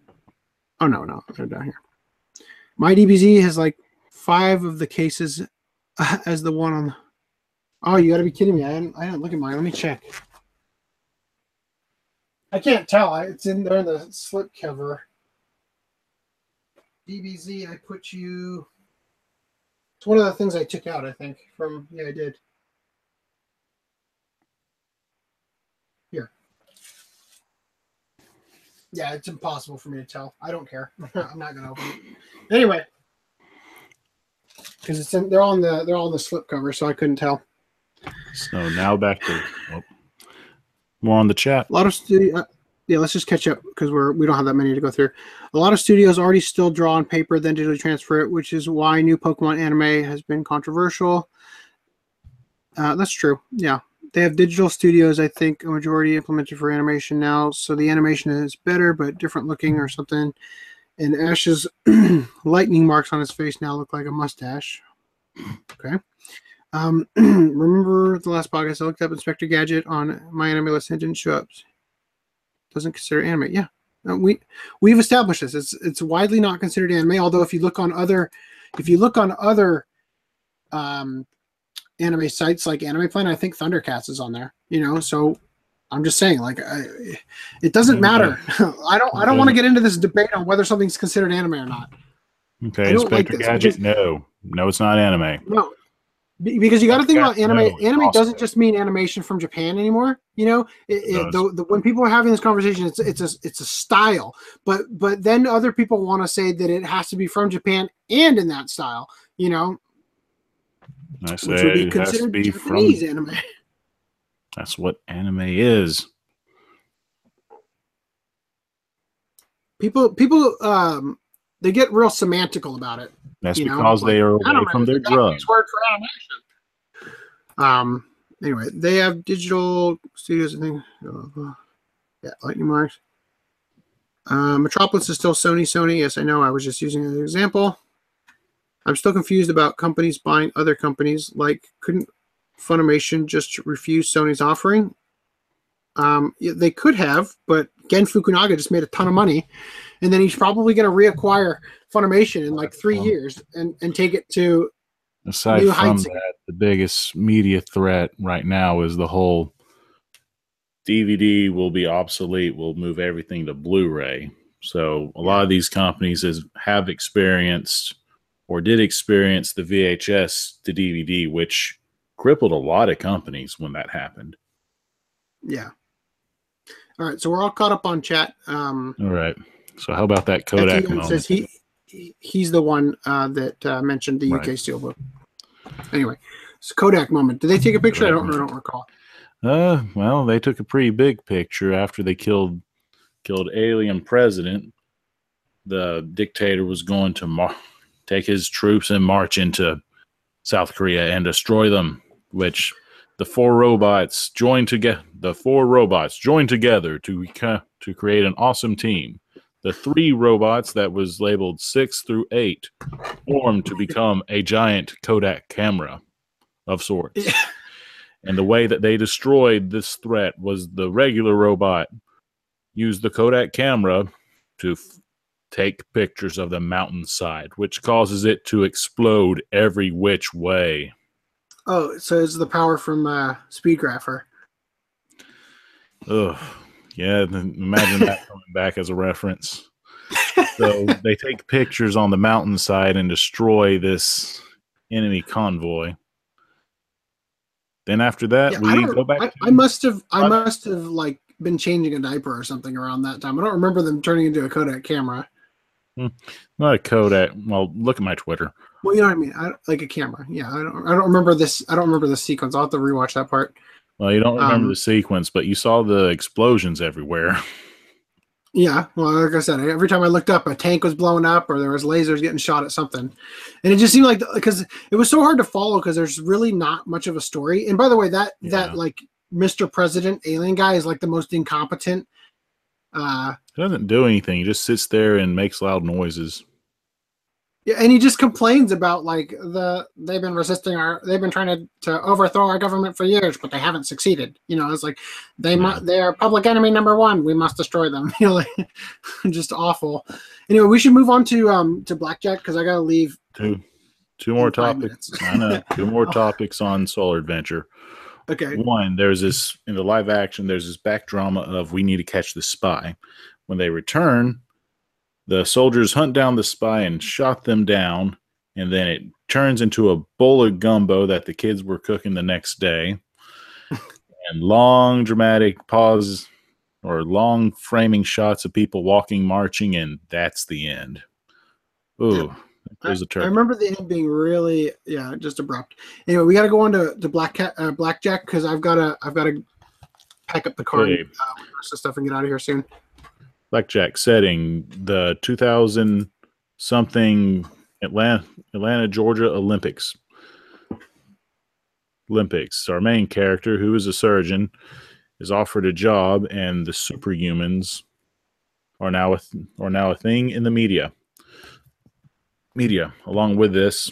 oh no, no, they're down here. My DBZ has like five of the cases uh, as the one on. Oh, you got to be kidding me! I didn't, I didn't look at mine. Let me check. I can't tell. It's in there in the slip cover. DBZ, I put you. It's one of the things I took out, I think, from yeah, I did. Here. Yeah, it's impossible for me to tell. I don't care. I'm not gonna open it. Anyway. Because it's in they're on the they're on the slip cover, so I couldn't tell. So now back to oh, more on the chat. A lot of studio. Uh, yeah, let's just catch up because we're we don't have that many to go through. A lot of studios already still draw on paper, then digitally transfer it, which is why new Pokemon anime has been controversial. Uh, that's true. Yeah, they have digital studios. I think a majority implemented for animation now, so the animation is better but different looking or something. And Ash's lightning marks on his face now look like a mustache. Okay. Um, remember the last podcast I looked up Inspector Gadget on my anime list and it didn't show up doesn't consider anime. Yeah, No, we we've established this. It's it's widely not considered anime. Although if you look on other, if you look on other, um, anime sites like Anime Planet, I think Thundercats is on there. You know, so I'm just saying, like, I, it doesn't matter. I don't I don't want to get into this debate on whether something's considered anime or not. Okay, I don't like Inspector Gadget. because- No, no, it's not anime. No, because you got to think about anime. anime awesome. doesn't just mean animation from Japan anymore. You know, it, It it, the, the, when people are having this conversation, it's it's a it's a style. But but then other people want to say that it has to be from Japan and in that style. You know, I which would be it has to considered be from. Japanese anime. That's what anime is. People people um they get real semantical about it. That's You know, because they are away from their the drugs. word for animation. Um. Anyway, they have digital studios. I think. blah, blah, blah. Yeah, lightning marks. Uh, Metropolis is still Sony. Sony. Yes, I know. I was just using an example. I'm still confused about companies buying other companies. Like, couldn't Funimation just refuse Sony's offering? Um, yeah, they could have, but Gen Fukunaga just made a ton of money, and then he's probably going to reacquire Funimation in like three years and and take it to Aside New from that, the biggest media threat right now is the whole DVD will be obsolete. We'll move everything to Blu-ray. So a lot of these companies has, have experienced or did experience the VHS to DVD, which crippled a lot of companies when that happened. yeah. All right, so we're all caught up on chat. Um, All right. So how about that Kodak moment? says he, he he's the one uh, that uh, mentioned the UK Right. Steelbook. Anyway, it's Kodak moment. Did they take a picture? I don't, I don't recall. Uh, well, they took a pretty big picture after they killed killed alien president. The dictator was going to mar- take his troops and march into South Korea and destroy them. Which the four robots joined together. The four robots joined together to to create an awesome team. The three robots that was labeled six through eight formed to become a giant Kodak camera of sorts. And the way that they destroyed this threat was the regular robot used the Kodak camera to f- take pictures of the mountainside, which causes it to explode every which way. Oh, so it's the power from uh, Speedgrapher. Ugh. Yeah, imagine that coming back as a reference. So they take pictures on the mountainside and destroy this enemy convoy. Then after that, Yeah, we go back. I, to- I must have I must have like been changing a diaper or something around that time. I don't remember them turning into a Kodak camera. Hmm. not a Kodak. Well, look at my Twitter. Well, you know what I mean. I, like a camera. Yeah, I don't. I don't remember this. I don't remember the sequence. I'll have to rewatch that part. Well, you don't remember Um, the sequence, but you saw the explosions everywhere. Yeah, well, like I said, every time I looked up, a tank was blowing up or there was lasers getting shot at something, and it just seemed like because it was so hard to follow because there's really not much of a story. And by the way, that Yeah. that like Mr. President alien guy is like the most incompetent. Uh, He doesn't do anything. He just sits there and makes loud noises. Yeah, and he just complains about like the they've been resisting our they've been trying to, to overthrow our government for years, but they haven't succeeded. You know, it's like they Yeah. mu- they are public enemy number one. We must destroy them. You know, like, just awful. Anyway, we should move on to um to blackjack because I gotta leave. Two, two more topics. I know. Two more topics on Solar Adventure. Okay, One, there's this in the live action. There's this back drama of we need to catch the spy. When they return, the soldiers hunt down the spy and shot them down, and then it turns into a bowl of gumbo that the kids were cooking the next day. and long dramatic pause or long framing shots of people walking, marching, and that's the end. Ooh, there's a I turkey. remember the end being really yeah just abrupt. Anyway, we got to go on to, to black cat uh, blackjack because I've got to I've got to pack up the car and uh, with the rest of stuff and get out of here soon. Blackjack setting the 2000 something atlanta atlanta georgia olympics olympics our main character who is a surgeon is offered a job and the superhumans are now a, th- are now a thing in the media media along with this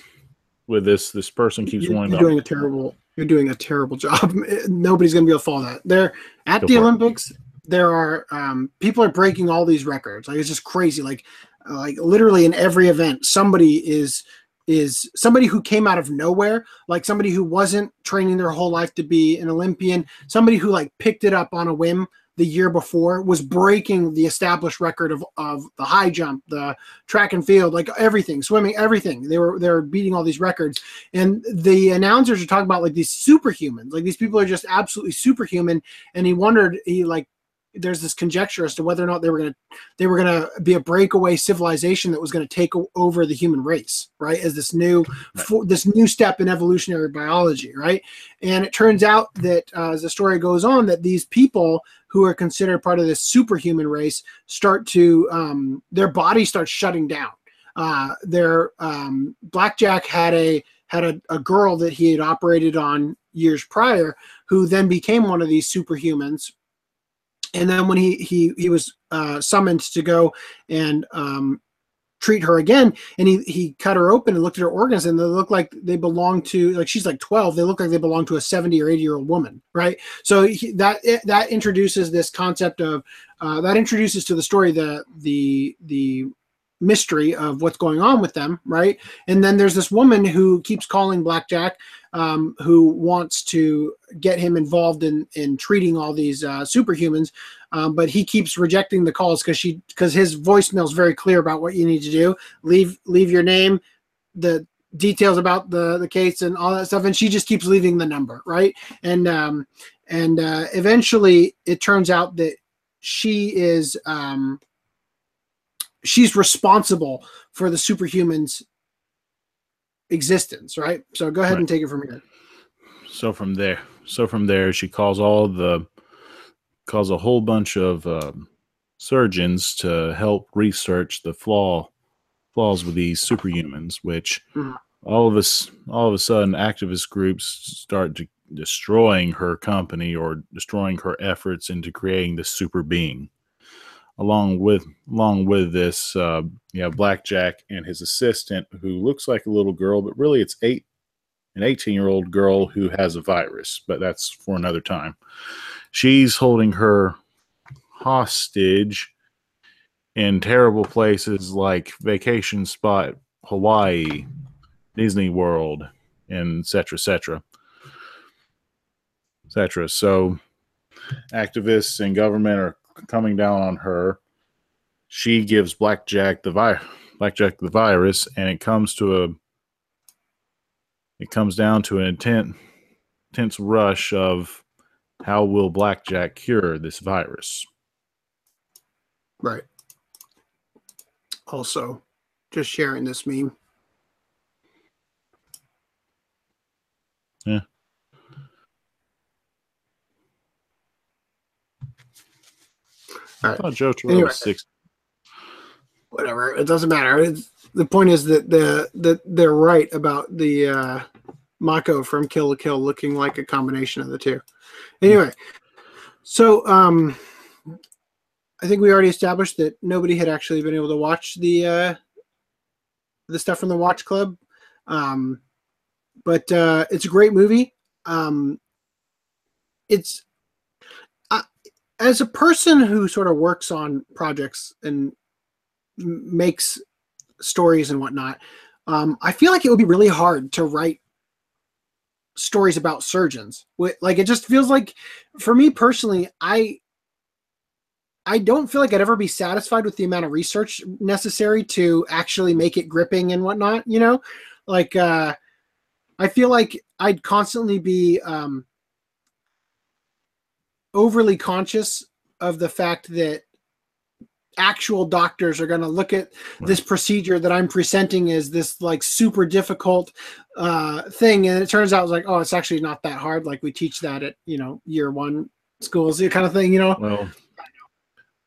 with this this person keeps You're, wanting you're doing a terrible you're doing a terrible job. Nobody's gonna be able to follow that. There at Go the Olympics. it. There are um, people are breaking all these records. Like it's just crazy. Like uh, like literally in every event, somebody is is somebody who came out of nowhere, like somebody who wasn't training their whole life to be an Olympian, somebody who like picked it up on a whim the year before was breaking the established record of, of the high jump, the track and field, like everything, swimming, everything. They were they were beating all these records and the announcers are talking about like these superhumans like these people are just absolutely superhuman and he wondered he like there's this conjecture as to whether or not they were going to they were going to be a breakaway civilization that was going to take over the human race right as this new Right. for, this new step in evolutionary biology right and it turns out that uh, as the story goes on that these people who are considered part of this superhuman race start to um, their body starts shutting down uh, their um, blackjack had a had a, a girl that he had operated on years prior who then became one of these superhumans and then when he he he was uh, summoned to go and um, treat her again and he he cut her open and looked at her organs and they look like they belong to like she's like 12 they look like they belong to a 70 or 80 year old woman right? So he, that that introduces this concept of uh, that introduces to the story the the the mystery of what's going on with them right? And then there's this woman who keeps calling blackjack um, who wants to get him involved in in treating all these uh, superhumans um, but he keeps rejecting the calls because she because his voicemail is very clear about what you need to do. Leave leave your name the details about the the case and all that stuff and she just keeps leaving the number right? And um and uh eventually it turns out that she is um she's responsible for the superhumans existence right so go ahead Right. and take it from here so from there so from there she calls all the calls a whole bunch of um, surgeons to help research the flaw flaws with these superhumans which Mhm. all of us all of a sudden activist groups start to destroying her company or destroying her efforts into creating the super being along with along with this uh, you have blackjack and his assistant who looks like a little girl but really it's eight an 18 year old girl who has a virus, but that's for another time. She's holding her hostage in terrible places like vacation spot Hawaii, Disney World, and etc cetera, et cetera, et cetera. So activists and government are coming down on her. She gives Blackjack the vi- Blackjack the virus, and it comes to a it comes down to an intent, intense rush of how will blackjack cure this virus right also just sharing this meme Yeah. All i thought joe Terrell Anyway. was six whatever it doesn't matter it's, the point is that the that they're right about the uh mako from kill la kill looking like a combination of the two Anyway, so um, I think we already established that nobody had actually been able to watch the uh, the stuff from the Watch Club, um, but uh, it's a great movie. Um, it's as a person who sort of works on projects and makes stories and whatnot. Um, I feel like it would be really hard to write stories about surgeons. Like it just feels like, for me personally, I I don't feel like I'd ever be satisfied with the amount of research necessary to actually make it gripping and whatnot. You know, like uh, I feel like I'd constantly be um, overly conscious of the fact that actual doctors are going to look at this procedure that I'm presenting as this like super difficult uh, thing, and it turns out it's like, oh, it's actually not that hard. Like we teach that at you know year one schools, the kind of thing. You know, Well,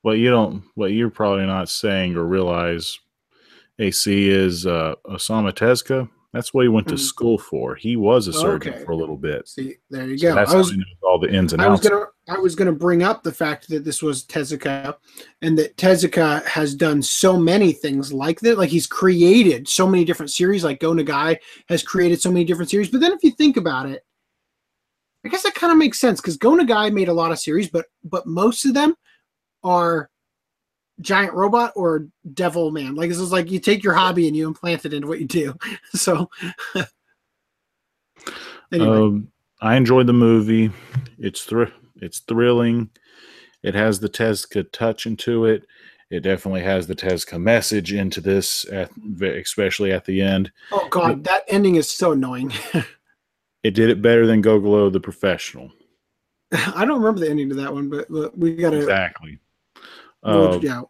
what you don't, what you're probably not saying or realize, AC is uh, Osamu Tezuka. That's what he went to Mhm. school for. He was a surgeon Okay. for a little bit. see, there you So go. that's I was how he knows all the ins and I was gonna I was gonna bring up the fact that this was Tezuka, and that Tezuka has done so many things like that. Like he's created so many different series. Like Go Nagai has created so many different series. But then if you think about it, I guess that kind of makes sense because Go Nagai made a lot of series, but but most of them are giant robot or devil man. Like this is like you take your hobby and you implant it into what you do. So anyway, Um, I enjoyed the movie. It's thr- it's thrilling. It has the Tezuka touch into it. It definitely has the Tezuka message into this, at, especially at the end. oh god, that ending is so annoying. It did it better than Golgo the Professional. I don't remember the ending to that one, but, but we got to Exactly. Uh, it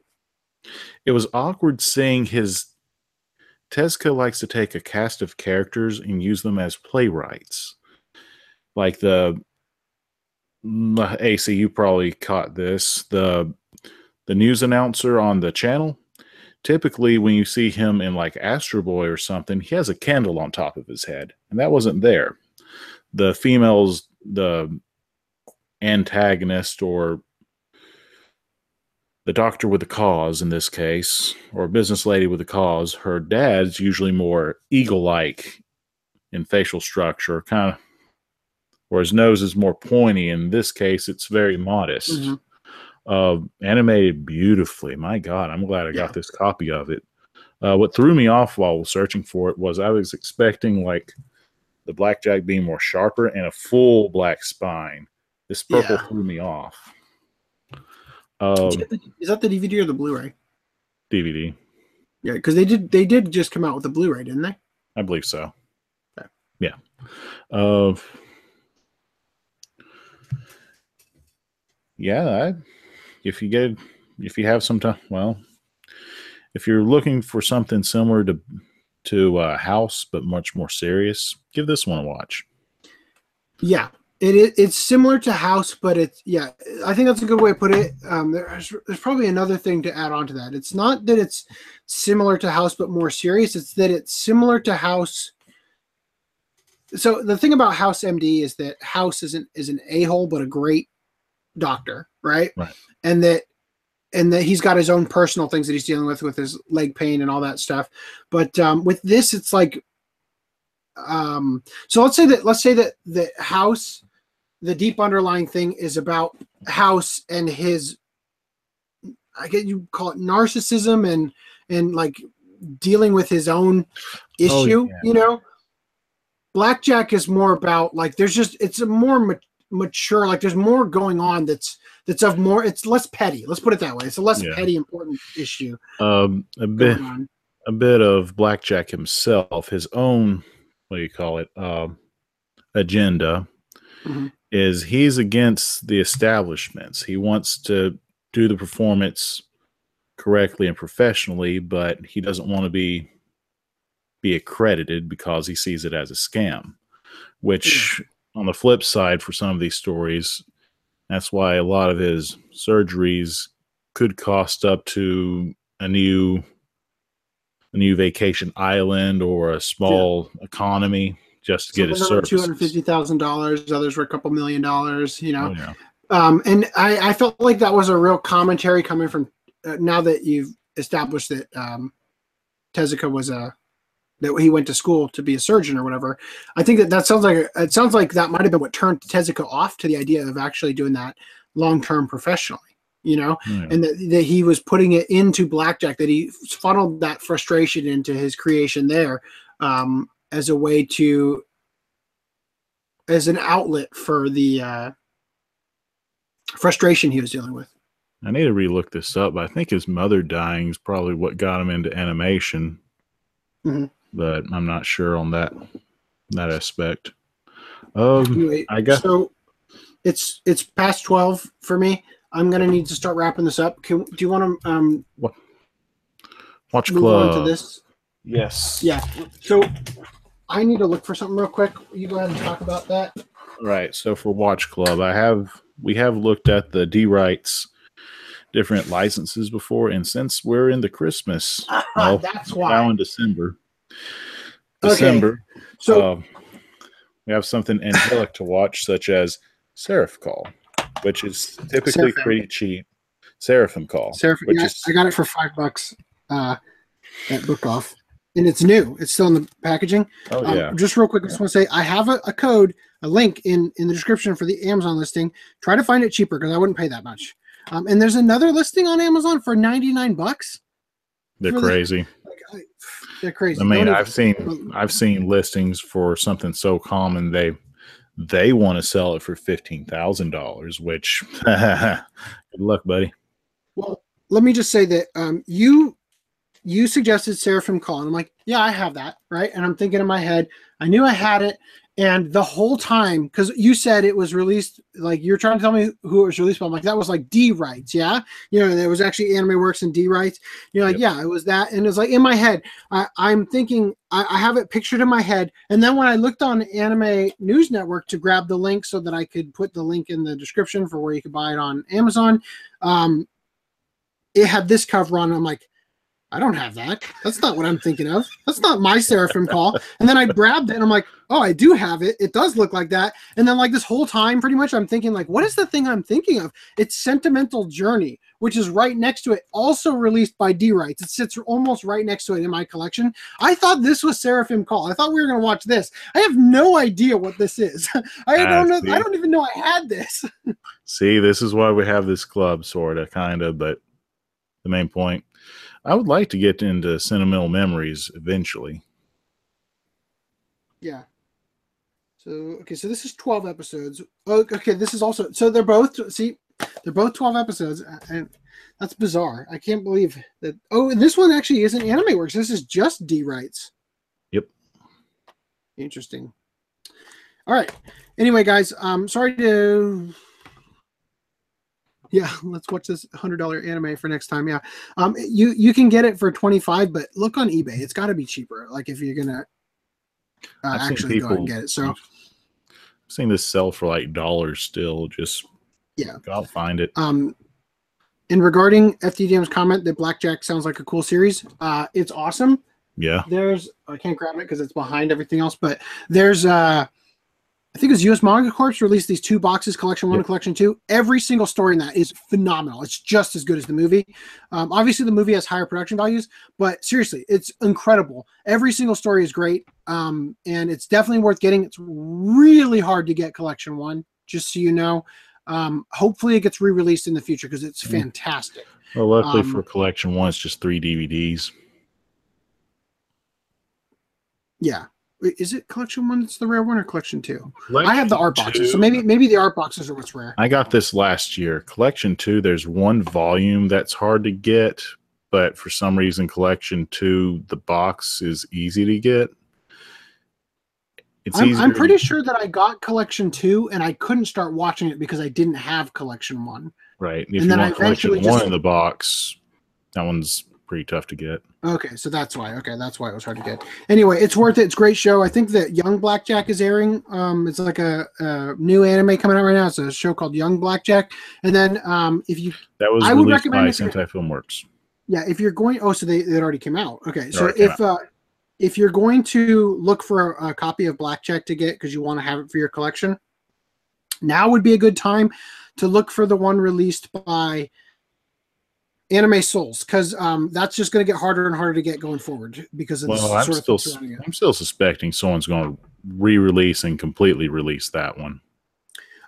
it was awkward seeing his Tezuka likes to take a cast of characters and use them as playwrights. Like the AC, you probably caught this. The the news announcer on the channel. Typically, when you see him in like Astro Boy or something, he has a candle on top of his head, and that wasn't there. The females, the antagonist or the doctor with the cause in this case, or a business lady with a cause, her dad's usually more eagle like in facial structure, kind of, or his nose is more pointy. In this case, it's very modest. Mhm. Uh, animated beautifully. My God, I'm glad I got Yeah. this copy of it. Uh, what threw me off while searching for it was I was expecting like the blackjack being more sharper and a full black spine. This purple Yeah. threw me off. Um, Is that the DVD or the Blu-ray? DVD. Yeah, because they did they did just come out with the Blu-ray, didn't they? I believe so. Okay. Yeah. Uh, yeah. I, if you get, if you have some time, well, if you're looking for something similar to to uh, House but much more serious, give this one a watch. Yeah, it. It's similar to House, but it's yeah. I think that's a good way to put it. Um, there's there's probably another thing to add on to that. It's not that it's similar to House but more serious. It's that it's similar to House. So the thing about House MD is that House isn't is an a hole but a great doctor, right? Right. And that and that he's got his own personal things that he's dealing with with his leg pain and all that stuff. But um, with this, it's like um so let's say that let's say that the house the deep underlying thing is about house and his i get you call it narcissism and and like dealing with his own Oh, issue yeah. you know blackjack is more about like there's just it's a more ma- mature like there's more going on that's that's of more it's less petty let's put it that way it's a less Yeah. petty important issue Um, a bit, a bit of Blackjack himself, his own, what do you call it, um, agenda Mhm. Is he's against the establishments. He wants to do the performance correctly and professionally, but he doesn't want to be be accredited because he sees it as a scam. Which, hmm. on the flip side, for some of these stories, that's why a lot of his surgeries could cost up to a new a new vacation island or a small economy just to get his Two hundred fifty thousand dollars. Others were a couple million dollars. You know, Oh, yeah. um, and I, I felt like that was a real commentary coming from uh, now that you've established that um, Tezuka was a that he went to school to be a surgeon or whatever. I think that that sounds like it sounds like that might have been what turned Tezuka off to the idea of actually doing that long term professionally. You know, Yeah. and that, that he was putting it into blackjack that he funneled that frustration into his creation there um, as a way to as an outlet for the uh, frustration he was dealing with I need to relook this up, but I think his mother dying is probably what got him into animation. Mhm. But I'm not sure on that that aspect. Um, anyway I guess- so it's it's past 12 for me i'm gonna need to start wrapping this up Can, do you want to um Watch move on Club. to this Yes. yeah so i need to look for something real quick you go ahead and talk about that Right. So for Watch Club, I have we have looked at the D rights different licenses before, and since we're in the Christmas well, that's now in December, Okay. December, so um, we have something angelic to watch, such as Seraph Call, which is typically Seraphim. pretty cheap. Seraphim Call, Seraph, which yeah, is i got it for five bucks uh at book off and it's new it's still in the packaging oh Um, yeah, just real quick, I just want to say I have a, a code, a link in in the description for the Amazon listing. Try to find it cheaper because I wouldn't pay that much. Um, and there's another listing on Amazon for 99 bucks. they're for the- crazy. Like, I, they're crazy. I mean, Don't I've even- seen I've seen listings for something so common they they want to sell it for fifteen thousand dollars, which good luck, buddy. Well, let me just say that um, you you suggested Seraphim Call, and I'm like, yeah, I have that, right? And I'm thinking in my head, I knew I had it, and the whole time, because you said it was released, like you're trying to tell me who it was released by. I'm like, that was like D rights, yeah, you know, there was actually Anime Works and D rights. You're like, Yep. yeah, it was that, and it was like in my head, I, I'm thinking, I, I have it pictured in my head, and then when I looked on Anime News Network to grab the link so that I could put the link in the description for where you could buy it on Amazon, um, it had this cover on. I'm like, I don't have that. That's not what I'm thinking of. That's not my Seraphim call. And then I grabbed it and I'm like, oh, I do have it. It does look like that. And then like this whole time, pretty much, I'm thinking like, what is the thing I'm thinking of? It's Sentimental Journey, which is right next to it, also released by D Rights. It sits almost right next to it in my collection. I thought this was Seraphim Call. I thought we were gonna watch this. I have no idea what this is. I don't know. I don't even know I had this. See, this is why we have this club, sort of, kind of, but the main point. I would like to get into sentimental memories eventually. Yeah. So okay, so this is twelve episodes. Oh, okay, this is also so they're both see they're both twelve episodes, and that's bizarre. I can't believe that. Oh, and this one actually isn't Anime Works. This is just D rights. Yep. Interesting. All right. Anyway, guys, um, sorry to. Yeah, let's watch this hundred dollar anime for next time. Yeah, um, you you can get it for twenty five, but look on eBay. It's got to be cheaper. Like if you're gonna uh, actually go out and get it. So I've seen this sell for like dollars still. Just Yeah. I'll find it. Um, and regarding FDDM's comment that Blackjack sounds like a cool series, uh, it's awesome. Yeah, There's I can't grab it because it's behind everything else, but there's uh, I think it's US Manga Corps released these two boxes, collection one Yep. and collection two. Every single story in that is phenomenal. It's just as good as the movie. Um, obviously, the movie has higher production values, but seriously, it's incredible. Every single story is great, um, and it's definitely worth getting. It's really hard to get collection one, just so you know. Um, hopefully, it gets re-released in the future because it's Mm. fantastic. well, luckily Um, for collection one, it's just three DVDs. Yeah. Wait, Is it collection one that's the rare one or collection two? I have the art Collection boxes, so maybe maybe the art boxes are what's rare. I got this last year. Collection two, there's one volume that's hard to get, but for some reason, collection two, the box is easy to get. It's I'm, I'm to- pretty sure that I got collection two and I couldn't start watching it because I didn't have collection one. right. If and you then I want collection one just- in the box, that one's pretty tough to get. Okay, so that's why. Okay, that's why it was hard to get. Anyway, it's worth it. It's a great show. I think that Young Blackjack is airing. Um, it's like a, a new anime coming out right now. It's a show called Young Blackjack. And then um, if you That was I would recommend by Sentai Filmworks. Yeah, if you're going, oh, so they it already came out. Okay, so if uh, if you're going to look for a, a copy of Blackjack to get because you want to have it for your collection, now would be a good time to look for the one released by Anime Souls because um, that's just going to get harder and harder to get going forward because of Well, I'm sort of still. I'm still suspecting someone's going to re-release and completely release that one.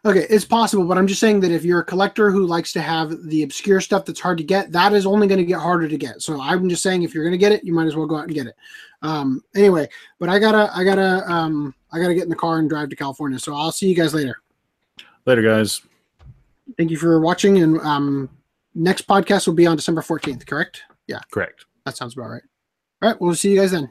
Okay, it's possible, but I'm just saying that if you're a collector who likes to have the obscure stuff that's hard to get, that is only going to get harder to get. So I'm just saying, if you're going to get it, you might as well go out and get it. Um, anyway, but I gotta, I gotta, um, I gotta get in the car and drive to California. So I'll see you guys later. Later, guys. Thank you for watching, and um, next podcast will be on December 14th. Correct? Yeah, Correct. that sounds about right. All right, we'll see you guys then.